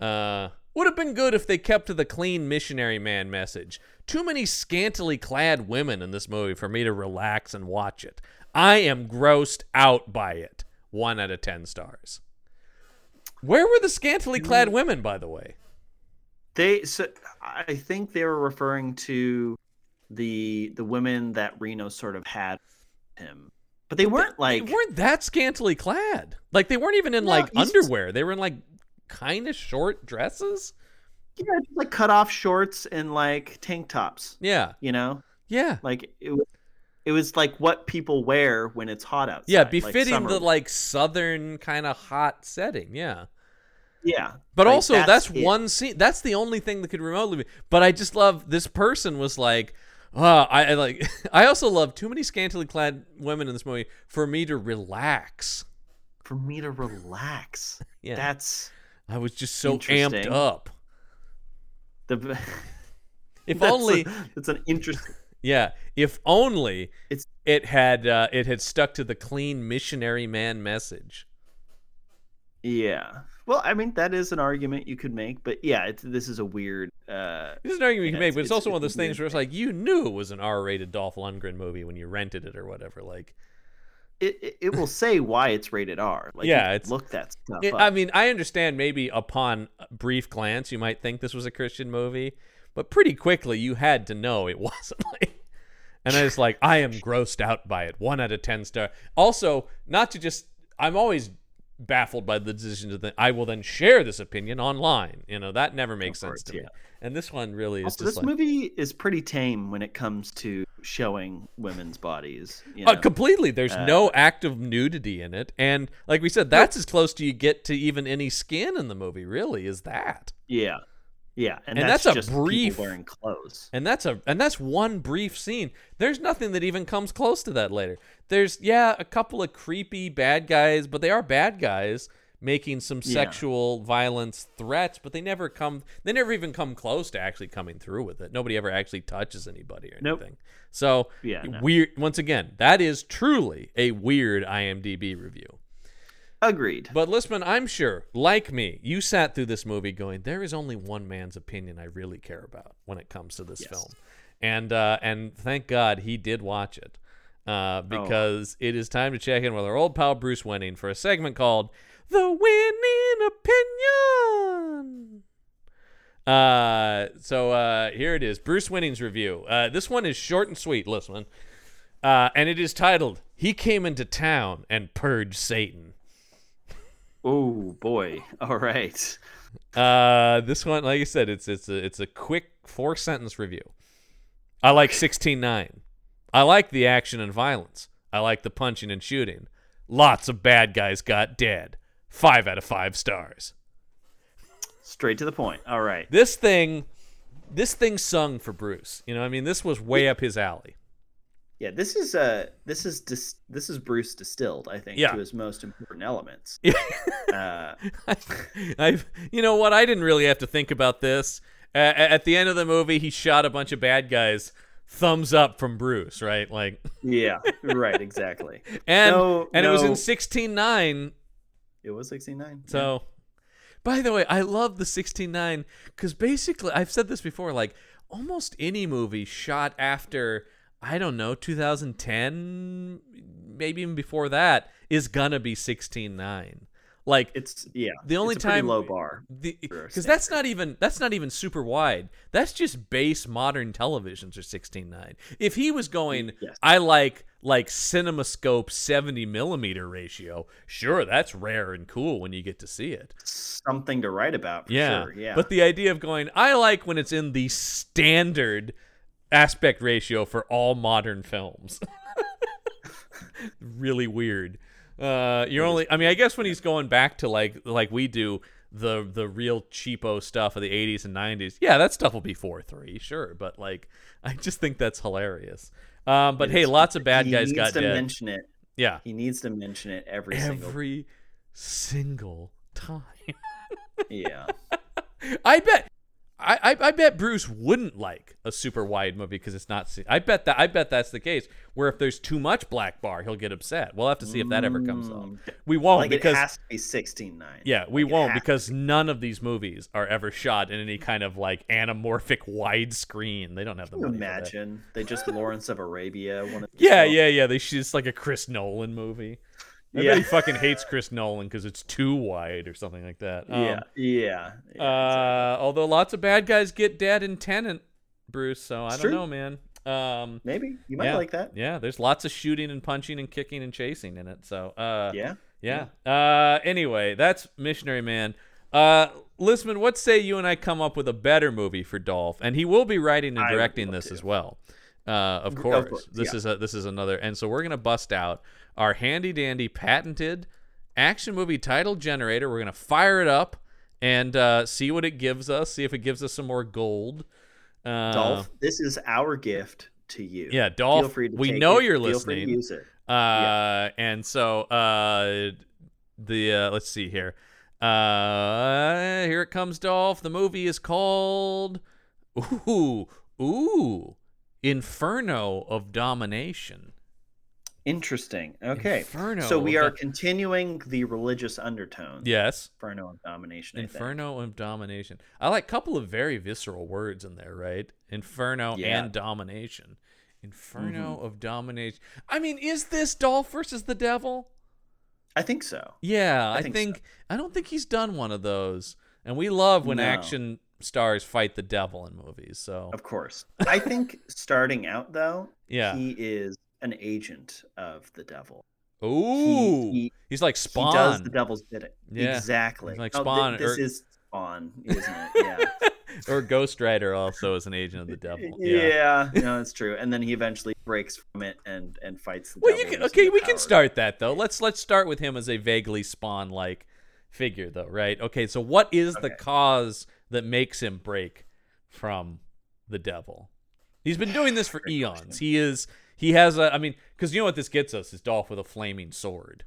Uh, would have been good if they kept to the clean missionary man message. Too many scantily clad women in this movie for me to relax and watch it. I am grossed out by it. One out of ten stars. Where were the scantily clad mm. women, by the way? They so I think they were referring to the the women that Reno sort of had him, but they weren't like they weren't that scantily clad. Like they weren't even in No, like underwear. They were in like kind of short dresses. yeah, just, like cut off shorts and like tank tops. Yeah, You know, yeah, like it was it was like what people wear when it's hot outside. yeah. Befitting summer. the like southern kind of hot setting. Yeah, yeah. but like, also that's, it. one scene. That's the only thing that could remotely. Be. But I just love this person was like. Uh, I, I like. I also love too many scantily clad women in this movie for me to relax. for me to relax. Yeah, That's I was just so amped up. the. If that's only, a, it's an interesting. Yeah, if only It's- it had uh, it had stuck to the clean missionary man message. Yeah. Well, I mean that is an argument you could make, but yeah, it's, this is a weird. Uh, This is an argument you can make, but it's, it's- also one of those things where it's like you knew it was an R-rated Dolph Lundgren movie when you rented it or whatever. Like, it, it, will say why it's rated R. Like, Yeah, it's- look that stuff it, up. I mean, I understand maybe upon brief glance you might think this was a Christian movie, but pretty quickly you had to know it wasn't. Like, and I was like, I am grossed out by it. One out of ten star. Also, not to just, I'm always baffled by the decision to think I will then share this opinion online. You know that never makes sense to me. And this one really is Also, just this like movie is pretty tame when it comes to showing women's bodies. You Uh, completely. There's no active nudity in it, and like we said, that's as close to you get to even any skin in the movie. Really, is that? yeah, yeah, and, And that's, that's a brief- wearing clothes. And that's a and that's one brief scene. There's nothing that even comes close to that later. There's yeah, a couple of creepy bad guys, but they are bad guys making some Yeah. sexual violence threats, but they never come. They never even come close to actually coming through with it. Nobody ever actually touches anybody or Nope. anything. So Yeah, no. weird. Once again, that is truly a weird IMDb review. Agreed. But Listman, I'm sure, like me, you sat through this movie going, "There is only one man's opinion I really care about when it comes to this Yes. film," and uh, and thank God he did watch it, uh, because it is time to check in with our old pal Bruce Winning for a segment called "The Winning Opinion." Uh, so uh, here it is, Bruce Winning's review. Uh, this one is short and sweet, Listen, uh, and it is titled "He Came into Town and Purged Satan." Oh boy. All right. Uh, this one, like I said, it's it's a it's a quick four sentence review. I like sixteen nine. I like the action and violence. I like the punching and shooting. Lots of bad guys got dead. Five out of five stars. Straight to the point. All right. This thing, this thing sung for Bruce. You know, I mean, this was way up his alley. Yeah, this is uh this is dis- this is Bruce distilled, I think, Yeah. to his most important elements. Yeah. Uh, I've, you know what? I didn't really have to think about this. Uh, at the end of the movie, he shot a bunch of bad guys. Thumbs up from Bruce, right? Like, yeah, right, exactly. and No, and it was in sixteen nine. It was 16.9. So, by the way, I love the 16.9 because basically, I've said this before, like almost any movie shot after, I don't know, 2010, maybe even before that, is gonna be 16.9. Like, It's yeah. The only it's a time- low bar. because that's not even that's not even super wide. That's just base modern televisions are 16.9. If he was going, Yes. I like like CinemaScope 70 millimeter ratio. Sure, that's rare and cool when you get to see it. Something to write about for Yeah, sure. Yeah. But the idea of going, I like when it's in the standard aspect ratio for all modern films. really weird. Uh, you're only. I mean, I guess when he's going back to like like we do the the real cheapo stuff of the 80s and 90s. Yeah, that stuff will be four three, sure. But like, I just think that's hilarious. Um, but It hey, lots of bad he guys needs got to dead. mention it. yeah, He needs to mention it every, single every single time. Yeah. I bet. I, I, I bet Bruce wouldn't like a super wide movie because it's not. I bet that I bet that's the case. Where if there's too much black bar, he'll get upset. We'll have to see if that ever comes up. Mm. We won't like because it has to be 16.9. yeah, we Like, won't because none of these movies are ever shot in any kind of like anamorphic widescreen. They don't have the money. imagine they just Lawrence of Arabia one of Yeah, yeah, yeah. They it's like a Chris Nolan movie. I Yeah. bet he fucking hates Chris Nolan because it's too wide or something like that. Um, yeah yeah, yeah Uh, although lots of bad guys get dead in Tenet, Bruce. So I don't true. know, man. Um, maybe you might yeah, like that Yeah, there's lots of shooting and punching and kicking and chasing in it. So uh, yeah yeah. Uh, anyway, that's Missionary Man. Uh, Listman, what say you and I come up with a better movie for Dolph? And he will be writing and directing this to. as well. Uh, of Of course, course, this yeah. is a this is another, and so we're gonna bust out our handy dandy patented action movie title generator. We're gonna fire it up and uh, see what it gives us. See if it gives us some more gold. Uh, Dolph this is our gift to you Yeah, Dolph, feel free to we know it. you're feel free to listening. use it Uh, and so uh, the uh, let's see here. Uh, here it comes, Dolph. The movie is called Ooh Ooh Inferno of Domination. Interesting okay Inferno so we are continuing the religious undertones Yes, Inferno of domination Inferno of Domination. I like a couple of very visceral words in there, right? Inferno Yeah. and Domination. Inferno mm-hmm. of Domination. I mean, is this Dolph versus the Devil? I think so Yeah, I, I think, think so. I don't think he's done one of those. And we love when No. action stars fight the devil in movies. So of course I think starting out though yeah. he is an agent of the devil Ooh, he- he's like Spawn. he does the devil's bidding Yeah. exactly Like Oh, Spawn, this or- is Spawn isn't it yeah or Ghost Rider also is an agent of the devil. Yeah. Yeah, no, it's true. And then he eventually breaks from it and and fights the Well, you devil can, okay, we can start that though. Let's let's start with him as a vaguely Spawn like figure though, right? Okay, so what is the cause that makes him break from the devil? He's been doing this for eons. He is he has a I mean, cuz you know what this gets us is Dolph with a flaming sword.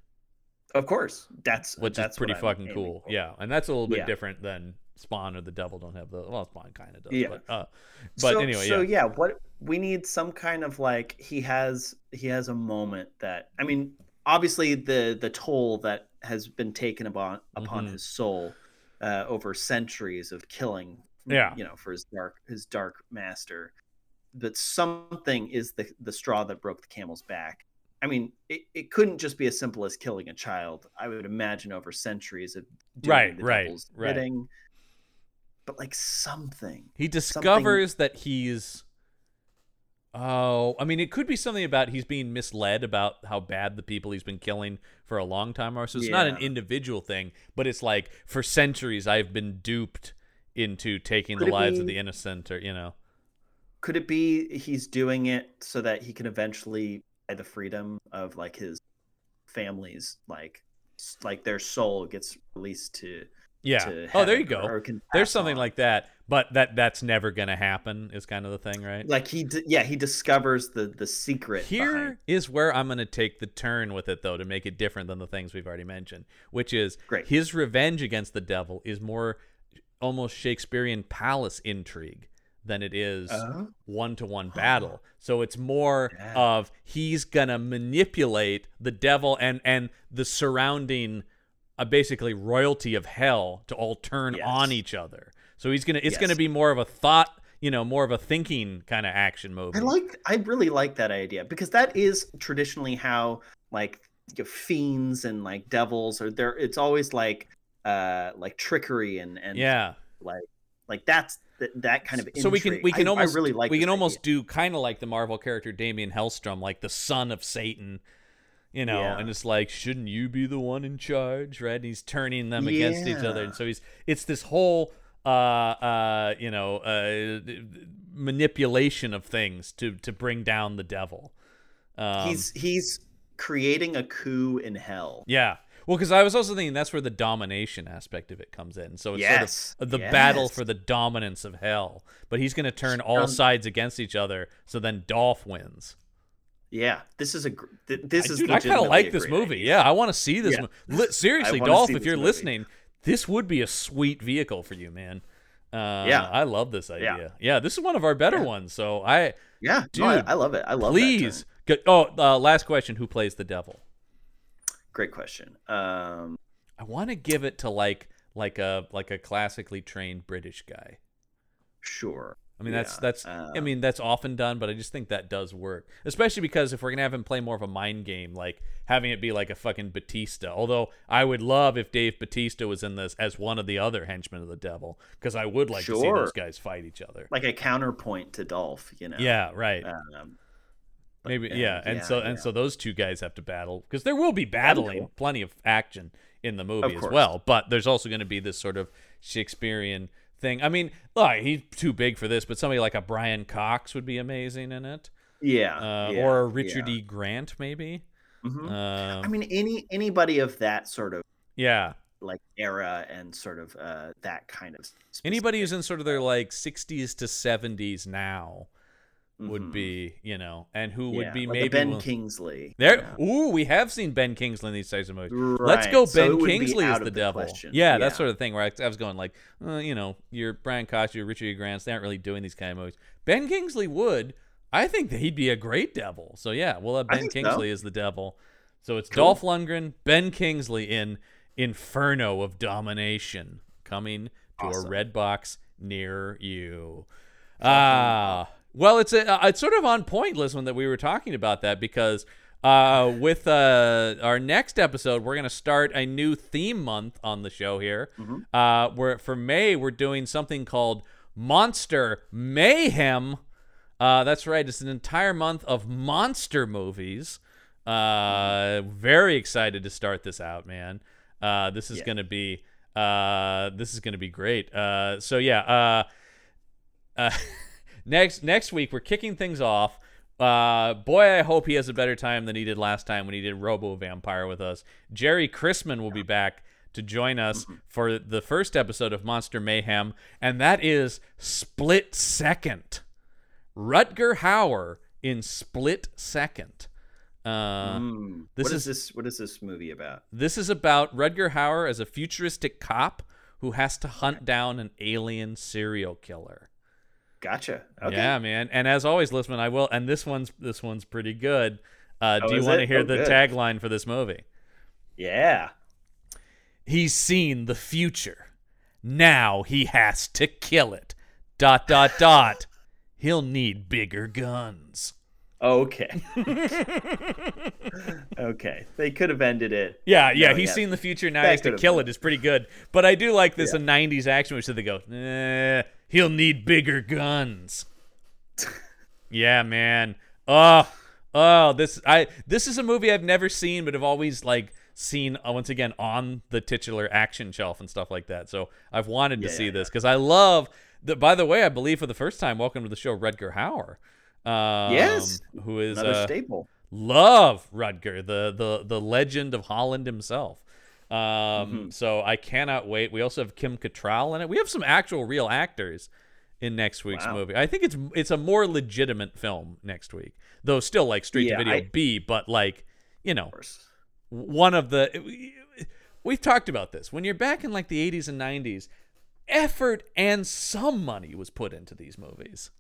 Of course, that's which that's is pretty fucking cool. for. Yeah, and that's a little bit Yeah. different than Spawn or the Devil don't have the well, Spawn kind of does. Yeah. But, uh, but so, anyway, so yeah. yeah, what we need some kind of like he has he has a moment that I mean, obviously the the toll that has been taken upon upon Mhm. his soul uh, over centuries of killing, Yeah. you know, for his dark his dark master. But something is the the straw that broke the camel's back. I mean, it, it couldn't just be as simple as killing a child. I would imagine over centuries of doing Right, the right, right. bidding. But like something. He discovers that he's. Oh, I mean, it could be something about he's being misled about how bad the people he's been killing for a long time are. So it's not an individual thing, but it's like for centuries I've been duped into taking Could the lives of the innocent, or you know. Could it be he's doing it so that he can eventually buy the freedom of like his family's like like their soul gets released to Yeah. to Oh, there you go. There's something on. like that, but that that's never gonna happen. Is kind of the thing, right? like he d- yeah he discovers the the secret Here is where I'm going to take the turn with it, though, to make it different than the things we've already mentioned, which is Great. his revenge against the devil is more almost Shakespearean palace intrigue than it is one to one battle. So it's more Yeah. of he's going to manipulate the devil and, and the surrounding. Uh, basically royalty of hell to all turn Yes. on each other. So he's gonna it's Yes. gonna be more of a thought, you know, more of a thinking kind of action movie. I like I really like that idea because that is traditionally how like you know, fiends and like devils are there it's always like uh like trickery and and yeah. like like that's th- that kind of so we can we can I- almost I really like we can almost idea. do kind of like the Marvel character Damien Hellstrom, like the son of Satan, you know, Yeah. and it's like, shouldn't you be the one in charge, right? And he's turning them against each other, and so he's it's this whole uh uh you know uh manipulation of things to to bring down the devil. Um, he's he's creating a coup in hell. yeah. Well, because I was also thinking that's where the domination aspect of it comes in. So it's Yes, sort of the battle for the dominance of hell. But he's going to turn all Um, sides against each other. So then Dolph wins. Yeah, this is a gr- th- this I, is dude, I kind of like this movie. idea. Yeah, I want to see this. Yeah. mo- seriously, Dolph, if you're movie. listening, this would be a sweet vehicle for you, man. Uh, Yeah. I love this idea. Yeah, this is one of our better Yeah. ones. So I Yeah, no, I, Dude, I love it. I love please. Go, oh, uh, last question: Who plays the devil? Great question. Um, I want to give it to like like a like a classically trained British guy. sure. I mean, that's Yeah, that's. I uh, mean, that's often done, but I just think that does work, especially because if we're gonna have him play more of a mind game, like having it be like a fucking Bautista. Although I would love if Dave Bautista was in this as one of the other henchmen of the devil, because I would like to see those guys fight each other. like a counterpoint to Dolph. You know. Yeah, right. Um, Maybe uh, yeah, and yeah, so and so those two guys have to battle because there will be battling, cool. plenty of action in the movie as well. But there's also going to be this sort of Shakespearean thing. I mean, look, he's too big for this, but somebody like a Brian Cox would be amazing in it, Yeah. uh, yeah, or a Richard yeah. E. Grant maybe. Mhm. Um, I mean, any anybody of that sort of yeah, like era and sort of uh, that kind of specific- anybody who's in sort of their like 60s to 70s now would Mhm. be, you know, and who would be like maybe Ben will- Kingsley. There, yeah. ooh, we have seen Ben Kingsley in these types of movies. Let's go, Ben wouldn't Kingsley as the the devil. question. Yeah, that sort of thing. Where I, I was going like, uh, you know, you're Brian Cox, you're Richard E. Grants. They aren't really doing these kind of movies. Ben Kingsley would. I think that he'd be a great devil. So yeah, we'll have Ben think so. Kingsley as the devil. So it's Cool. Dolph Lundgren, Ben Kingsley in Inferno of Domination, coming to Awesome. a Redbox near you. Ah, well, it's a, uh, it's sort of on point, Listman, that we were talking about that because uh, with uh, our next episode, we're gonna start a new theme month on the show here. Uh, where for May we're doing something called Monster Mayhem. Uh, that's right. It's an entire month of monster movies. Uh, very excited to start this out, man. Uh, this is Yeah. gonna be uh, this is gonna be great. Uh, so yeah. Uh, uh, next next week we're kicking things off. Uh, boy, I hope he has a better time than he did last time when he did Robo Vampire with us. Jerry Chrisman will be back to join us for the first episode of Monster Mayhem, and that is Split Second. Rutger Hauer in Split Second. Uh, Mm. this what is, is- this? What is this movie about? This is about Rutger Hauer as a futuristic cop who has to hunt down an alien serial killer. Gotcha. Okay. Yeah, man. And as always, Listman, I will. And this one's this one's pretty good. Uh, Oh, do you want to hear Oh, the good. tagline for this movie? Yeah. He's seen the future. Now he has to kill it. Dot dot dot. He'll need bigger guns. Okay. okay. They could have ended it. Yeah, yeah, No, he's yeah. seen the future. Now That he has to kill been- it. Is pretty good. But I do like this a '90s action, which they go, eh, he'll need bigger guns. yeah, man. Oh, oh, this I this is a movie I've never seen, but have always like seen uh, once again on the titular action shelf and stuff like that. So I've wanted to Yeah, see yeah, this because I love. The, by the way, I believe for the first time, welcome to the show, Rutger Hauer. Um, Yes. who is Another uh, staple. love Rutger, the the the legend of Holland himself. Um, Mm-hmm. So I cannot wait. We also have Kim Cattrall in it. We have some actual real actors in next week's Wow. movie. I think it's it's a more legitimate film next week, though still like straight Yeah, to video I- B, but like you know Of one of the we've talked about this when you're back in like the 80s and 90s effort and some money was put into these movies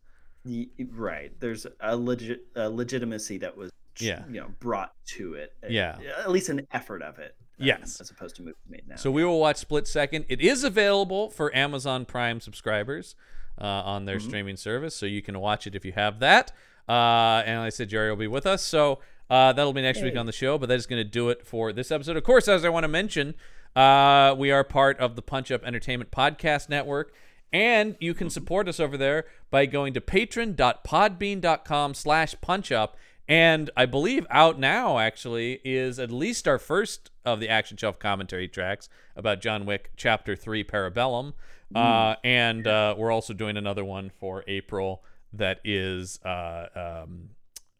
Right. There's a legit a legitimacy that was Yeah. you know brought to it. Yeah. At least an effort of it. Yes. As opposed to movies made now. So we will watch Split Second. It is available for Amazon Prime subscribers uh, on their streaming service, so you can watch it if you have that. Uh, and like I said Jerry will be with us, so uh, that'll be next week on the show. But that is going to do it for this episode. Of course, as I want to mention, uh, we are part of the Punch Up Entertainment Podcast Network. And you can support us over there by going to patron.podbean.com slash punchup. And I believe out now, actually, is at least our first of the Action Shelf commentary tracks about John Wick Chapter 3 Parabellum. Uh, and uh, we're also doing another one for April that is uh, um,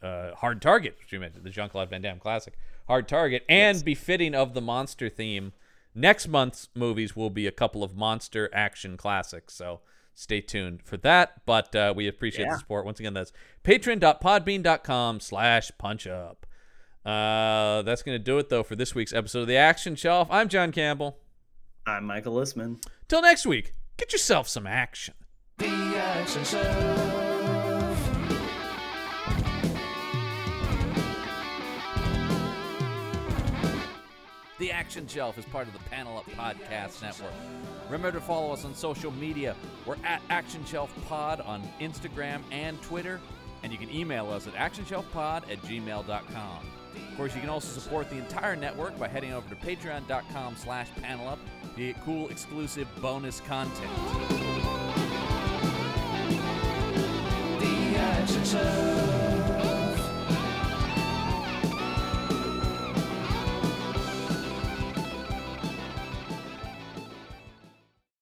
uh, Hard Target, which you mentioned, the Jean Claude Van Damme classic. Hard Target. And befitting of the monster theme, next month's movies will be a couple of monster action classics. So stay tuned for that. But uh, we appreciate the support. Once again, that's patreon.podbean.com slash punch up. Uh, that's going to do it, though, for this week's episode of The Action Shelf. I'm John Campbell. I'm Michael Listman. Till next week, get yourself some action. The Action Shelf. The Action Shelf is part of the Panel Up Podcast Network. Remember to follow us on social media. We're at Action Shelf Pod on Instagram and Twitter, and you can email us at actionshelfpod at gmail.com. Of course, you can also support the entire network by heading over to patreon.com slash panelup to get cool exclusive bonus content. The Action Shelf.